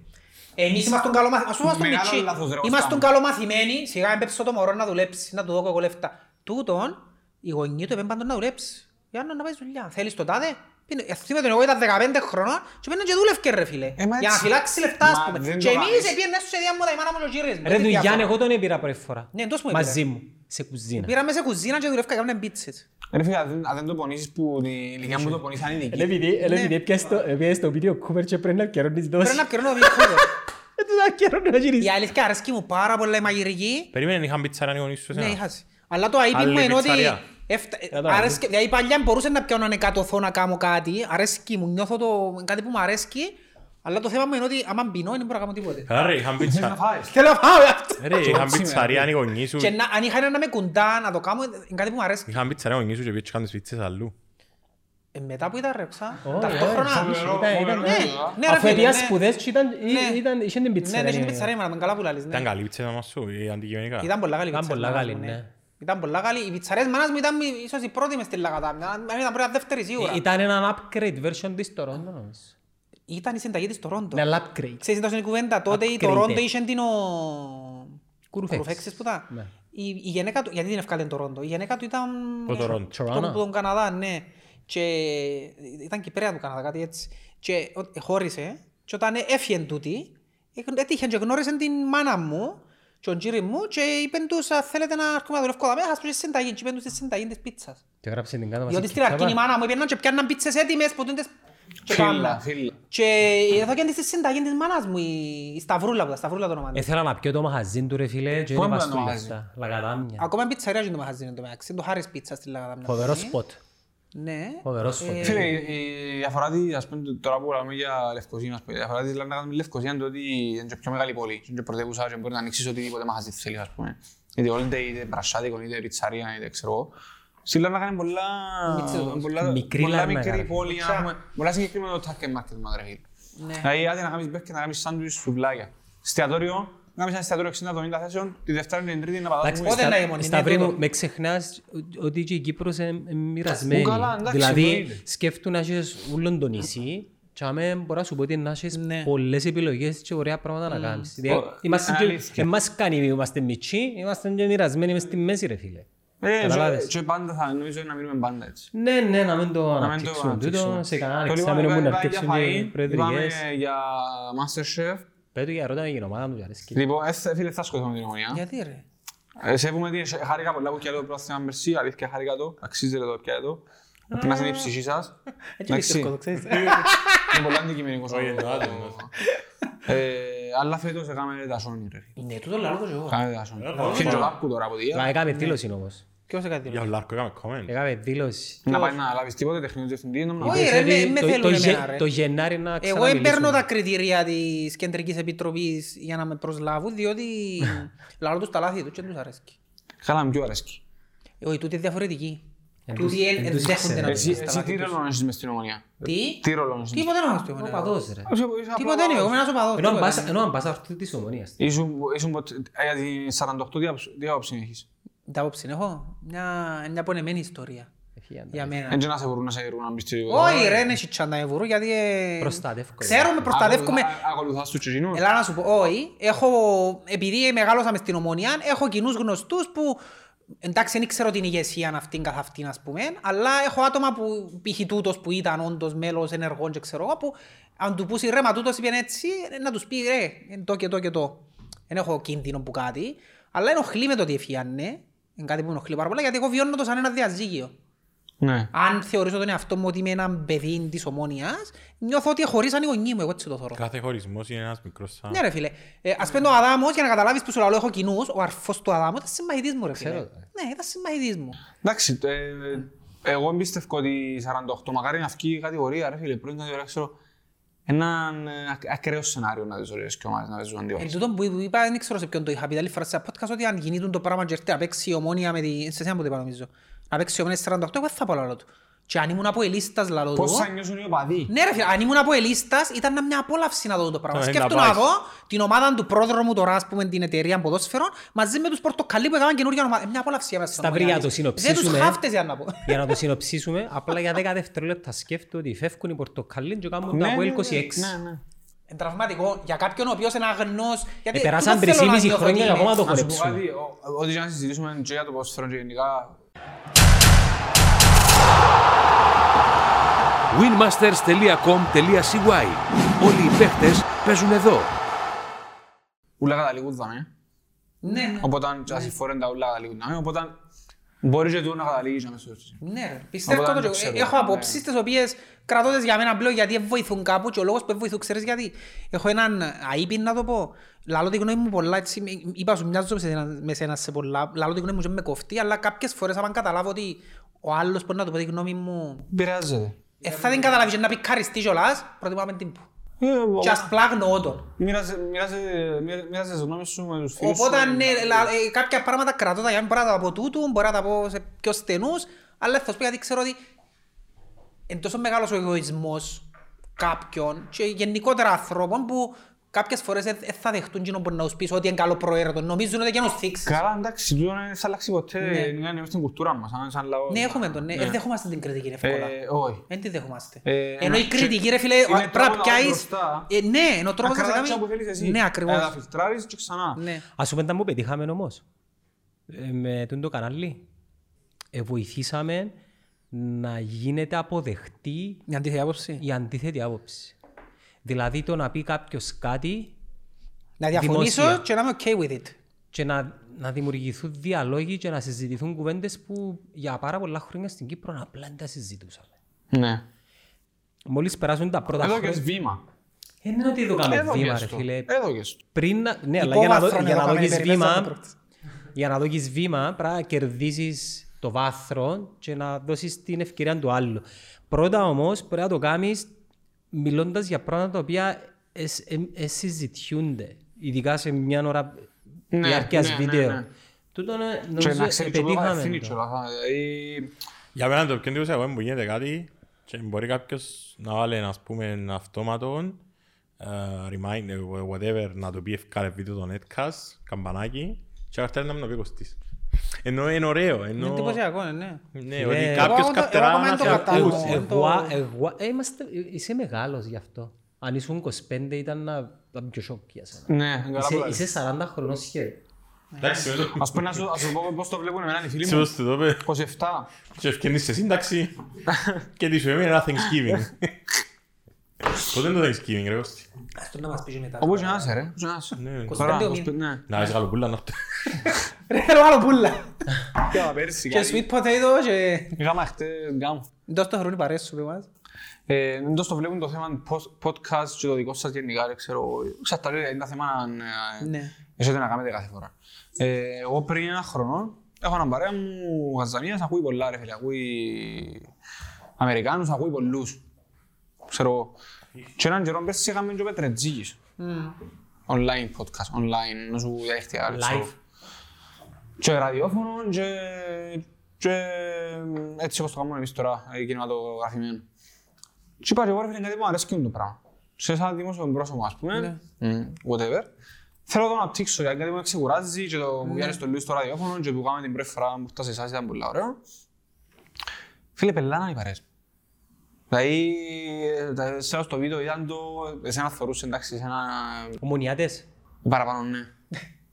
Εμείς είμαστε καλομαθημένοι, ας πούμε είμαστε Μεγάλο μητσί. λάθος, ρε, Είμαστε Κώστα. καλομαθημένοι, σιγά εμπέψω το μωρό να δουλέψεις, να του δω εγώ λεφτά. Τούτον, οι γονείς του επέμπαν τον να δουλέψεις. Για να να πάει δουλειά. Θέλεις το τάδε; Πίνε- ε, Θυμάμαι τον εγώ ήταν 15 χρονών και πήγαινε και δούλευκες ρε φίλε. Ε, μα Για να έτσι. φυλάξεις λεφτά ας Μα πούμε. δεν Και το εμείς κάνεις. πήγαινε σε διά μου τα ημάνα μου και ο γύρες μου. Ρε Τι δουλειά, διαφορά. εγώ τον έπειρα πρώτη φορά. Ναι, εντός μου Μαζί έπειρα. μου, σε κουζίνα. Πήραμε σε κουζίνα και δουλεύκα κάνουμε πίτσες. Ρε φίλε, αν δεν- αν δεν το πονήσεις που την ηλικία μου το πονείς αν είναι Είναι εκεί. επειδή, είναι επειδή έπιασες το- έπιασες το βίντεο κούπερ και πρέπει να καιρώνεις δόση. Πρέπει να καιρώνω βίντεο. [LAUGHS] Ε, του να καιρώνω να γυρίσεις. Η αλήθεια αρέσκει μου πάρα πολλά η μαγειρική. Περίμενε, είχαν πιτσάραν οι γονείς σου Ναι, εσένα. είχα. Αλλά το IP Άλλη μου είναι ότι... πιτσαρία. έφτα- Ε, το αρέσκει- Δηλαδή παλιά μπορούσε να πιάνω να εκατοθώ να κάνω κάτι. Αρέσκει μου, νιώθω το κάτι που μου αρέσκει. Αλλά το θέμα μου είναι ότι άμα μπινώ δεν μπορώ να κάνω τίποτε. Καλά, ρε, είχαν Θες να πιτσα- φάεις. Θέλω να φάω αυτό. Ρε, είχαν σήμερα, πιτσαρία οι γονείς σου. Και να- αν είχα ένα να με κουντά να το κάνω, είναι κάτι που μου αρέσει. Είχαν πιτσαρία οι γονείς σου και πήγες κάνεις πιτσές αλλού. Ε, Μετά που ήταν ρεξά, Ω, ταυτόχρονα. ε, ήταν- ήταν- Ναι, ναι ρε Αφού φίλε, έπιασες ναι. σπουδές και ήταν- Ναι. ήταν- είχε την Ναι, πίτσα. ναι, είχε την πιτσαρία μας, ήταν καλά που λαλείς. ναι. Ήταν καλή πίτσα μάμα σου ή αντικειμενικά. Ήταν πολλά καλή Ήταν πίτσα, πολλά μάνας καλή, μου, ναι. Ήταν πολλά καλή. Οι πιτσαρίες μάνας μου ήταν ίσως οι πρώτοι μες στη Λαγατά. Αν ήταν πρώτα δεύτερη σίγουρα. Ήταν ένα upgrade version της Toronto νομίζω. Ήταν η συνταγή της Τορόντο. Ναι, αλλά upgrade. Ξέρεις τόσο είναι η κουβέντα, τότε η Upgrade. Τορόντο είχε την ο... Κουρουφέξης. Κουρουφέξης που ήταν. Ναι. Η, η γυναίκα του, γιατί την ευκάλε την Τορόντο, η γυναίκα του ήταν... Το Toronto. Τον, Toronto. τον Καναδά, ναι. Και ήταν Κυπρέα του Καναδά, κάτι έτσι. Και ο- χώρισε και όταν έφυγε τούτη, έχ- έτυχε και γνώρισε την μάνα μου και τον κύριο μου και είπεν τους «Αν θέλετε να έρχομαι να δουλεύω εδώ, ας πούμε συνταγή και είπεν τους τη συνταγή της πίτσας. Και έγραψε την κάτω μας. Διότι η στην αρχή Κιτσάπα. η μάνα μου είπαιναν και πιάνναν πίτσες έτοιμες που τούντες και Φίλα, κάναν. φίλα. Και εδώ και στη συνταγή της μάνας μου, η η Σταυρούλα που τα Σταυρούλα το όνομα της. Ήθελα να πιω το μαγαζί του ρε φίλε και Πού δεν είναι πας το του μαγαζί; λεφτά. Λακατάμια. Ακόμα είναι πιτσαρία και το μαγαζί είναι το μεταξύ, είναι το Χάρις Πίτσα στη Λακατάμια. Φοβερό σποτ. Ναι. Φοβερός σποτ. Ε, Φίλε, η διαφορά της, ας πούμε, τώρα που λέμε για Λευκοσία, ας πούμε, η διαφορά της Λάρνακα με τη Λευκοσία είναι το ότι είναι και πιο μεγάλη πόλη, είναι και πρωτεύουσα και μπορεί να ανοίξεις οτιδήποτε μαγαζί θέλεις, ας πούμε. Είτε all day, είτε μπρασσάδικο, είτε πιτσαρία, είτε ξέρω εγώ. Στη Λάρνακα είναι πολλά, Μίτσο. πολλά, Μικρή πολλά Λάρνακα, μικρή ρε. πόλη, να πούμε, πολλά συγκεκριμένο το target market μας, ρε φίλε. Ναι. Δηλαδή, άντε να κάνεις μπέρκε, να κάνεις σάντουιτς σουβλάκια. Εστιατόριο, να κάνεις ένα εστιατόριο 60-70 θέσεων, τη Δευτέρα και την Τρίτη να Εντάξει, πατάς πότε στα- να ήμουν, είναι Σταυρί τούτο. μου, με ξεχνάς ότι και η Κύπρος είναι μοιρασμένη. Ου, καλά, εντάξει, Δηλαδή, εννοείται. σκέφτου να έχεις ούλον το νησί και αμέ μπορώ να σου πω ότι να έχεις Ναι. πολλές επιλογές και ωραία πράγματα να κάνεις. Δηλαδή, Ω, Είμαστε είναι και- αλήθεια. εμάς κάνει, είμαστε μητσί, είμαστε και μοιρασμένοι μες στη μέση ρε φίλε. Ε, Καταλάβες. και- και πάντα θα νομίζω να μείνουμε πάντα έτσι. Ναι, ναι, να μην το Να μην το αναπτύξουμε τούτο, αναπτύξουμε. σε κανένα Το εξάμενο είπαμε, μου να είπαμε για αρκέψουν και φαΐ, προεδρικές. είπαμε για Masterchef. Πέτω για ρώτα για την ομάδα του, αρέσκει. Λοιπόν, ε, θε- φίλε, θα σκοτώσουμε την ομονία. Γιατί ρε; Ε, Σε πούμε ότι χάρηκα πολλά που και άλλο πρόθυμα μερσή, αλήθεια χάρηκα το, αξίζεται το πια το. Πρέπει να είναι η ψυχή σας. Έτσι πιστεύω, το ξέρεις. [LAUGHS] Είναι πολλά αντικειμενικός. Όχι, ο- εννοάται, ο- εννοάται. Ε, Αλλά φέτος έκαμε τα Sony ρε φίλε. Ναι, τούτο λαλό το και εγώ. Έκαμε τα Sony. Ποιο είναι ο Λάρκου τώρα από τη Μα έκαμε δήλωση όμως. Ποιος έκανε Για τι. ο Λάρκο έκαμε comment. Έκαμε δήλωση. Να πάει να λάβεις τίποτε τεχνικό διευθυντή. νομίζω. Όχι, ρε, Ότι με- με το- θέλουν το εμένα, Γε- ρε. Το Γενάρη να Εγώ δεν ξαναμιλήσουμε. παίρνω τα κριτήρια της Κεντρικής Επιτροπής για να με προσλάβουν, διότι [LAUGHS] λαλό τους τα λάθη τους και δεν τους αρέσκει. Καλά, μου πιο αρέσκει; Ε, Όχι, τούτοι είναι διαφορετικοί. Εν Τούτοι τους- εν- εν εν τους δέχονται να ξέρω. τους Εσύ τα εσύ λάθη τι τους. ρόλο έχεις μες στην ομονία; Τι; Τι ρόλο έχεις. Τίποτε να είμαστε. Ο παδός ρε. Τίποτε δεν είμαι, εγώ είμαι ένας οπαδός. Ενώ αν τίποτε. πας- Ενώ αν πας αυτή της ομονίας. Ήσουν, ήσουν ποτέ, ε, για την 48 τι άποψη- τι άποψη έχεις. Τα άποψη έχω. Μια, μια πονεμένη ιστορία. Φύγαν τα Για λεφτά. μένα. Δεν και να σε μπορούν να σε γερούν να μπεις στη... Όχι ρε, είναι σιτσάντα ευρώ, γιατί... ε, Προστατεύκω. Ξέρουμε, προστατεύκουμε. Ακολουθά- Ακολουθάς τους και εκείνους. Έλα να σου πω, όχι. Έχω, επειδή μεγάλωσα στην Ομονία, έχω κοινούς γνωστούς που εντάξει δεν ξέρω την ηγεσία αυτήν καθ' αυτήν ας πούμε, αλλά έχω άτομα που π.χ. τούτος που ήταν όντως μέλος ενεργών και ξέρω εγώ, που αν του πούσει ρε μα τούτος είπε έτσι, ε, να τους πει ρε, ε, το και το και το. Δεν έχω κίνδυνο που κάτι, αλλά ενοχλεί με το ότι εφιάνε, είναι κάτι που ενοχλεί πάρα πολλά, γιατί εγώ βιώνω το σαν ένα διαζύγιο. Ναι. Αν θεωρήσω τον εαυτό μου ότι είμαι ένα παιδί της ομόνιας, νιώθω ότι χωρίσαν οι γονείς μου, εγώ έτσι το θεωρώ. Κάθε χωρισμός είναι ένας μικρός σαν... Ναι ρε φίλε. Ε, ας πούμε ο Αδάμος, για να καταλάβεις που σου λέω έχω κοινούς, ο αρφός του Αδάμου ήταν συμμαχητής μου ρε φίλε. Ξέρω, ε. Ναι, ήταν συμμαχητής μου. Εντάξει, ε, εγώ εμπίστευκω ότι 48 μακάρι να βγει η κατηγορία, ρε φίλε, πρώτη κατηγορία, ξέρω, έναν ε, ακ- ακραίος σενάριο να τις ωραίες και ομάδες να παίζουν Εν αντιόφες. τούτον που είπα, δεν ξέρω σε ποιον το είχα πει, άλλη φορά σε ένα podcast, ότι αν γίνει τούτο το πράγμα και έρθει να παίξει η ομόνια με τη... Σε εσένα που το είπα νομίζω. Να παίξει η ομόνια 48, εγώ δεν θα πω λαλό του. Και αν ήμουν από ελίστας λαλό του... Πώς θα νιώσουν οι οπαδοί; Ναι ρε φίλε, αν ήμουν από ελίστας ήταν μια απόλαυση να δω το πράγμα. Ναι, Σκέφτομαι να να πάεις. δω την ομάδα του πρόδρομου τώρα, ας πούμε, την εταιρεία ποδόσφαιρων, μαζί με τους πορτοκαλί που έκαναν καινούργια ομάδα. Ε, Μια απόλαυση για μέσα στην Στα Ομόνια. βρία το Δεν τους συνοψίσουμε. χάφτες για να πω. Για να το συνοψίσουμε, απλά για 10 δευτερόλεπτα σκέφτομαι ότι φεύγουν οι πορτοκαλί και κάνουν το Ναι, από ναι, 26. ναι, ναι. Είναι τραυματικό για κάποιον ο οποίος είναι αγνός. Γιατί Επεράσαν τούτο θέλω να 3,5 νιώθω χρόνια ότι και ακόμα είναι. το Να σου πω χορέψουν. κάτι, ο- ό,τι και να συζητήσουμε και για το ποδόσφαιρο και γενικά, winmasters.com.cy Όλοι οι παίχτες παίζουν εδώ. ούλα καταλήγουν δαμέ. Ναι, ναι. Οπότε αν και φορέν τα ούλα καταλήγουν δαμέ, οπότε μπορείς και τούτο να καταλήγεις και μέσα στο Ναι, ρε. πιστεύω Οπότε το δεν και- ξέρω. Έχω απόψεις τις οποίες κρατώ τις για μένα πλέον γιατί δεν βοηθούν κάπου και ο λόγος που δεν βοηθούν ξέρεις γιατί. Έχω έναν αείπιν να το πω. Λαλώ τη γνώμη μου πολλά έτσι, μ- είπα σου μοιάζω με σένα- με σένα σε πολλά. Λαλώ τη γνώμη μου και με κοφτεί, αλλά κάποιες φορές αν καταλάβω ότι ο άλλος μπορεί να του πω τη γνώμη μου Επηρεάζεται. ε, θα την καταλάβεις και να πει καριστεί κιόλας, προτιμάμε την που. Ε, ο- Και ας πλάγνω τον. Μοίραζε- μοίραζε- μοίραζε- μοίραζε τις γνώμες σου με τους φίλους σου. Οπότε ναι, λα- ε, κάποια πράγματα κρατώ τα για μην μπορώ να τα πω τούτου, μπορώ να τα πω σε πιο στενούς, αλλά θα σου πω γιατί ξέρω ότι είναι τόσο μεγάλος ο εγωισμός κάποιων και γενικότερα ανθρώπων που κάποιες φορές δεν δεν θα δεχτούν κοινό που να τους πεις ότι είναι καλό προαίρετο. Νομίζουν ότι για να τους θίξεις. Καλά, εντάξει, τούτο δεν θα αλλάξει ποτέ. Ναι. Είναι είναι στην κουλτούρα μας, σαν- σαν λαός. Ναι, έχουμε τον, ναι. Δεν δεχόμαστε την κριτική εύκολα. Ε, όχι. Δεν τη δεχόμαστε. Ε, Ενώ η ένα- κριτική ρε φίλε, είναι πρέπει τρόπο να να πιάσεις... μπροστά. Ε, Ναι, είναι ο τρόπος Να να σε κρατάς κάνει... που θέλεις εσύ. Ναι, Ε, Να ακριβώς. φιλτράρεις και ξανά. Ναι. Ας πούμε τα μου πετύχαμε όμως. Ε, με τον το κανάλι. Ε, βοηθήσαμε να γίνεται αποδεκτή Η αντίθετη άποψη. Η αντίθετη άποψη. Δηλαδή το να πει κάποιος κάτι Να διαφωνήσω Δημόσια. και να είμαι okay with it. και να, να δημιουργηθούν διαλόγοι και να συζητηθούν κουβέντες που για πάρα πολλά χρόνια στην Κύπρο απλά δεν τα συζητούσαμε. Ναι. Μόλις περάσουν τα πρώτα Εδώ και χρόνια... βήμα. Δεν είναι ότι εδώ κάνουμε Εδώ βήμα και ρε στο. φίλε. Εδώ και στο. Πριν να... Ναι, αλλά για να, δω, Υπόβαθρο για να εδώ δώσεις πάμε, περιμένουμε βήμα, πρώτα. για να δώσεις βήμα, πρέπει να κερδίσεις το βάθρο και να δώσεις την ευκαιρία του άλλου. Πρώτα όμως πρέπει να το κάνεις μιλώντας για πράγματα τα οποία εσ- εμ- ε, συζητιούνται. Ειδικά σε μια ώρα Ναι, διάρκειας ναι, ναι, βίντεο. ναι. Τούτο είναι, Και νομίζω να ξέρει και εγώ επιτύχαμε ευθύνη το. κιόλας, α, δηλαδή, Για μένα το πιο εντυπωσιακό είναι που γίνεται κάτι και μπορεί κάποιος να βάλει ας πούμε αυτόματο ε, remind, ε, whatever, να το πει ευκάλε βίντεο το netcast, καμπανάκι και αυτά να μην το πει κοστής. Ενώ είναι ωραίο, Είναι ενώ... εντυπωσιακό, ναι, ναι. Ναι, Ε, ότι εγώ κάποιος εγώ το- καυτερά εγώ ακόμα να δεν το σε κατάλαβα. ακούσει. Εγώ- Εγώ, εγώ, ε, είμαστε, είσαι μεγάλος γι' αυτό. Αν ήσουν 25 ήταν να να μπει πιο σοκ για σένα. Ναι, καλά Είσαι, που λες. είσαι 40 χρονών σχέδιο. Εντάξει, με το- Ας πούμε να σου ας σου πω πώς το βλέπουν εμένα οι φίλοι μου. Σωστό το είπε. 27. Και ευκαινείς σε σύνταξη [LAUGHS] και τι σου έμεινε ένα Thanksgiving. [LAUGHS] Πότε είναι το Thanksgiving ρε Κώστη; Ας το να μας πεις μετά. Όπως και να είσαι ρε. όπως και να είσαι. Ναι. 25 Τώρα, ο 25, μήνα. ναι. Να είσαι γαλοπούλα να Ρε, θέλω άλλο πουλα. Και πέρσι Και κάτι. sweet potato και... Είχαμε χτες γκάμο. Δώσ' το χρόνο παρέες σου, πες μας. Ε, Δεν το βλέπουν το θέμα post- podcast και το δικό σας γενικά, δεν ξέρω. Ξαρτάται, είναι τα θέμα να Ναι. έχετε να κάνετε κάθε φορά. Ε, Εγώ πριν ένα χρόνο έχω έναν παρέα μου Γαζανίας, ακούει πολλά ρε φίλε, ακούει Αμερικάνους, ακούει πολλούς. Ξέρω εγώ. Και έναν καιρό πέρσι είχαμε και ο Πετρετζίκης. Online podcast, online, να σου διαδίκτυα. ξέρω. Live. Και ραδιόφωνο και, και έτσι όπως το κάνουμε εμείς τώρα, ε, κινηματογραφημένο. Και είπα και εγώ ρε φίλε κάτι που μου αρέσει το πράγμα. Σε σαν δημόσιο πρόσωπο ας πούμε, μ, whatever. Θέλω να το αναπτύξω γιατί κάτι που με ξεκουράζει και το μου πιάνει στο λίγο στο ραδιόφωνο και που κάνουμε την πρώτη φορά που φτάσεις εσάς ήταν πολύ ωραίο. Φίλε, πελάνα οι παρέες. Δηλαδή, τα- σε στο βίντεο ήταν το... Εσένα θωρούσε, εντάξει, εσένα... Ομονιάτες. Παραπάνω, ναι.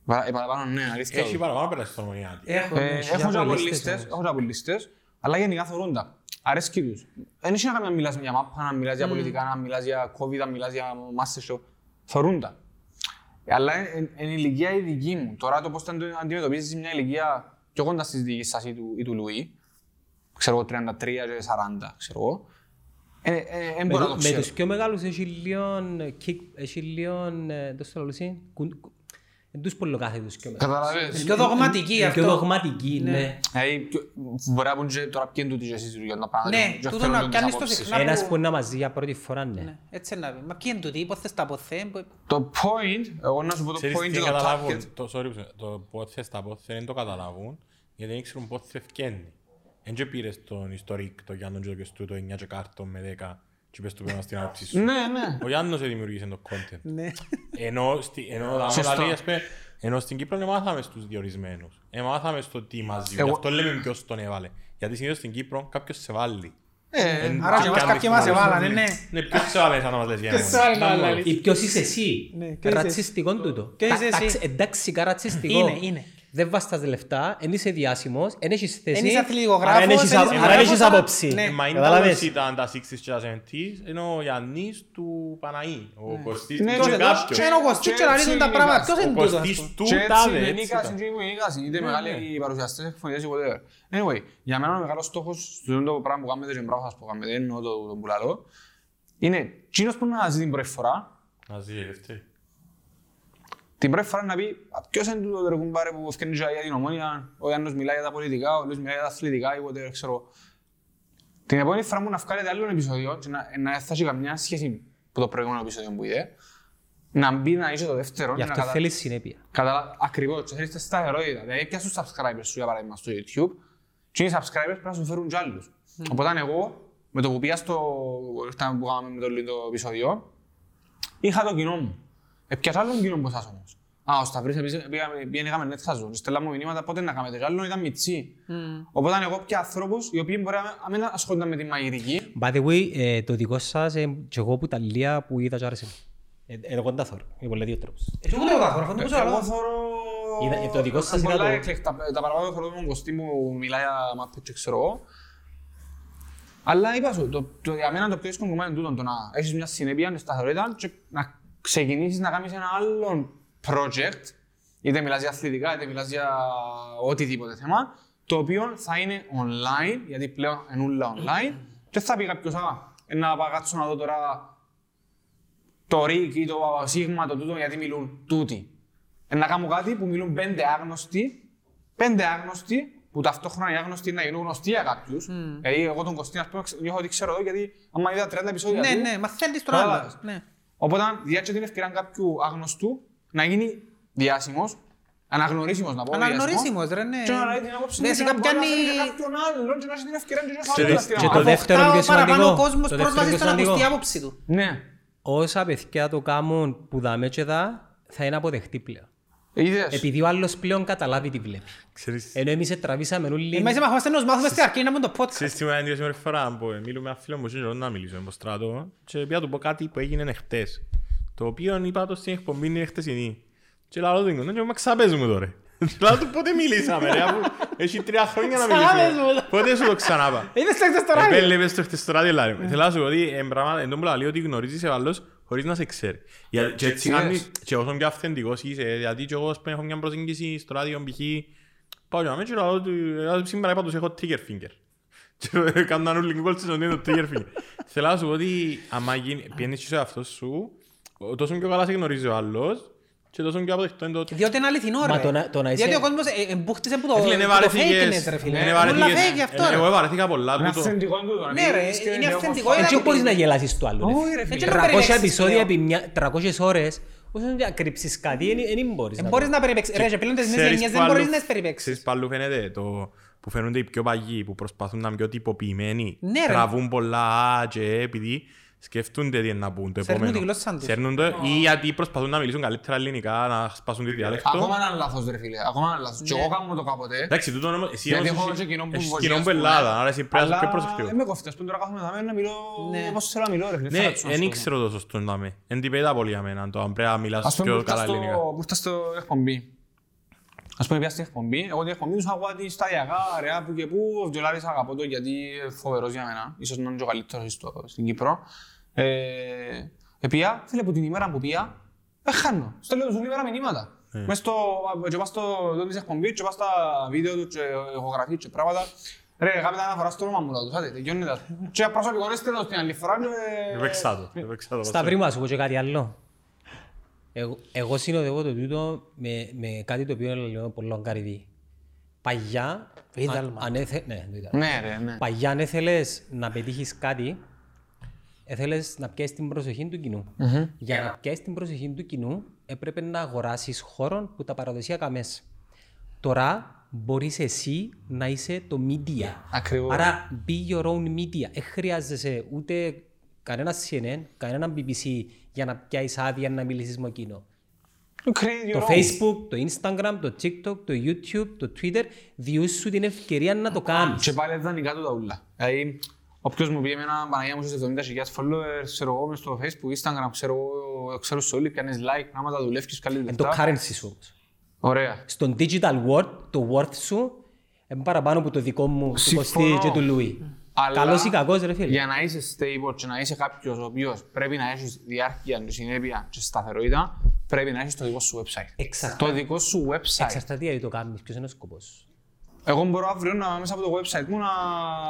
Παρα- ε, Παραπάνω, ναι, αλήθεια. Έχει παραπάνω πέρασε στο Ομονιάτη. Έχω, Ε, έχει Έχω και από λίστες λίστες, όμως. έχω και από λίστες, αλλά γενικά θεωρούν τα. Αρέσκει τους. Δεν έχει να κάνεις να μιλάς για μάπα, να μιλάς για πολιτικά, να μιλάς για COVID, να μιλάς για Masterchef. Θεωρούν τα. Αλλά είναι η ηλικία η δική μου. Τώρα το πώς θα το αντιμετωπίζεις μια ηλικία πιο κοντά στις δικές σας ή του, ή του Λουί, ξέρω εγώ 33 και 40, ξέρω εγώ, ε, ε, δεν Με μπορώ να του- το Με ξέρω. τους πιο μεγάλους έχει λίγον kick- έχει λίγον, ε, πώς το λέω εσύ, κουν- κου- εν τους πολλοκάθετους πιο μεγάλους. Καταλαβαίνεις. Πιο δογματική Είναι πιο αυτό. δογματική, ναι. Δηλαδή, πιο- μπορεί να πούν και τώρα ποιοι είναι τούτοι και εσείς για τα πράγματα. Ναι, και τούτο θέλουν να τις πιάνεις το απόψεις. συχνά. Ένας που- που είναι μαζί για πρώτη φορά, ναι. Ναι, Έτσι να πει. Μα ποιοι είναι τούτοι, πώς θες τα ποθέ. που- Το point, εγώ να σου πω το Ξέρεις point τι και το καταλάβουν, target. το, sorry, που σε- το πότε στα πότε δεν το καταλάβουν, γιατί δεν ξέρουν πότε θα ευκένει. Εν και πήρες τον ιστορικ, το Γιάννον και το Κεστού, το 9 και κάρτο με 10 και είπες του πέρα στην άποψη σου. Ναι, ναι. Ο Γιάννος δημιουργήσε το content. Ναι. Ενώ, στη, ενώ, δάμε Σωστό. δηλαδή, ας πούμε, ενώ στην Κύπρο δεν μάθαμε στους διορισμένους. Ε, μάθαμε στο τι μας ζει. Γι' Εγώ- αυτό λέμε ποιος τον έβαλε. Γιατί συνήθως στην Κύπρο κάποιος σε βάλει. Ε, Εν- Άρα και και μας κάνεις κάποιοι μας το εβάλανε, άλλο. ναι. Ναι, ποιος σε βάλε σαν να μας λες για Ποιος εμένα. σε βάλε να Μπράβο. βάλει. Ή ποιος είσαι εσύ. Ναι, ποιος είσαι Ρατσιστικό τούτο. Ποιος είσαι Τα- εσύ. τα- Εντάξει, κα ρατσιστικό. Είναι, είναι. Δεν βάστας λεφτά, εν είσαι διάσημος, εν έχεις θέση. Εν είσαι αθλητικογράφος, άρα εν έχεις εν α- είσαι Άρα εν έχεις δημοσιογράφος, άποψη. ναι. Ε, Μα είναι Καταλάβες. τα ήταν τα 60s και τα 70s, ενώ ο Γιάννης του Παναή. Ο Κωστής Ναι, του και και εδώ- κάποιος. Και είναι ο Κωστής και να λύσουν τα πράγματα. Ποιος Ο είναι τούτος, ας Κωστής πούμε. του Και έτσι τάδε, είναι έτσι νίκας, ήταν. είναι και νίκας, είτε Ναι, μεγάλοι ναι. παρουσιαστές, εκφωνητές ή whatever. Anyway, για μένα ο μεγάλος στόχος στο το πράγμα που κάνετε και μπράβο σας που κάνετε, εννοώ το το που λαλώ, είναι εκείνος που να ζει την πρώτη φορά, Να ζει, ελεύθερη. Την πρώτη φορά να πει «Α, ποιος είναι τούτο το κουμπάρε που ευκαινεί για την ομόνια, ο Γιάννος μιλάει για τα πολιτικά, ο Λουίς μιλάει για τα αθλητικά ή whatever, ξέρω. Την επόμενη φορά μου να βγάλετε άλλο επεισόδιο και να, να θα έχει καμιά σχέση με το προηγούμενο επεισόδιο που είδε, να μπει να είσαι το δεύτερο Γι' και να αυτό κατα... θέλεις συνέπεια. Καταλα... Ακριβώς, και θέλεις τα σταθερότητα. Δηλαδή, πια στους subscribers σου, για παράδειγμα, στο YouTube, και οι subscribers πρέπει να σου φέρουν κι άλλους. Οπότε εγώ, με το που πήγα στο... Ήρθαμε που κάναμε με το λίγο επεισόδιο, είχα το κοινό μου. Επιάσα άλλον κοινό από εσάς όμως; Α, ο Σταυρής επίσης πήγαμε, πήγαινε είχαμε net χαζό. Και στέλναμε μηνύματα πότε να κάνετε. Και άλλον ήταν μητσί. Οπότε εγώ πια ανθρώπους οι οποίοι μπορεί να μην ασχολούνται με τη μαγειρική. By the way, ε, το δικό σας, ε, και εγώ που τα λίγα που είδα και άρεσε μου. Ε, ε, Εγώ δεν τα θωρώ, είναι πολλά δύο τρόπους. Εσύ ούτε εγώ τα χωρώ, αυτό που σου Εγώ λέω. θεωρώ... Είδα- το δικό σας πολλά είδα το- έκλεκτα. Τα παραπάνω θεωρώ τον Κωστή μου μιλάει για Muppet και ξέρω εγώ. Αλλά είπα σου, το, το, για μένα το πιο δύσκολο κομμάτι είναι τούτο, το να έχεις μια συνέπεια, μια σταθερότητα και να ξεκινήσεις να κάνεις ένα άλλο project, είτε μιλάς για αθλητικά, είτε μιλάς για οτιδήποτε θέμα, το οποίο θα είναι online, γιατί πλέον είναι όλα online, και θα πει κάποιος, α, ε, να πάω κάτσω να δω τώρα το ΡΙΚ ή το ΣΥΓΜΑ, το τούτο, γιατί μιλούν τούτοι. Ε, να κάνω κάτι που μιλούν πέντε άγνωστοι, πέντε άγνωστοι, που ταυτόχρονα οι άγνωστοι να γίνουν γνωστοί για κάποιους. Δηλαδή, εγώ τον Κωστή, ας πούμε, ξε- νιώθω ότι ξέρω εδώ, γιατί άμα είδα 30 επεισόδια Ναι, του, ναι, μαθαίνεις τον Κατάλαβες. άλλο. Ναι. Οπότε, διάτσε την ευκαιρία κάποιου άγνωστου να γίνει διάσημος, αναγνωρίσιμος να πω. Αναγνωρίσιμος, ρε, ναι. Και να λέει την άποψη Ναι, του σιγά και να μπορεί να πιάνει- φέρει και κάποιον άλλον και να έχει την ευκαιρία και να Ξέρεις, φέρει και το άλλον. δεύτερο Αποκτά πιο παραπάνω σημαντικό. ο κόσμος Το δεύτερο πρόσβαση πιο στο να ακουστεί η σημαντικό. άποψη του. Ναι. Όσα παιδιά το κάνουν που δάμε και δά, θα είναι αποδεχτή πλέον. Είδες; Επειδή ο άλλος πλέον καταλάβει τι βλέπεις. Ξέρεις, Ενώ εμείς τραβήσαμε όλοι... Εμείς είμαστε να μάθουμε στην αρχή να πούμε το podcast. Ξέρεις τι μου έκανε την φορά που μιλούμε με ένα φίλο μου και να μιλήσω με στράτο και πήγα του πω κάτι που έγινε χτες το οποίο είπα το στην εκπομπή είναι χτεσινή και λέω του «Ναι, και μας ξαπέζουμε μου τώρα και [LAUGHS] λέω του πότε μιλήσαμε ρε αφού έχει τρία χρόνια να Ξαπέζουμε μιλήσουμε τώρα. πότε σου το ξανάπα Είδες το χτες στο ράδιο; Επέλεπες το χτες στο ράδιο λάρι μου. Θέλω να σου πω ότι εν πράγμα εν τω που λέει ότι γνωρίζεις ο άλλος χωρίς να σε ξέρει. Για- Και έτσι Yes. κάνεις και όσο πιο αυθεντικός είσαι γιατί και εγώ ας πούμε, έχω μια προσέγγιση στο ράδιο π.χ. Πάω για μένα και λέω ότι «Ε, σήμερα είπα τους έχω trigger finger. [LAUGHS] Και κάνουν όλοι κόλτσες ότι είναι το trigger finger. Θέλω να σου πω ότι άμα γίνει- πιένεις και σε αυτό σου τόσο πιο καλά σε γνωρίζει ο άλλος και τόσο πιο αποδεκτό είναι το Διότι είναι αληθινό Μα ρε. το να- το να είσαι- Γιατί ο κόσμος ε, εμπούχτησε που το Ε, Φίλε, είναι που το βαρεθήκες. fakeness ρε φίλε. Είναι Όλα βαρεθήκες. fake γι' αυτό Ε, ρε. Εγώ βαρεθήκα πολλά Είναι που το... αυθεντικό τούτο. Ναι, ρε, είναι αυθεντικό, είναι Έτσι είναι μπορείς να γελάσεις του άλλου. ρε Όχι, φίλε. ρε, φίλε. 300 περιπέξεις επεισόδια πλέον. επί μια- 300 ώρες, όσο να κρύψεις κάτι, δεν μπορείς Δεν να μπορείς το- να περιπέξεις. Ρε, και πλέον τις νέες Ξέρεις γενιές που δεν μπορείς αλλού- να τις περιπέξεις. Ξέρεις που αλλού φαίνεται το που φαίνονται οι πιο παγιοί που προσπαθούν να είναι πιο τυποποιημένοι Ναι, ρε. τραβούν πολλά «α» και επειδή Σκέφτονται τι είναι να πούν το Σέρνουν επόμενο. τη γλώσσα τους. Σέρνουν το ή γιατί προσπαθούν να μιλήσουν καλύτερα ελληνικά, να σπάσουν τη διάλεκτο. Ακόμα ένα λάθος ρε φίλε, ακόμα ένα λάθος. Και εγώ κάνω το κάποτε. Εντάξει, τούτο όμως, εσύ Γιατί όμως έχω έχεις- και κοινό που έχεις βοηθάει, κοινό ας που πούμε. Ελλάδα, άρα εσύ πρέπει να είσαι πιο Αλλά προσεκτικός. είμαι κοφτή, ας πούμε τώρα κάθομαι δάμε να μιλώ Ναι. όπως θέλω να μιλώ ρε φίλε. Ναι, φέρατε σου, ας δεν πούμε. ήξερα το σωστό να με. Εν τυπέτα πολύ για μένα, το αν πρέπει να μιλάς Ας πούμε πιο που ήρθα καλά στο- ελληνικά. που ήρθα στο εκπομπή; Ας πούμε πια στην εκπομπή, εγώ την εκπομπή τους ακούω τη σταδιακά, ρε, που και που, ο Βιολάρης αγαπώ το γιατί είναι φοβερός για μένα, ίσως να είναι και ο καλύτερος στο- στην Κύπρο. Ε, Επία, φίλε, που την ημέρα που πία, ε, χάνω. Στέλνω τους όλη μέρα μηνύματα. Μες στο, και πας στο δόν της εκπομπής, και πας στα βίντεο του, και ηχογραφή και πράγματα. Ρε, κάνετε αναφορά στο όνομα μου, λάδω, άντε, τελειώνει τα. Και προσωπικονέστε το στην άλλη φορά και... Έπαιξα το, έπαιξα το. Σταυρί μου, ας σου πω και κάτι άλλο. Εγώ, εγώ συνοδεύω το τούτο με, με κάτι το οποίο λέω πολύ καρυδί. Παγιά, Βίδαλμα. αν, αν έθε, ναι, το είδα. Ναι, ρε, ναι. Παγιά αν έθελες να πετύχεις κάτι, έθελες να πιάσεις την προσοχή του κοινου Για να πιάσεις την προσοχή του κοινού, έπρεπε να αγοράσεις χώρο που τα παραδοσιακά μέσα. Τώρα μπορείς εσύ να είσαι το media. Ακριβώς. Άρα be your own media. Δεν χρειάζεσαι ούτε κανένα CNN, κανένα BBC για να πιάσεις άδεια να μιλήσεις με εκείνο. Create Το your own. Facebook, το Instagram, το TikTok, το YouTube, το Twitter διούς σου την ευκαιρία να το κάνεις. Και πάλι δανεικά του τα ούλα. Δηλαδή, όποιος μου πει εμένα, Παναγία μου στους 70.000 followers, ξέρω εγώ, μες στο Facebook, Instagram, ξέρω εγώ, ξέρω σε όλοι, κάνεις like, πράγματα δουλεύεις, καλή Είναι το λεφτά. currency σου όμως. Ωραία. Στον digital world, το worth σου είναι παραπάνω από το δικό μου, του Συμφωνώ. Κωστή και του Λουί. Αλλά Καλός ή κακός ρε φίλε. Για να είσαι stable και να είσαι κάποιος ο οποίος πρέπει να έχεις διάρκεια και συνέπεια και σταθερότητα, πρέπει να έχεις το δικό σου website. Εξαρτάται. Το δικό σου website. Εξαρτάται γιατί το κάνεις, ποιος είναι ο σκοπός. Εγώ μπορώ αύριο να, μέσα από το website μου να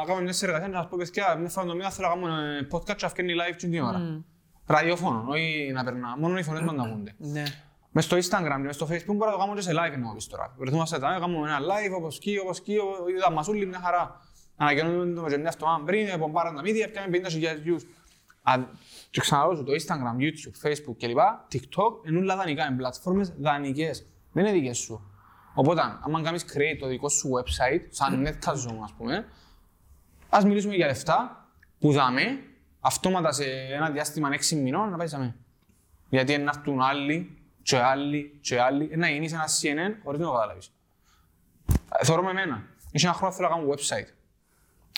κάνω μια συνεργασία και να σας πω παιδιά, μια φορά το μήνα θέλω να κάνω ε, podcast και να βγαίνει live την ώρα. Ραδιόφωνο, όχι να περνά, μόνο οι φωνές μας να ακούνται. Ναι. Μες στο Instagram, μες στο Facebook μπορώ να το κάνω και σε live εννοώ πεις τώρα. Βρεθούμαστε τα, κάνουμε ένα live όπως κι, όπως κι, είδα μας όλοι μια χαρά. Ανακοινώνουμε το μεσονιά αυτό αν πριν, πομπάραν τα media, πιάμε 50.000 views. Αν- Και ξαναλώ σου, το Instagram, YouTube, Facebook κλπ. TikTok είναι όλα δανεικά, είναι πλατφόρμες δανεικές. Δεν είναι δικές σου. Οπότε, αν κάνεις create το δικό σου website, σαν Netcast ας πούμε, ας μιλήσουμε για λεφτά, που δάμε, αυτόματα σε ένα διάστημα 6 μηνών να πάει σε γιατί να έρθουν άλλοι και άλλοι και άλλοι, να γίνεις ένα CNN χωρίς να το καταλάβεις. Ε, Θεωρώ με εμένα. Είχε ένα χρόνο θέλω να κάνω website.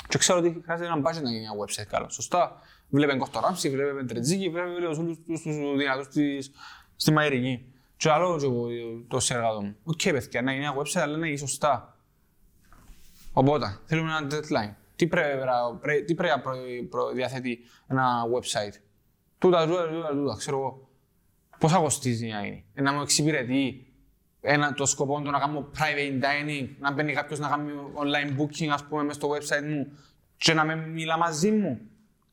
Και ξέρω ότι χρειάζεται ένα budget να γίνει ένα website καλό. Σωστά. Βλέπε Κώστα Ράμψη, βλέπε Τρετζίκη, βλέπε όλους τους τους δυνατούς της- στη Μαϊρική. Και άλλος και εγώ το συνεργάτο μου. Οκ, παιδιά, να γίνει ένα website, αλλά να γίνει σωστά. Οπότε, θέλουμε ένα deadline. Τι πρέπει, να- πρέ- τι πρέπει να προ- προ- διαθέτει ένα website; Τούτα, τούτα, τούτα, τούτα, ξέρω εγώ. Πόσα κοστίζει να γίνει; Ε, Να μου εξυπηρετεί ένα, το σκοπό του να κάνω private dining, να μπαίνει κάποιος να κάνει online booking, ας πούμε, μες στο website μου και να με μιλά μαζί μου.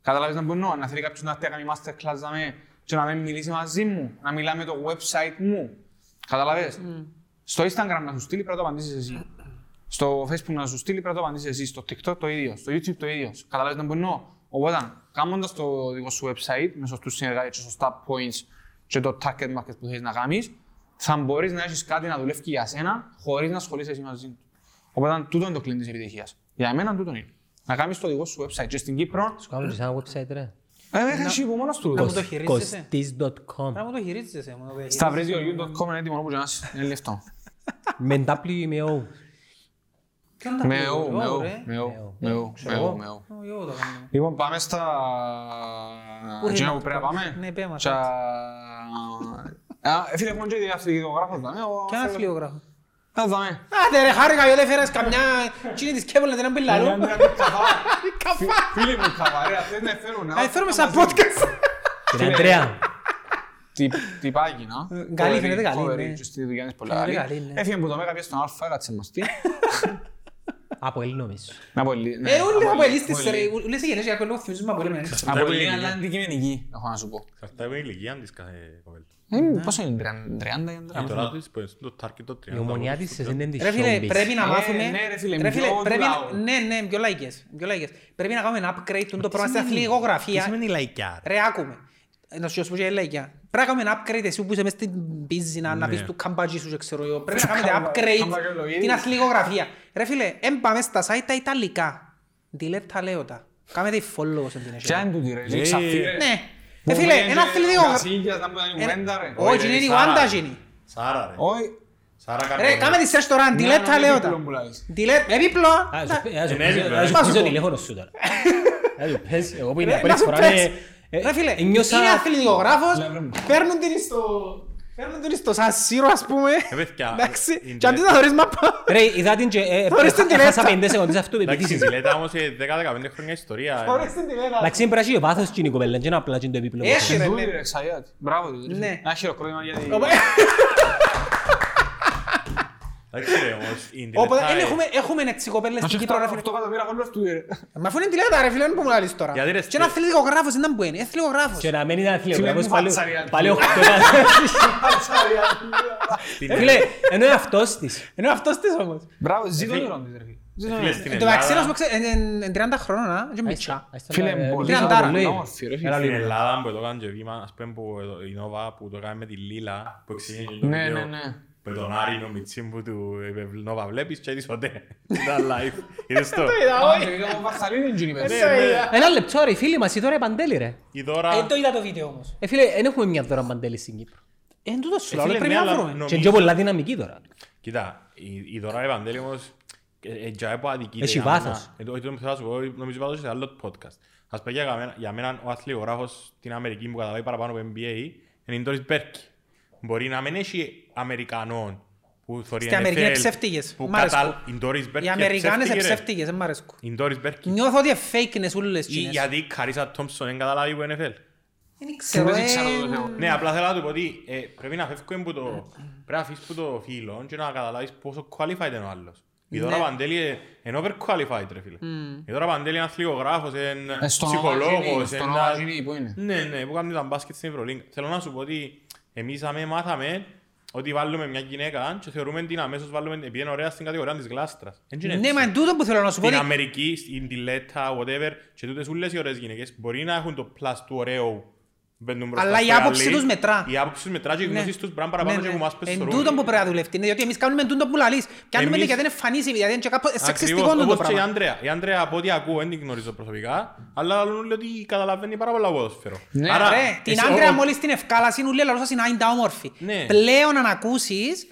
Καταλάβεις να μπορώ, να θέλει κάποιος να έρθει να κάνει masterclass να με, και να με μιλήσει μαζί μου, να μιλά με το website μου. Καταλάβες. Στο Instagram να σου στείλει πρέπει να το απαντήσεις εσύ. Στο Facebook να σου στείλει πρέπει να το απαντήσεις εσύ. Στο TikTok το ίδιο. Στο YouTube το ίδιο. Καταλάβεις να μπορώ. Οπότε, κάνοντας το δικό σου website με σωστούς συνεργάτες και σωστά points και το target market που θέλεις να κάνεις, θα μπορείς να έχεις κάτι να δουλεύει για σένα χωρίς να ασχολείσαι εσύ μαζί του. Οπότε, τούτο είναι το κλειδί της επιτυχίας. Για μένα τούτο είναι. Να κάνεις το δικό σου website και στην Κύπρο, Σου κάνω και σε ένα website ρε. Ε, έχει εσύ που μόνος του. Να μου το χειρίζεσαι. Κωστής.com Να μου το χειρίζεσαι. μου το χειρίζεσαι. Σταυρίζιο.com είναι έτοιμο όπως να είσαι. Είναι λεφτό. [LAUGHS] Με W ή με O. Ποιον τα Με πει, ο, εγώ, με ο, ρε. με ο, με ο, με ο, με ο. Ω, εγώ το κάνω. Λοιπόν, πάμε στα... Πού Εκείνα είναι που πρέπει να αυτό; πάμε; Ναι, πέ μας, Τσα- Α, ε, Φίλε, έχουμε και διαφυγητογράφος, δάμε. ο- Κι ένα θέλω- φλοιογράφο. Α, δάμε. Άντε ρε χάρηκα, γιατί έφερες καμιά... Τσίνη της Κέβολα, δεν είναι πιλαρού. [LAUGHS] Φίλοι μου, καβαρέα, θες να φέρουν. Α, φέρουμε σαν podcast. Την Αντρέα. Τυπάκι, να. Ε, καλή, φαίνεται καλή, Φοβερή, ναι. και στη δουλειά της πολύ Φαίνεται καλή. καλή, ναι. Έφυγε που το Μέγα, πήγε στον Αλφα, έκατσε μας. Τι. Από Ελλήνο νομίζω. Να πολύ, ναι, Ε, όλοι να από πολύ, ελίστες, πολύ. ρε. Ούλες οι γενές για κάποιο λόγο θυμίζουν με πολύ μεγάλες. Να πολύ, Πολύ αλλά ηλικία. αντικειμενική, έχω να σου πω. Αυτά είναι η ηλικία της κάθε κοπέλα. Ε, Πόσο είναι, 30 ή Και τώρα της που είναι το target το 30. Η ομονιά της σε είναι της Ρε φίλε, showbiz. πρέπει να Ε, μάθουμε... ναι, ρε φίλε, Ρε φίλε, πιο πρέπει λαό. να... Ναι, ναι, πιο λαϊκές. πιο λαϊκές. Πρέπει να κάνουμε ένα upgrade του το πρόγραμμα στην Τι αθλητικογραφία. σημαίνει λαϊκιά. ρε; Ρε, άκουμε. Να σου πω και λαϊκιά. Πρέπει να κάνουμε ένα upgrade εσύ που είσαι μες στην πίζινα, να Ναι. πεις του καμπατζή σου και ξέρω εγώ. Πρέπει να κάνουμε καμπα- upgrade καμπαγιολογίδι. την αθλητικογραφία. Ρε φίλε, εν πάμε στα site τα Ιταλικά. Diletta λέωτα. Κάμετε η follow στον την Και αν εσένα. τούτη ρε, Ναι. και ξαφύρε. Ναι. Που Ε, φίλε, πήγαινε ένα και αθλητικό... Κασίλιας, να μπορεί να είναι κουβέντα, ρε. Όχι, είναι η Wanda γίνει. Σάρα ρε. Όχι. Σάρα Ρε, Καρπονή. κάμε τη search τώρα, Ναι, delete τα ναι, λέω δίπλο τα. που λάζεις. Delete, επίπλο. Α, σου πει- α, σου Είναι πει- έτοιμο, α, ρε. σου Να πει σου το πω. τηλέφωνο σου τώρα. Α, σου πες, Εγώ που είναι Ρε, πρώτη να σου φορά πες. είναι- ε, Ρε φίλε, ένιωσα- είναι αθλητικογράφος, Ναι, βρε μου. παίρνουν την στο... Παίρνουν την στο Σαν Σύρο, ας πούμε. Ε, παιδιά, [LAUGHS] Εντάξει, είναι- και αντί να θωρείς μάπα. Ρε, είδα την και ε, [LAUGHS] Θωρείς την ε, τηλέτα. χάσα 5 σεκόντες αυτού Εντάξει, επίτησης. η Ζηλέτα όμως είναι 10-15 χρόνια ιστορία. ε. Θωρείς την τηλέτα. Εντάξει, πρέπει να έχει βάθος και η κοπέλα, και να απλά και το επίπλο. Έχει, ρε, Τούτη, ναι. ρε, Ξαϊάτ. Μπράβο του. Ναι. Ένα χειροκρότημα για την... Εντάξει ρε όμως, η Οπότε Ντιλέτα, δεν ε, έχουμε, έχουμε έτσι κοπέλες Να στην σε Κύπρο, ρε φτάνω φίλε. 8 εκατομμύρια followers του, ρε. Μα αφού είναι τηλέτα ρε φίλε, δεν που μου λάλλεις τώρα. Γιατί, ρε, Και ένα στε- αθλητικογράφος δεν που είναι, αθλητικογράφος. Και να μένει ένα Φίλε αθλητογράφος μου, πάλι- φατσαρία. πάλι 8 στην- Φίλε, ενώ είναι αυτός της. Ενώ αυτός της όμως. Μπράβο, ζήτω Φίλε- νερό της, ρε φίλε. Ζήτω Φίλε, νερό. στην Εν τω μεταξύ, να σου Ελλάδα- πω, ξέ- εν- εν- εν 30 χρόνων, α, και μητσά. Φίλε, Ε, πολύ τριαντάρα, πολύ λέει. όμορφη, ρε φίλε. Έλα Στην λίγο. Ελλάδα που το έκανε και βήμα, ας πούμε που εδώ- η Νόβα που το έκανε με τη Λίλα, που ξεκίνησε το Ναι, βίντεο ναι, ναι. Με τον Άρη Νομιτσίν που του είπε Νόβα βλέπεις και είδες ποτέ. [LAUGHS] Ήταν live. Είδες το. [LAUGHS] Α, και είδαμε Βαρθαλίνη είναι γίνει, πες. Ένα λεπτό ρε, οι φίλοι μας, η δώρα Παντέλη ρε. Η δώρα... Ε, το είδα το βίντεο όμως. Ε, φίλε, δεν έχουμε μια δώρα Παντέλη στην Κύπρο. Ε, Εν τούτος σου Ε, λέω, φίλε, πρέπει ναι, να αλλά Και βρούμε. νομίζω- είναι πιο πολλά δυναμική τώρα. Κοίτα, η- η δώρα Ευαντέλη όμως ε, ε, για που αδικείται Έχει για μένα. βάθος. Ε, το- ε, το θέλω να σου πω, νομίζω πάντως σε άλλο podcast. Ας πούμε για μένα, για μένα ο αθλητογράφος στην Αμερική που καταλάβει παραπάνω από NBA είναι η Doris Μπέρκι. Μπορεί να μην έχει Αμερικανών που θωρεί Στην Αμερική NFL, είναι ψεύτικες. που Μ' αρέσκουν. καταλ- Η Doris Μπέρκι Οι Αμερικάνες είναι είναι ψεύτικη, ρε. ψεύτικες, δεν μ' αρέσκουν. Η Doris Μπέρκι. Νιώθω ότι είναι fake είναι ούλες Ή τσίνες. γιατί η Καρίσα Τόμψον δεν καταλάβει που είναι NFL. Δεν ξέρω, Δεν ξέρω το ε, Θεό. Ναι, απλά θέλω να του πω ότι ε, πρέπει να φεύγουμε από το... Πρέπει να αφήσεις που το φίλο και να καταλάβεις πόσο qualified είναι ο άλλος. Η Δώρα Ναι. Παντέλη ε, είναι overqualified ρε φίλε. Η Δώρα Παντέλη είναι αθλητογράφος, είναι Ε, στον ψυχολόγος, Οβαγίνη, στον είναι- Οβαγίνη που είναι. Ναι, ναι, που κάνει τα μπάσκετ στην Ευρωλίγκα. Θέλω να σου πω ότι εμείς αμέ μάθαμε ότι βάλουμε μια γυναίκα και θεωρούμε την αμέσως βάλουμε επειδή είναι ωραία στην κατηγορία της γλάστρας. Εν είναι Ναι, έτσι. μα εν τούτο που θέλω να σου πω. Στην ότι- Αμερική, στην Τιλέτα, whatever, και τούτες ούλες οι ωραίες γυναίκες μπορεί να έχουν το plus του ωραίου μπαίνουν μπροστά Αλλά η στο άποψη ρεαλί. τους μετρά. Η άποψη τους μετρά και οι Ναι. γνώσεις τους πράγμα παραπάνω Ναι, και ναι. που μας πες Εν στο τούτο ρόλο. που πρέπει να δουλευτεί. Είναι διότι εμείς κάνουμε τούτο που λαλείς. Κάνουμε Εμείς- γιατί είναι φανής, γιατί είναι και κάπως Ακριβώς, σεξιστικό τούτο όπως και η πράγμα. Άντρεα. Η Άντρεα από ό,τι ακούω δεν την γνωρίζω προσωπικά, αλλά λένε ότι καταλαβαίνει πάρα πολλά ποδόσφαιρο. Ναι, Άρα, Ρε, την εσύ- Άντρεα ο- μόλις την ευκάλαση είναι ούλοι λαλούσα είναι άιντα όμορφη. Ναι. Πλέον αν ακούσεις,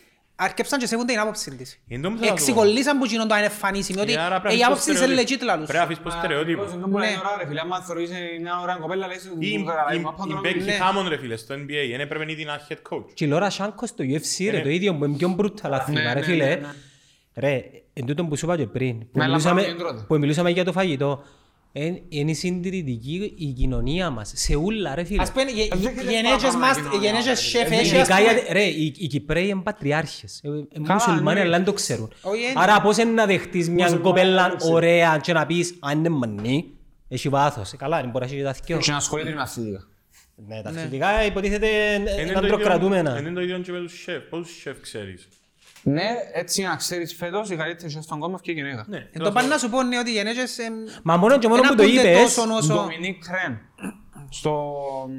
αρκέψαν και σέβουν την άποψη της. Εν τω μεταξύ θα σου πω. Εξικολλήσαν που γίνονται είναι φανίσιμοι, ότι Ε, άρα πρέπει ε, η να άποψη της είναι στερεότυπο. legit λαλούς. Πρέπει να αφήσεις πως στερεότυπο. Ακριβώς, δεν μπορεί να Ναι. είναι ώρα, ρε φίλε. Άμα θεωρείς μια ωραία κοπέλα, λες ότι Ή δεν καταλάβει, η- μα πάντα η να Becky μιλήσεις. Ναι. Hammond ρε φίλε στο NBA, δεν έπρεπε να είναι ένα head coach. Και η Λόρα Σάνκο στο UFC ρε, Είναι- το ίδιο που είναι πιο brutal αθλήμα Ναι, ρε ναι, φίλε. ναι, ναι. Ρε, εν τούτον που σου είπα και πριν, που Με μιλούσαμε, λαμβάνω κέντρο. που μιλούσαμε για το φαγητό, εν- είναι συντηρητική η κοινωνία μας, σε ούλα ρε φίλε. Ας πούμε, οι- δεν οι έχετε γενέτσες παραπάνω μας, κοινωνία, οι γενέτσες ρε. σεφ, Ε, έχει, ας Ειδικά πούμε, γιατί- ρε, οι, οι Κυπρέοι είναι πατριάρχες, ε, ε, Καλά, μουσουλμάνοι ναι. αλλά δεν το ξέρουν. Όχι, είναι. Άρα πώς είναι να δεχτείς μια Μουσουλμάνοι κοπέλα δεν το ξέρουν. ωραία και να πεις αν είναι μανί, έχει βάθος. Ε, Καλά, είναι μπορεί να έχει και τα θκυο. Και να ασχολείται με αθλητικά. Ναι, τα αθλητικά υποτίθεται ε, Είναι ήταν το ίδιο- προκρατούμενα. Είναι το ίδιο και με τους σεφ. Πόσους σεφ ξέρεις; Ναι, έτσι να ξέρεις φέτος η καλύτερη σεφ στον κόσμο και η γυναίκα. Ναι. Εν τω πάνω να σου πω είναι ότι οι γενέτσες εμ, Μα μόνο και μόνο δεν που το ακούνται είπες, τόσο όσο... Ντομινίκ Κρέν. Στο μ,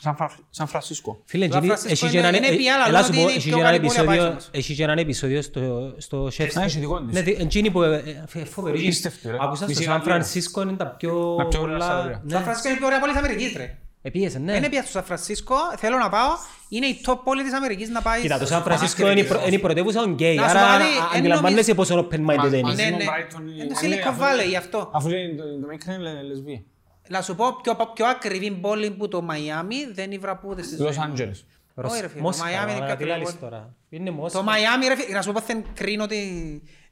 Σαν Φρα- Σαν Φρανσίσκο. Φίλε, Σαν γίνει- Φρανσίσκο έχεις και είναι- έναν- είναι ε, πια, αλλά έλα ότι σου πω, είναι έχεις πιο και έναν καλή πόλη από επεισόδιο- άξονας. έχεις και έναν επεισόδιο στο- στο Chef's. Α, έχει δικό της. Ναι, δι- εκείνη που, ε, ε, φοβερή. Απίστευτη, ρε. Άκουσα στο Μισή Σαν Γαλλία. Φρανσίσκο είναι τα πιο Τα πιο ωραία πολλά- σαλαρία. ναι. Σαν Φρανσίσκο είναι η πιο ωραία πόλη της Αμερικής, ρε. Επίεσε, ναι. Δεν έπια στο Σαν Φρανσίσκο, θέλω να πάω. Είναι η top πόλη της Αμερικής να πάει. Κοίτα, το στο- Σαν Φρανσίσκο είναι η προ- είναι η πρωτεύουσα των γκέι, Να σου άρα πω κάτι, α- εν αντιλαμβάνεσαι πόσο open-minded Μαζί- είναι. μαζί Ναι, με ναι. Brighton, Είναι το ε, Silicon αφού- Valley, γι' αυτό. Αφού είναι το Ντομινίκ Κρέν είναι λεσβία. Να σου πω, πιο, πιο ακριβή πόλη που το Μαϊάμι δεν είναι βραπούδε στη ζωή. Λος Άντζελες. Ρωσ- Όχι, ρε φίλε, το Μόσχα, Μαϊάμι είναι μα, πιο τι ακριβή λαλείς πόλη. τώρα. Είναι Μόσχα. Το Μαϊάμι, ρε φίλε, να σου πω δεν κρίνω τη...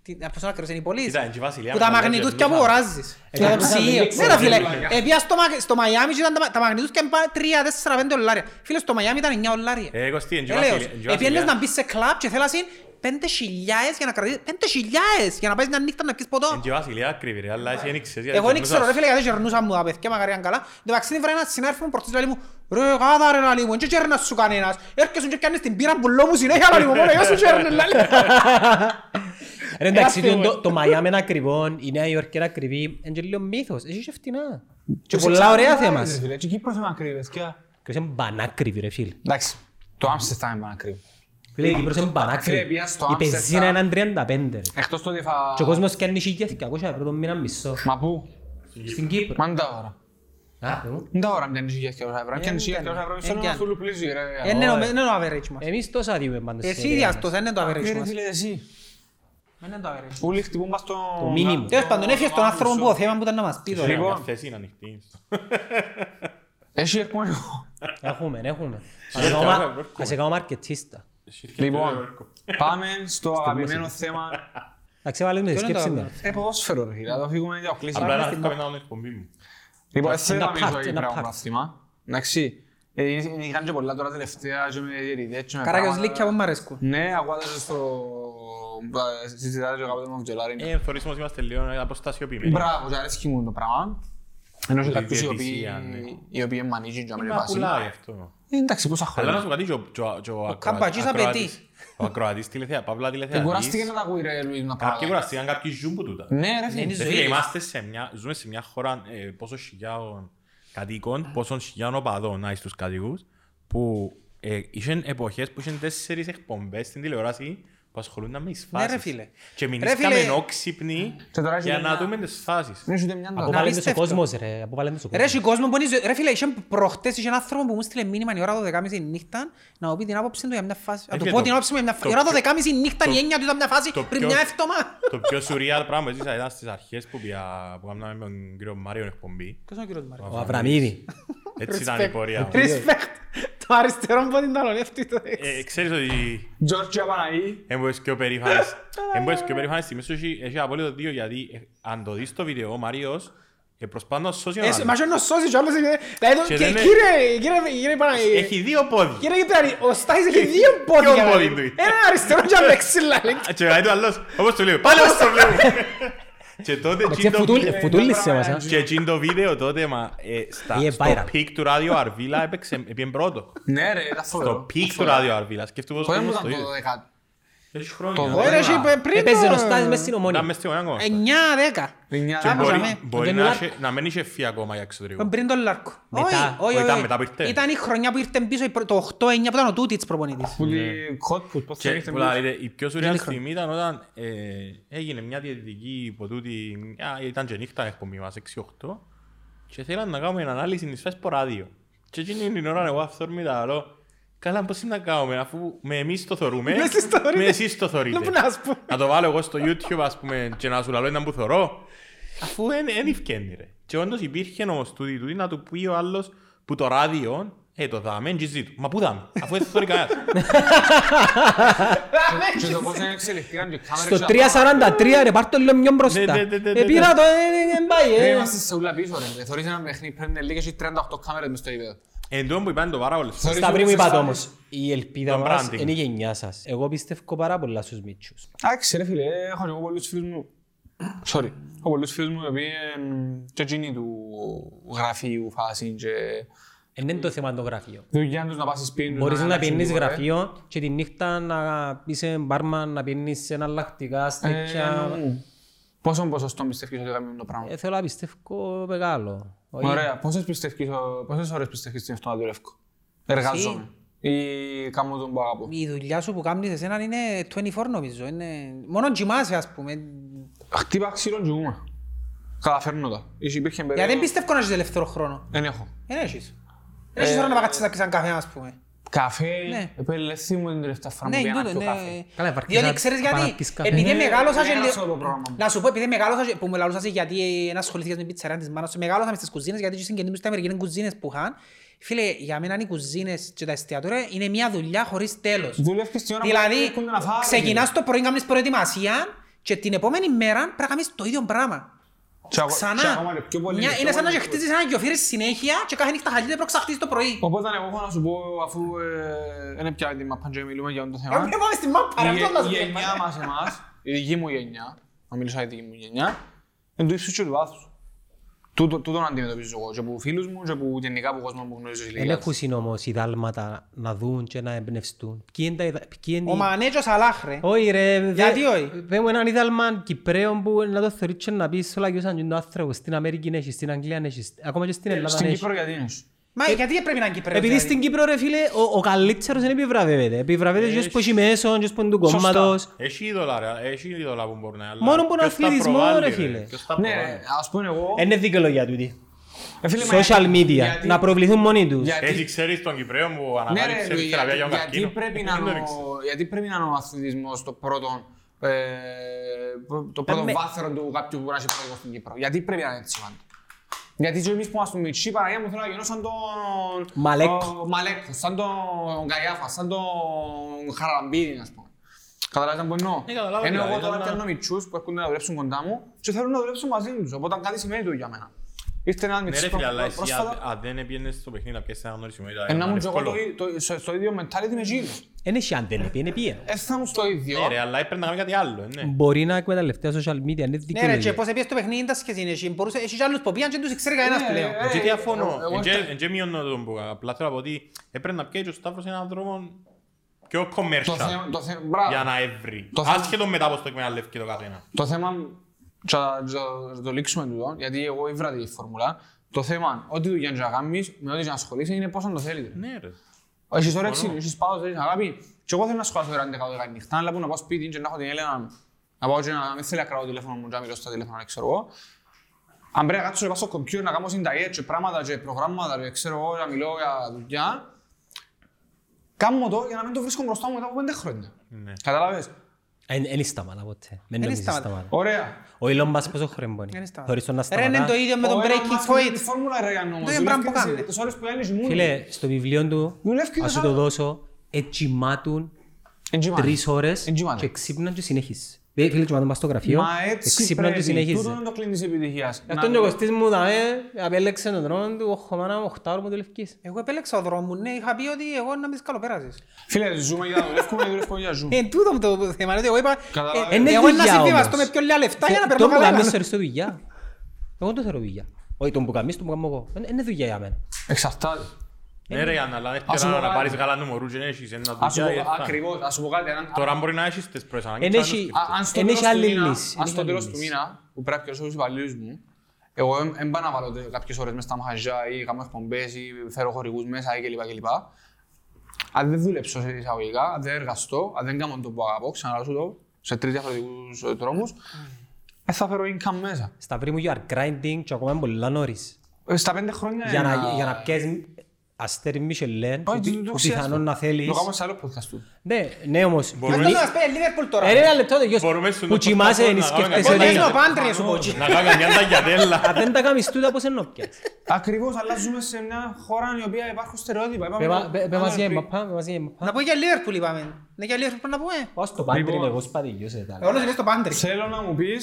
τη- Πώς να κρίνω, είναι η πόλη. Κοίτα, είναι και η Βασιλεία Που τα με τα μαγνητούθια που Λατζερνούσα. οράζεις. Ε, Και το τα ψυγείο. δεν Ναι ξέρω, ρε φίλε, δεν επία στο Μα- στο Μαϊάμι και ήταν τα- τα μαγνητούθια είναι πά- τρία, τέσσερα, πέντε δολάρια. Φίλε, στο Μαϊάμι ήταν 9 δολάρια. Ε, Κωστή, είναι και η Έλεος. Βασιλεία- είναι και η Επίενες Βασιλεία. να μπεις σε κλαμπ και θέλασαι πέντε χιλιάες για να κρατήσεις. Πέντε χιλιάες για να πάεις μια νύχτα να πιεις ποτό. Είναι και η Βασιλεία ακριβή, ρε, αλλά εσύ δεν ξέρεις για Εγώ δεν τις ξέρω ρε γνώσεις. φίλε γιατί γερνούσα μου τα παιδιά μακάρι αν καλά. Εν τω μεταξύ την βράδυ ένας συνάδελφος μου προχτές λέει μου «Ρε γάτα ρε λαλί μου, δεν γέρνας σου κανένας. Έρχεσαι και κάνεις την πύρα πουλό μου συνέχεια λαλί μου, μόνο εγώ σου γέρνε λαλί». [LAUGHS] Ρε, εντάξει, Ένα το- θεό. το- το Μαϊάμι είναι ακριβό, η Νέα Υόρκη είναι ακριβή, είναι και λίγο μύθος, έχει και φτηνά. Και σε πολλά ξανά ωραία βάζεις, θέματα. ρε φίλε. Και Κύπρος είναι ακρίβες και... Και είναι πανάκριβη ρε φίλε. Εντάξει, το Άμστερνταμ είναι ακρίβο. Φίλε, η Κύπρος είναι Φίλε, πανάκριβη. πήγα στο Η Άμστερνταμ. πεζίνα είναι 35 ρε. Εκτός το ότι θα... Και ο κόσμος κάνει 1.200 ευρώ το μήνα μισό. Μα πού; Στην Κύπρο. Μα είναι τα ώρα. Α, παι μου. Είναι τα ώρα μοιάζει 1.200 ευρώ. Και είναι 1.200 ευρώ, Ε, είναι κι ένα αν. φούλου πλήσιο, ρε. Είναι ο- είναι το average μας. Εμείς τόσα διούμε πάντως. Εσύ σε διαστός, είναι το Ε, average ρε μας. Φίλε, εσύ. Είναι το average. Όλοι χτυπούν πας στο... Το μίνιμουμ. Τέλος πάντων, έφυγε στον άνθρωπο που το θέμα που ήταν να μας πεις τώρα. Λοιπόν. Μια θέση είναι ανοιχτή. Έχει έρχομαι εγώ. Έχουμε, έχουμε. Ας Ε, σε κάνω καλά, μα- βέβαια. Ας σε κάνω μαρκετσίστα. Λοιπόν, πάμε στο αγαπημένο θέμα. Εντάξει, βάλε με τη Ποιο είναι το σκέψη αγαπημένο; μου. Ε, ποδόσφαιρο ρε φίλε, να το φύγουμε για κλείσιμο. Απλά να φύγαμε να είναι εκπομπή μου. Λοιπόν, Ένα δεν θα part, μιλήσω ένα για πράγμα part. πράθυμα. Εντάξει, ε, είχαν και πολλά τώρα τελευταία και με διαιτητές και με Καράγιος πράγματα. Λίκια που μ' αρέσκουν. Ναι, ακούγατε στο... Συζητάτε και κάποτε με τον Τζολάρη. Ε, θεωρείς όμως είμαστε λίγο αποστασιοποιημένοι. Μπράβο, και αρέσκει μου το πράγμα. Ενώ και Η κάποιους οι οποίοι, διαιτησία, ναι. οι οποίοι μανίζουν και Μα με βάση. πουλάει αυτό. Ε, Εντάξει, πόσα Αλλά να χρόνια. σου κάτι και ο- και ο- και ο ακροα- Καμπατζής ακροατής- απαιτεί. Ο ακροατής τηλεθεα- Παύλα Ε, Κουράστηκε τηλεθεατής. να τα ακούει ρε Λουίς να Κάποιοι πράγματα. κουραστήκαν, κάποιοι ζουν που τούτα. Ναι ρε Είναι φίλε. η Ρε ζωή φίλε, τους. είμαστε σε μια, ζούμε σε μια χώρα ε, πόσο χιλιάδων κατοίκων, πόσων χιλιάδων οπαδών να στους κατοίκους, που ε, είχαν εποχές που είχαν τέσσερις εκπομπές στην τηλεόραση που ασχολούνταν με τις Ναι, φάσεις. ρε φίλε. Και Ρε μηνύσκαμε φίλε. όξυπνοι Και τώρα έχει για μια- να δούμε τις φάσεις. Δεν σου ούτε μια τώρα. Αποβάλλεται ο απίστευτο. κόσμος ρε. Αποβάλλεται ο Ρε, έχει κόσμος. κόσμο που είναι... ζωή- Ρε φίλε, είχε προχτές είχε ένα άνθρωπο που μου στείλε μήνυμα η ώρα 12.30 νύχτα να μου πει την άποψη του για μια φάση. Να του και πω το- την άποψη μου για μια φάση. το Η ώρα πιο- 12.30 νύχτα η το- έννοια του ήταν μια φάση το πριν πιο- μια εύτομα. Το πιο surreal πράγμα που έζησα ήταν στις αρχές που, πια, που κάναμε με τον κύριο Μάριο εκπομπή. Ποιος είναι ο κύριος Μάριος; Ο Αβραμίδη. Έτσι ήταν η πορεία μου. Respect. Το αριστερό μου την ταλονεύτη το δεξί. Ε, Ξέρεις ότι Τζόρτζια Παναγή. έμπορες και ο περήφανες έμπορες και ο περήφανες στιγμές σου έχει- έχει απόλυτο δύο γιατί ε, αν το δεις το βίντεο ο Μάριος ε, προσπάθει να σώσει Ε, έναν σε- άλλο. Μας είναι ο Σώσης και ο άλλος είναι- Δηλαδή, το- Και και- δεν είναι- Κύριε, κύριε, κύριε Παναγή. Έχει δύο πόδια. Κύριε Κυπριανή, ο Στάχης έχει δύο πόδια. Ποιο πόδι δηλαδή. του; Ένα αριστερό και ένα δεξιλά. λέει. Α, Και λέει του άλλος, όπως το λέω, πάλι όπως το βλέπω. Και τότε Εντάξει, εκείνο το φουτούλ- βίντεο- φουτούλησε μας. α. και εκείνο το βίντεο τότε μα, ε, στα- Πήγε στο viral. πικ του ράδιο Αρβίλα έπαιξε, έπιε πρώτο. Ναι ρε, ήταν φοβερό. Στο πικ του ράδιο Αρβίλα. Σκέφτομαι πώς Πότε το μου στο ήταν το ίδιο. 12. Έχει Το χρόνια. δω- Ωραία, εσύ, είπε πριν Έπαιζε το- ο Στάδης μες στην Ήταν ομόνια. μες στη γωνία ακόμα. 9-10. Εννιά. Και Κάπως μπορεί- αμέ. Μπορεί Ο να Ντεμιλάρ- έχει- να μην είχε φύγει ακόμα για εξωτερικό. Πριν τον Λάρκο. Μετά. Όχι, όχι, Όχι, ήταν όχι. μετά που ήρθε. Ήταν η χρονιά που ήρθε πίσω, η προ- το 8-9 που ήταν ο Τούτιτς προπονητής. Που λέει hot food, πώς θα Και ήρθε που πίσω. λέτε, η πιο surreal χρόνο. στιγμή ήταν όταν ε, έγινε μια διαιτητική υπό τούτη, μια- ήταν και νύχτα εκπομπή μας, 6-8 και θέλαν να κάνουμε ανάλυση της φάσης από ράδιο. Και εκείνη την ώρα εγώ αυθόρμητα λέω Καλά, πώς είναι να κάνουμε, αφού με εμείς το θωρούμε, Με εσείς το θωρείτε. με εσείς το θωρείτε. Να που να σου πω. Να το βάλω εγώ στο YouTube, ας πούμε, και να σου λαλώ έναν που θωρώ. Αφού δεν ευκαινεί, ρε. Και όντως υπήρχε όμως τούτη, τούτη να του πει ο άλλος που το ράδιο, ε, το δάμε, και ζήτω. Μα πού δάμε, αφού δεν θωρεί κανένας. Και το πώς εξελιχθήκαν και οι κάμερες Στο και τα 343 ρε πάρ' το λίγο πιο μπροστά. Ναι, ναι, ναι, ναι, Ε, ναι. πήρα το, ε, ε, ε, πάει, Ρε, ε. είμαστε σε ούλα πίσω ρε. Θωρείς ένα παιχνίδι, πρέπει να είναι λίγες ή 38 κάμερες μες στο γήπεδο. Εν τω που είπαν το πάρα πολλές φορές. Θωρείς Στα πριν μου όλες τις είπατε φάσεις. όμως, η ελπίδα Το μας branding. είναι η γενιά σας. Εγώ πιστεύω πάρα πολλά στους μίτσους. Εντάξει ρε φίλε, έχω και εγώ πολλούς φίλους μου. Sorry. Έχω πολλούς φίλους μου οι οποίοι εμ, και εκείνοι του γραφείου φάση και Δεν είναι το θέμα το γραφείο. δουλειά τους να πας σπίτι τους. Μπορείς να αλλάξουν πιένεις τίποτα, ε. γραφείο και τη νύχτα να είσαι μπάρμαν, να πιένεις εναλλακτικά Ε, στέκια. μου. Πόσο ποσοστό πιστεύεις ότι κάνουμε το πράγμα; Ε, Θέλω να πιστεύω μεγάλο. Όχι. Ωραία. Πόσες πιστεύεις, ο- πόσες ώρες πιστεύεις στην αυτό να δουλεύω. Εργάζομαι. Ή κάνω τον που αγαπώ. Η δουλειά σου που κάνεις εσένα είναι 24 νομίζω. Είναι... Μόνο κοιμάσαι ας πούμε. Χτύπα ξύλο και ζούμε. Καταφέρνω τα. Ίσως υπήρχε Γιατί δεν περίοδο. πιστεύω να έχεις ελεύθερο χρόνο. Δεν έχω. Δεν έχεις. Δεν έχεις ώρα να κάτσεις να πιεις έναν καφέ ας πούμε. Καφέ, Ναι. επελευθεί μου την τελευταία φορά που Ναι, πήγα να τούτο, πιω ναι. καφέ. Καλά, βαρκίζα- Διότι ξέρεις πάω να γιατί, πεις καφέ. επειδή Ναι, μεγάλωσα και δεν λίγο... ξέρω το πράγμα. Να σου πω, επειδή μεγάλωσα, που με λαλούσας γιατί ένα ασχοληθήκα με την πιτσαρία της μάνας σου, μεγάλωσα μες στις κουζίνες, γιατί και συγγενείς μου στα Αμερικανικές κουζίνες που είχαν. Φίλε, για μένα οι κουζίνες και τα εστιατόρια είναι μια δουλειά χωρίς τέλος. Δουλεύεις την ώρα που Δηλαδή, έρχονται να φάεις. ξεκινάς το πρωί, κάνεις προετοιμασία και την επόμενη μέρα πρέπει να κάνεις το ίδιο πράγμα. Και ακο- και Ξανά. ακόμα και πιο πολύ, Μια- πιο Είναι σαν να πολύ. και χτίζεις ένα γιοφύρι συνέχεια και κάθε νύχτα χαλείται πρέπει να ξαχτίσεις το πρωί. Οπότε εγώ έχω να σου πω, αφού ε, δεν πια την μαπά και μιλούμε για αυτό το θέμα. Ε, Πάμε στη μάπα, ρε, Η αυτό να η σου πω. γενιά μας εμάς, η δική μου γενιά, να μιλήσω για τη δική μου γενιά, είναι του ύψους και του βάθους. Τούτο- Τούτον αντιμετωπίζω εγώ και από φίλους μου και από γενικά από κόσμο που γνωρίζω στις Δεν ηλικίες. έχουν όμως οι δάλματα να δουν και να εμπνευστούν. Ποιοι είναι τα ιδα- ποιοι είναι Ο οι- Μανέτζος Αλάχ, ρε. Όχι ρε, δε- Γιατί όχι; Πες μου έναν ιδάλμα Κυπρέων που να το θεωρείς και να πεις όλα και σαν τον άνθρωπος στην Αμερική έχει, στην Αγγλία έχει, ακόμα και στην Ελλάδα Στην έχει. Κύπρο γιατί είναι. Μα γιατί πρέπει να είναι Κύπρος, Επειδή δηλαδή; στην Κύπρο ρε φίλε, ο, ο καλύτερος δεν επιβραβεύεται. Επιβραβεύεται Έχει. και που έχει μέσον, και που είναι του κόμματος. Έχει είδωλα, ρε. Έχει είδωλα που μπορεί να είναι. αλλά Μόνο που είναι ποιος τα αθλητισμός, προβάλλει, ρε φίλε. Ποιος τα Ναι, προβάλλει. ρε, ας πούμε εγώ... Είναι δικαιολογία τούτη. Ε, φίλε, μα Social γιατί- media, γιατί- να προβληθούν μόνοι τους. γιατί- Έχει ξέρεις τον Κυπρέο που Ναι, ανακάλυψε ρε, τη θεραπεία για τον γιατί, καρκίνο. πρέπει Ε, να δεν το είναι ήξερα. ο- γιατί πρέπει να είναι ο αθλητισμός το πρώτο, ε, το πρώτο με- βάθρο του κάποιου που μπορεί να έχει πρόεδρο στην Κύπρο. Γιατί πρέπει να είναι έτσι πάντα. Γιατί και εμείς που είμαστε μητσί, Παναγία μου θέλω να γίνω σαν τον... Μαλέκο. ο Μαλέκο, σαν τον Καϊάφα, σαν τον Χαραμπίδη, ας πούμε. Καταλάβεις να εννοώ; Ναι, καταλάβω, Ενώ εγώ δηλαδή, τώρα αλλά- πιάνω μητσούς που έρχονται να δουλέψουν κοντά μου και θέλουν να δουλέψουν μαζί τους, οπότε κάτι σημαίνει το για μένα. Ήρθε ένας Ναι μητσής ρε φίλε, αλλά εσύ πρόσφατα, αν- αν δεν έπιενες στο παιχνίδι να πιέσεις ένα γνωρισιμότητα, ε, να είναι μου και εγώ εύκολο. το ί- το- στο- στο ίδιο mentality με εκείνους. Είναι έχει αν δεν είναι πήγαινε. Ε, θα μου στο ίδιο. Ναι ρε, αλλά έπρεπε να κάνει κάτι άλλο, ε, ναι. Μπορεί να εκμεταλλευτεί τα social media, είναι Ναι ρε, και δικαιολογία. πώς έπιες το παιχνίδι τα σχέση είναι. Έχει μπορούσε- Έχεις και άλλους που πήγαν και τους ξέρει κανένας Ναι, πλέον. ε, Και διαφωνώ. εγώ- εγώ Εν και- ήρθα- εν και μειώνω τον που απλά θέλω να πω ότι έπρεπε να πιέσει ο Σταύρος έναν τρόπο πιο Το commercial θέμα, το θέμα, μπράβο. για να έβρει. Το θέμα- Άσχετο μετά πώς το εκμεταλλεύει το καθένα. Το θέμα, και θα θα- θα το λήξουμε τούτο, γιατί εγώ ήβρα τη φόρμουλα. Το θέμα, ό,τι δουλειά και να κάνεις, με ό,τι και να ασχολείσαι, είναι πόσο το θέλεις. ρε. Ναι ρε. Έχεις όρεξη, έχεις πάω, θέλεις αγάπη. Και εγώ θέλω να σχολάσω ώρα 11 νυχτά, αλλά που να πάω σπίτι και να έχω την Έλενα, να πάω και να μην θέλει να κρατάω το τηλέφωνο μου και να μιλώ στα τηλέφωνα, ξέρω εγώ. Αν πρέπει να κάτσω και πάω στο κομπιούτερ να κάνω συνταγές και πράγματα και προγράμματα και ξέρω εγώ να μιλώ για δουλειά, κάνω το για να μην το βρίσκω μπροστά μου μετά από πέντε χρόνια. Ναι. Κατάλαβες. Δεν σταματά ποτέ. Δεν νομίζεις σταματά. σταματά. Ωραία. Ο Elon Musk πόσο χρόνο μπορεί. Δεν σταματά. Θωρείς τον να Ρε, είναι σταματά. το ίδιο με τον Ο Elon breaking Musk είναι point. Τη φόρμουλα ρε Γιάννο όμως. Το ίδιο πράγμα που Δουλεύει κάνει. τις ώρες που άλλοι ζυμούν. Φίλε, στο βιβλίο του, Δουλεύεις και ας σου τις το άλλες. δώσω, ετσιμάτουν Εντζημάνε. τρεις ώρες Εντζημάνε. και ξύπναν και συνέχισε. Ε, Φίλε, τσιμάτουν πας στο γραφείο, Μα έτσι ξύπναν και πρέπει. συνέχισε. Τούτο είναι το κλίν της επιτυχίας. Αυτό είναι ο Κωστής μου, δαμε, απέλεξε τον δρόμο του, όχι μάνα μου, οχτάωρο μου το λευκής. Εγώ επέλεξα ο δρόμο μου, ναι, είχα πει ότι εγώ να με σκαλοπέρασες. Φίλε, ζούμε για να δουλεύουμε, δουλεύουμε για να ζούμε. Ε, τούτο μου το θέμα, ότι εγώ είπα, Καταλαβαίνω. ε, Είναι εγώ να δουλειά συμβιβαστώ όμως. με πιο λίγα λεφτά για να Το παίρνω που καλά. κάνεις θεωρείς το δουλειά. Εγώ το θεωρώ δουλειά. Όχι, τον που κάνεις, τον που κάνω εγώ. Δεν είναι δουλειά για μένα. Εξαρτάται. Ναι ρε, Άννα, αλλά Ας σου έρχεται πω να κάτι. πάρεις καλά νούμερου και δεν έχεις ένα Ας σου δουλειά. πω- ε, θα. Ακριβώς, ας σου πω κάτι. αν- Τώρα μπορεί να έχεις τις πρώτες ανάγκες. Εν και να το έχει- σκεφτείς. Α- Αν στο Εν τέλος έχει του άλλη μήνα- λύση, εν αν έχει στο άλλη τέλος του λύση. μήνα, που πρέπει να πιέσω τους υπαλλήλους μου, εγώ δεν πάω να βάλω τε- κάποιες ώρες μες στα μαχαζιά ή κάνω εκπομπές ή φέρω χορηγούς μέσα ή κλπ. κλπ. Αν δεν δουλέψω σε εισαγωγικά, αν δεν εργαστώ, αν δεν κάνω το που αγαπώ, ξαναλάσω το σε τρεις διαφορετικούς ε, δρόμους, ε, θα φέρω income μέσα. Σταυρί μου, you are grinding και ακόμα είναι πολλά νωρίς. Ε, Στα πέντε χρόνια Για να, ένα- για να πιέσεις αστέρι Μισελέν, Όχι, που, το- πι- το που ξέρω. πιθανόν να θέλεις. Το κάνω σε άλλο podcast του. Ναι, ναι όμως. Μπορούμε- Λι- Αυτό να μας πει Liverpool τώρα. Ε, ρε, ένα λεπτό, τελειώσω. Μπορούμε στο Που podcast κοιμάσαι, να εν κάνουμε σκέφτεσαι κάτι. ότι... Πότε είναι ο πάντρες σου πω. Να κάνω μια ταγιατέλα. Αν δεν τα κάνεις τούτα, πώς είναι να πιάσεις. Ακριβώς, αλλά ζούμε σε μια χώρα η οποία υπάρχουν στερεότυπα. Είπαμε Πε το- μα- πε- πε μας για πριν. Εμπαπά, πε μας για Εμπαπά. Να πω για Liverpool είπαμε. Ναι, για Liverpool πρέπει να πούμε. Πάω στο πάντριν, Λοιπόν. εγώ σπατηγιώσαι τα άλλα. Όλος είναι στο πάντρι. Θέλω να μου πεις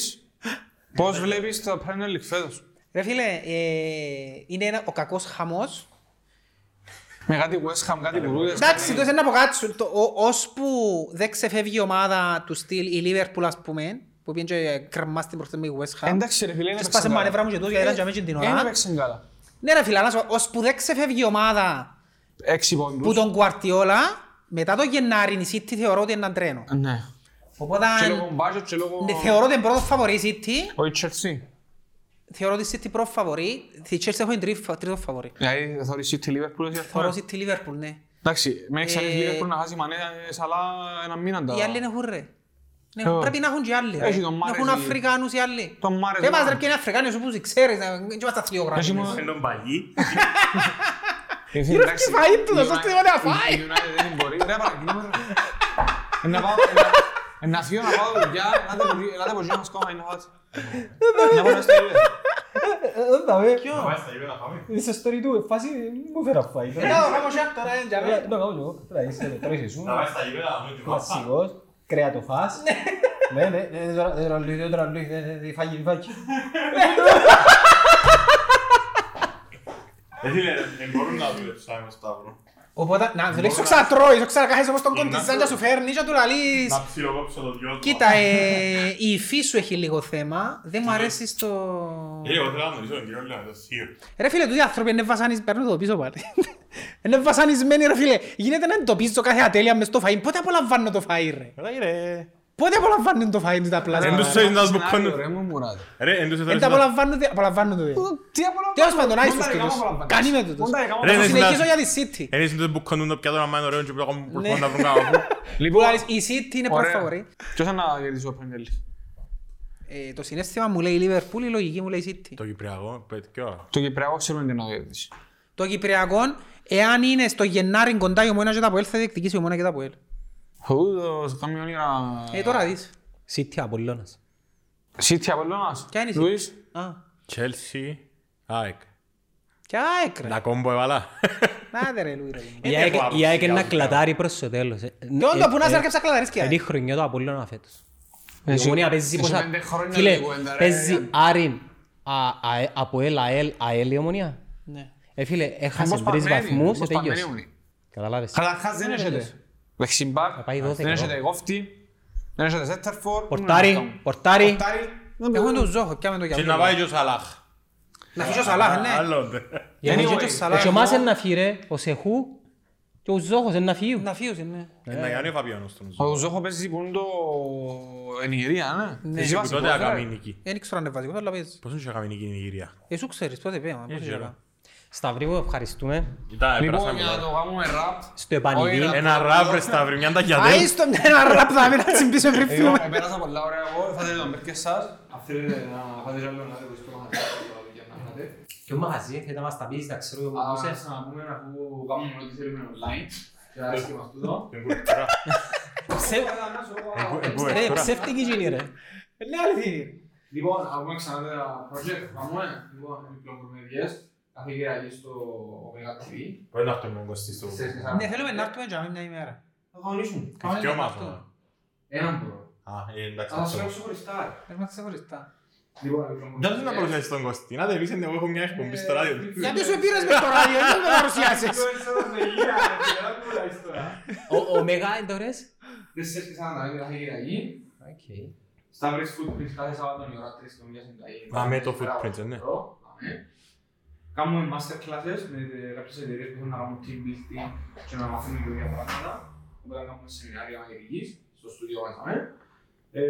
πώς βλέπεις το Premier League φέτος. Ρε φίλε, ε, είναι ένα- ο κακός χαμός. Με κάτι West Ham, κάτι Μπουρούδες. Εντάξει, τότε να πω κάτι σου. Το- ο- Ώσπου δεν ξεφεύγει η ομάδα του στυλ, η Liverpool ας πούμε, που πήγε και κρεμά στην προχτή με η West Ham. Εντάξει ρε φίλε, είναι Και σπάσε μανεύρα μου και τόσο, γιατί ήταν και αμέσως την ώρα. Είναι παίξαν καλά. Ναι ρε φίλε, αλλά σου πω, ώσπου δεν ξεφεύγει η ομάδα Έξι που πόντους. τον Guardiola, μετά το Γενάρη η City θεωρώ ότι είναι έναν τρένο. Ναι. Οπότε Και λόγω budget και λόγω... ναι, θεωρώ ότι είναι πρώτος φαβορή η City, Όχι Chelsea. Θεωρώ ότι η City πρώτο φαβορή, η Chelsea έχω την τρίτο τρίτο φαβορή. Δηλαδή θεωρείς City Liverpool εσύ Θεωρώ αυτό. City Liverpool, ναι. Εντάξει, με ξέρεις Ε, Liverpool να χάσει μανέ σαλά ένα μήνα τα... Οι άλλοι έχουν ρε. Ναι, Ποιο; Πρέπει να έχουν και άλλοι. ρε. Έχει τον Μάρες Έχουν ή- Αφρικάνους οι άλλοι. Τον Μάρες Πες μας να- ρε ποιοι είναι Αφρικάνοι, όσο που τους ξέρεις, να- δεν είμαστε αθλιογράφοι. Έχει μόνο- Είναι τον παγί. Ε, φίλε, Γύρω εντάξει, και φαΐ του, η να σώσει United- τι ωραία φάει. η United δεν μπορεί. Ρε παρακαλώ. ρε. Ε, Να πάω... ε, να- ε, Να φύγω να πάω δουλειά, ελάτε από εκεί- ελάτε από εκεί να μας κόμμα, είναι φάτσα. Να πάω να στο ίδιο. Να πάει στα γήπεδα να φάμε. Είσαι στο ρητού, φάση μου φέρα φάει. Ε, να το κάνω και τώρα, ε, για μένα. Το κάνω εγώ, τώρα είσαι, τώρα είσαι σου. Να πάει στα γήπεδα να δούμε τη μάπα. Κλασσικός, κρέατοφάς. Ναι, ναι, ναι, τώρα- τώρα Λουί, τώρα Λουί, ναι, ναι, ναι, φάγει, φάγει. Ε, φίλε, δεν μπορούν να δουλέψουν με Σταύρο. Οπότε, να δουλέψω ξανατρώεις, ξανακάχεις όπως τον κοντιζάν και σου φέρνει και του λαλείς. Να ψιλοκόψω το δυο του. Κοίτα, ε, η υφή σου έχει λίγο θέμα. Δεν μου αρέσει στο... Ε, εγώ θέλω να γνωρίσω τον κύριο Λέον, το θείο. Ρε φίλε, τούτοι άνθρωποι είναι βασανισμένοι. Παίρνω το πίσω πάλι. Είναι βασανισμένοι ρε φίλε. Γίνεται να εντοπίζω κάθε ατέλεια μες στο φαΐ. Πότε απολαμβάνω το φαΐ ρε. Μετά κύριε, Πότε απολαμβάνουν το φαΐν του τα πλάσματα. Εν τους θέλεις να τους Σενάριο, μπουκώνουν. ρε, μου μουράτε. Ρε, εν τους Δεν θέλεις τα να... απολαμβάνουν, απολαμβάνουν το. Τι απολαμβάνω. Τέλος πάντων, άιστος Μοντάρε, τούτος. κάμα απολαμβάνω. Κάνει με τούτος. Μοντάρε, κάμα Ρε, Θα ναι, συνεχίσω συνα- για τη City. Εν τους δεν μπουκώνουν το πιάτο να μάθουν ωραίο και πρέπει να Ναι. προσπαθούν να βρουν κάπου. [LAUGHS] Λοιπόν, η City είναι πρώτη Ωραία. φαβορή. Ποιος θα να κερδίσει ο Premier League. Ε, Το συνέστημα μου λέει Liverpool, η λογική μου λέει City. Το Κυπριακό, ποιο; Το Κυπριακό ξέρουμε τι να κερδίσει. Το Κυπριακό, εάν είναι στο Γενάρη κοντά η Ομόνα και τα Αποέλ, θα διεκδικήσει η Ομόνα και τα Αποέλ. Ούδος, κάνει όνειρα... Ε, τώρα δεις. City Απολλώνας. City Απολλώνας. Ποια είναι η City? Λουίς. Α, Chelsea, ΑΕΚ. και ΑΕΚ ρε. Να κόμπο έβαλα. Νάτε ρε Λουί ρε. Η ΑΕΚ- Η ΑΕΚ είναι να κλατάρει προς το τέλος. ε. Και όντως που να σε έρκεψα κλαδαρίσκια. Είναι η χρονιά του Απολλώνα φέτος; Η Εσύ- Ομόνια παίζει εσύ πόσα... πέντε χρόνια Φίλε, λίγο, εντά, ρε, παίζει Γιάννη. Άρην, α- α- Αποέλ, ΑΕΛ, ΑΕΛ η Ομόνια; Ναι. Ε, φίλε, έχασες Όπως τρεις παγμένη, βαθμούς και όπως παγμένη τελειώσει. ήμουν. Καταλάβες. Καταρχάς δεν έχετε δεξιμπάκ, Θα πάει δώδεκα, δεν έχετε εγώ. κόφτη, δεν έχετε σέντερφορ. Πορτάρι, πορτάρι. Πορτάρι. Έχουμε τον Ζόχο, πιάμε το Και για να πάει και ο Σαλάχ. Να φύγει ο Σαλάχ, ναι. Άλλον. Γιατί Anyway, και- ο Σαλάχ, και ο Μάς εγώ- είναι να φύγει ρε, ο Σεχού και ο Ζόχος είναι να φύγει. Να φύγει, ναι. Να κάνει ο Φαπιάνος τον Ο Ζόχο παίζει που είναι το Ενιγερία, ναι. Παίζει Εσύ που βασικό, τότε ρε. έκαμε νίκη. Δεν ξέρω αν είναι βασικός, αλλά παίζει. Πώς είχε έκαμε νίκη η Νιγηρία. Εσύ ξέρεις, πότε πέαμε. Πώς ξέρω. έκανα. Σταυρί μου, ευχαριστούμε. Ήταν, Λοιπόν, πέρασαμε για να το τώρα. κάνουμε ραπ. Στο επανειδή. Όχι, Ένα ραπ ρε Σταύρη, μια Α, ταγιατέλ. στο μια ένα ραπ θα μην τσιμπήσουμε πριν Εγώ φύγουμε. πέρασα πολλά ωραία εγώ, θα θέλετε τον μπέρκες σας. Αν θέλετε να φάτε άλλο να δείτε στο μαγαζί, για να φάτε. Και ο μαγαζί, θέλετε να μας τα πεις, να ξέρω εγώ Α, πού είσαι. να πούμε αφού κάνουμε ό,τι θέλουμε online. Και αρέσκει μας τούτο. Ρε, ψεύτικη γίνει ρε. Ναι, αλήθεια. Λοιπόν, να πούμε ξανά τα project, πάμε. Λοιπόν, διπλωμορμεδιές, κάθε Κυριακή στο Omega TV. Μπορεί να έρθουμε κοστί στο... Στις και Ναι, θέλουμε να έρθουμε για μια ημέρα. Θα κανονίσουν. Δυο μας μόνο. Έναν μπορώ. Α, ε, εντάξει. Θα σας αυτό. λέω ξεχωριστά. ρε. Θέλουμε να ξεχωριστά. Λοιπόν, Δεν θέλω να προσθέσεις τον Κωστή. Να δεν πεις, εγώ έχω μια εκπομπή στο ράδιο. Γιατί σου πήρες με το ράδιο, δεν με παρουσιάσεις. Ο- Ο Μεγά είναι τώρα. Τέσσερις και σαράντα πέντε κάθε Κυριακή. Στα βρεις footprints κάθε Σάββατο η ώρα τρεις και μια συνταγή. Α, με το footprints, ναι. Αμέ. Κάνουμε masterclasses με κάποιες εταιρείες που θέλουν να κάνουν team building και να μαθαίνουν καινούργια πράγματα. Οπότε κάνουμε σεμινάρια μαγειρικής στο στούντιο μας. αμέ. Ε,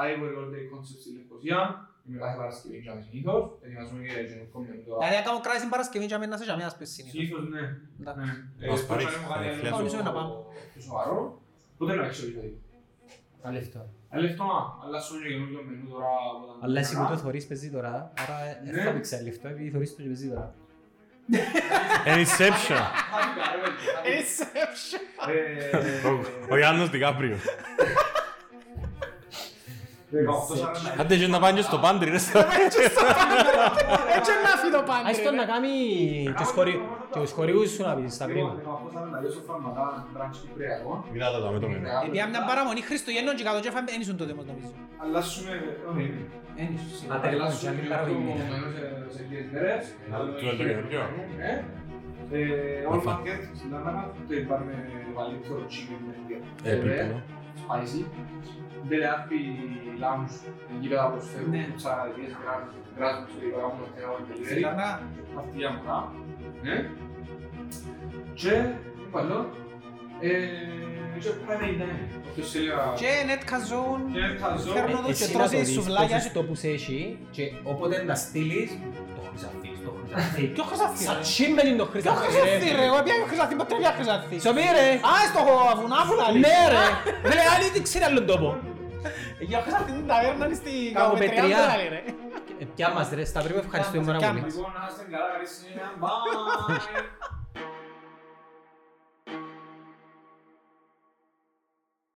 Άιβο All Day Concept στη Λευκοσία. Είμαι κάθε Παρασκευή και συνήθως. Ετοιμαζούμε και για γενικό μενού τώρα. Δηλαδή, αν κάνω κράση την Παρασκευή και να σε τζαμιά σπες συνήθως. Συνήθως ναι. Εντάξει. Ναι. Ε, Μας πώς πάρεις, να έχω κάτι θα άλλο ευθυνάσουμε να πάμε. πιο σοβαρό. Πότε να έξω δηλαδή; Αλήθεια. Αλευτό, αλλά σου είναι καινούργιο μενού τώρα. όταν- Αλλά εσύ που το θωρείς παίζει τώρα, άρα Ναι. δεν θα πήξει αλήθεια, επειδή θωρείς το και παίζει τώρα. Εν Inception. Χάθηκα, ρε, παιδί, χάθηκα. Ε, Ο- Ο Γιάννος Δικάπριο. 18-40 Άντε και να πάνε και στο πάντρι ρε Σταύρη. Έτσι να φύγει το πάντρι. Ας τον να κάνει τους χωρι- τους χορηγούς σου να πεις στα Λοιπόν, πρίμα. 18-42 στο Φαρμακά, μπράντσι Κυπριακό. Μιλάτε τα με το μενού. Επία μια παραμονή Χριστουγέννων και κάτω και φάμε εν ήσουν τότε όμως νομίζω. Αλλάσουμε, όχι, Εν ήσουν Να σίγουρα. τελειώσουμε, αλλάσουμε άλλη το παραγωγή. μενού σε- σε λίγες μέρες. Άλλο το καινούργιο. Ναι. Ε, All Market, στην Λάρνακα, το είπαμε το καλύτερο chicken με Ε, πίπλο. spicy. Δεν έχει λάμους, γύρω από τους Ναι. τσαραδίες, κράτους, και είπα κάνουμε ένα delivery. Στη Λάρνα, Αυτή για μωρά. Ναι. Και, τι άλλο, ε, και Prime Day. Όποιος θέλει να- και Netka Zone, Και Netka Zone. φέρνω τους και Εσύ να τρως το οι δεις σουβλάκια. πόσους τόπους έχει και όποτε να στείλεις, το χρυσαφείς, το χρυσαφείς. [LAUGHS] Ποιο χρυσαφί Σαν ρε; τσίμπελ είναι το Ποιο χρυσαφείς χρυσαφί ρε, ρε. εγώ πια χρυσαφί, ποτέ πια χρυσαφί. Σοπή ρε. Α, στο βουνάφουλα Ναι ρε. Δεν λέει άλλη δεν ξέρει άλλον τόπο. Για χρυσαφί την ταβέρνα στη Καγοπετριά. καγοπετριά. ρε. Ε, Ποια μας ρε, Σταυρί μου ευχαριστούμε πάρα Ποια πολύ. μας. Λοιπόν, να είστε καλά, καλή συνέχεια. Bye. [LAUGHS]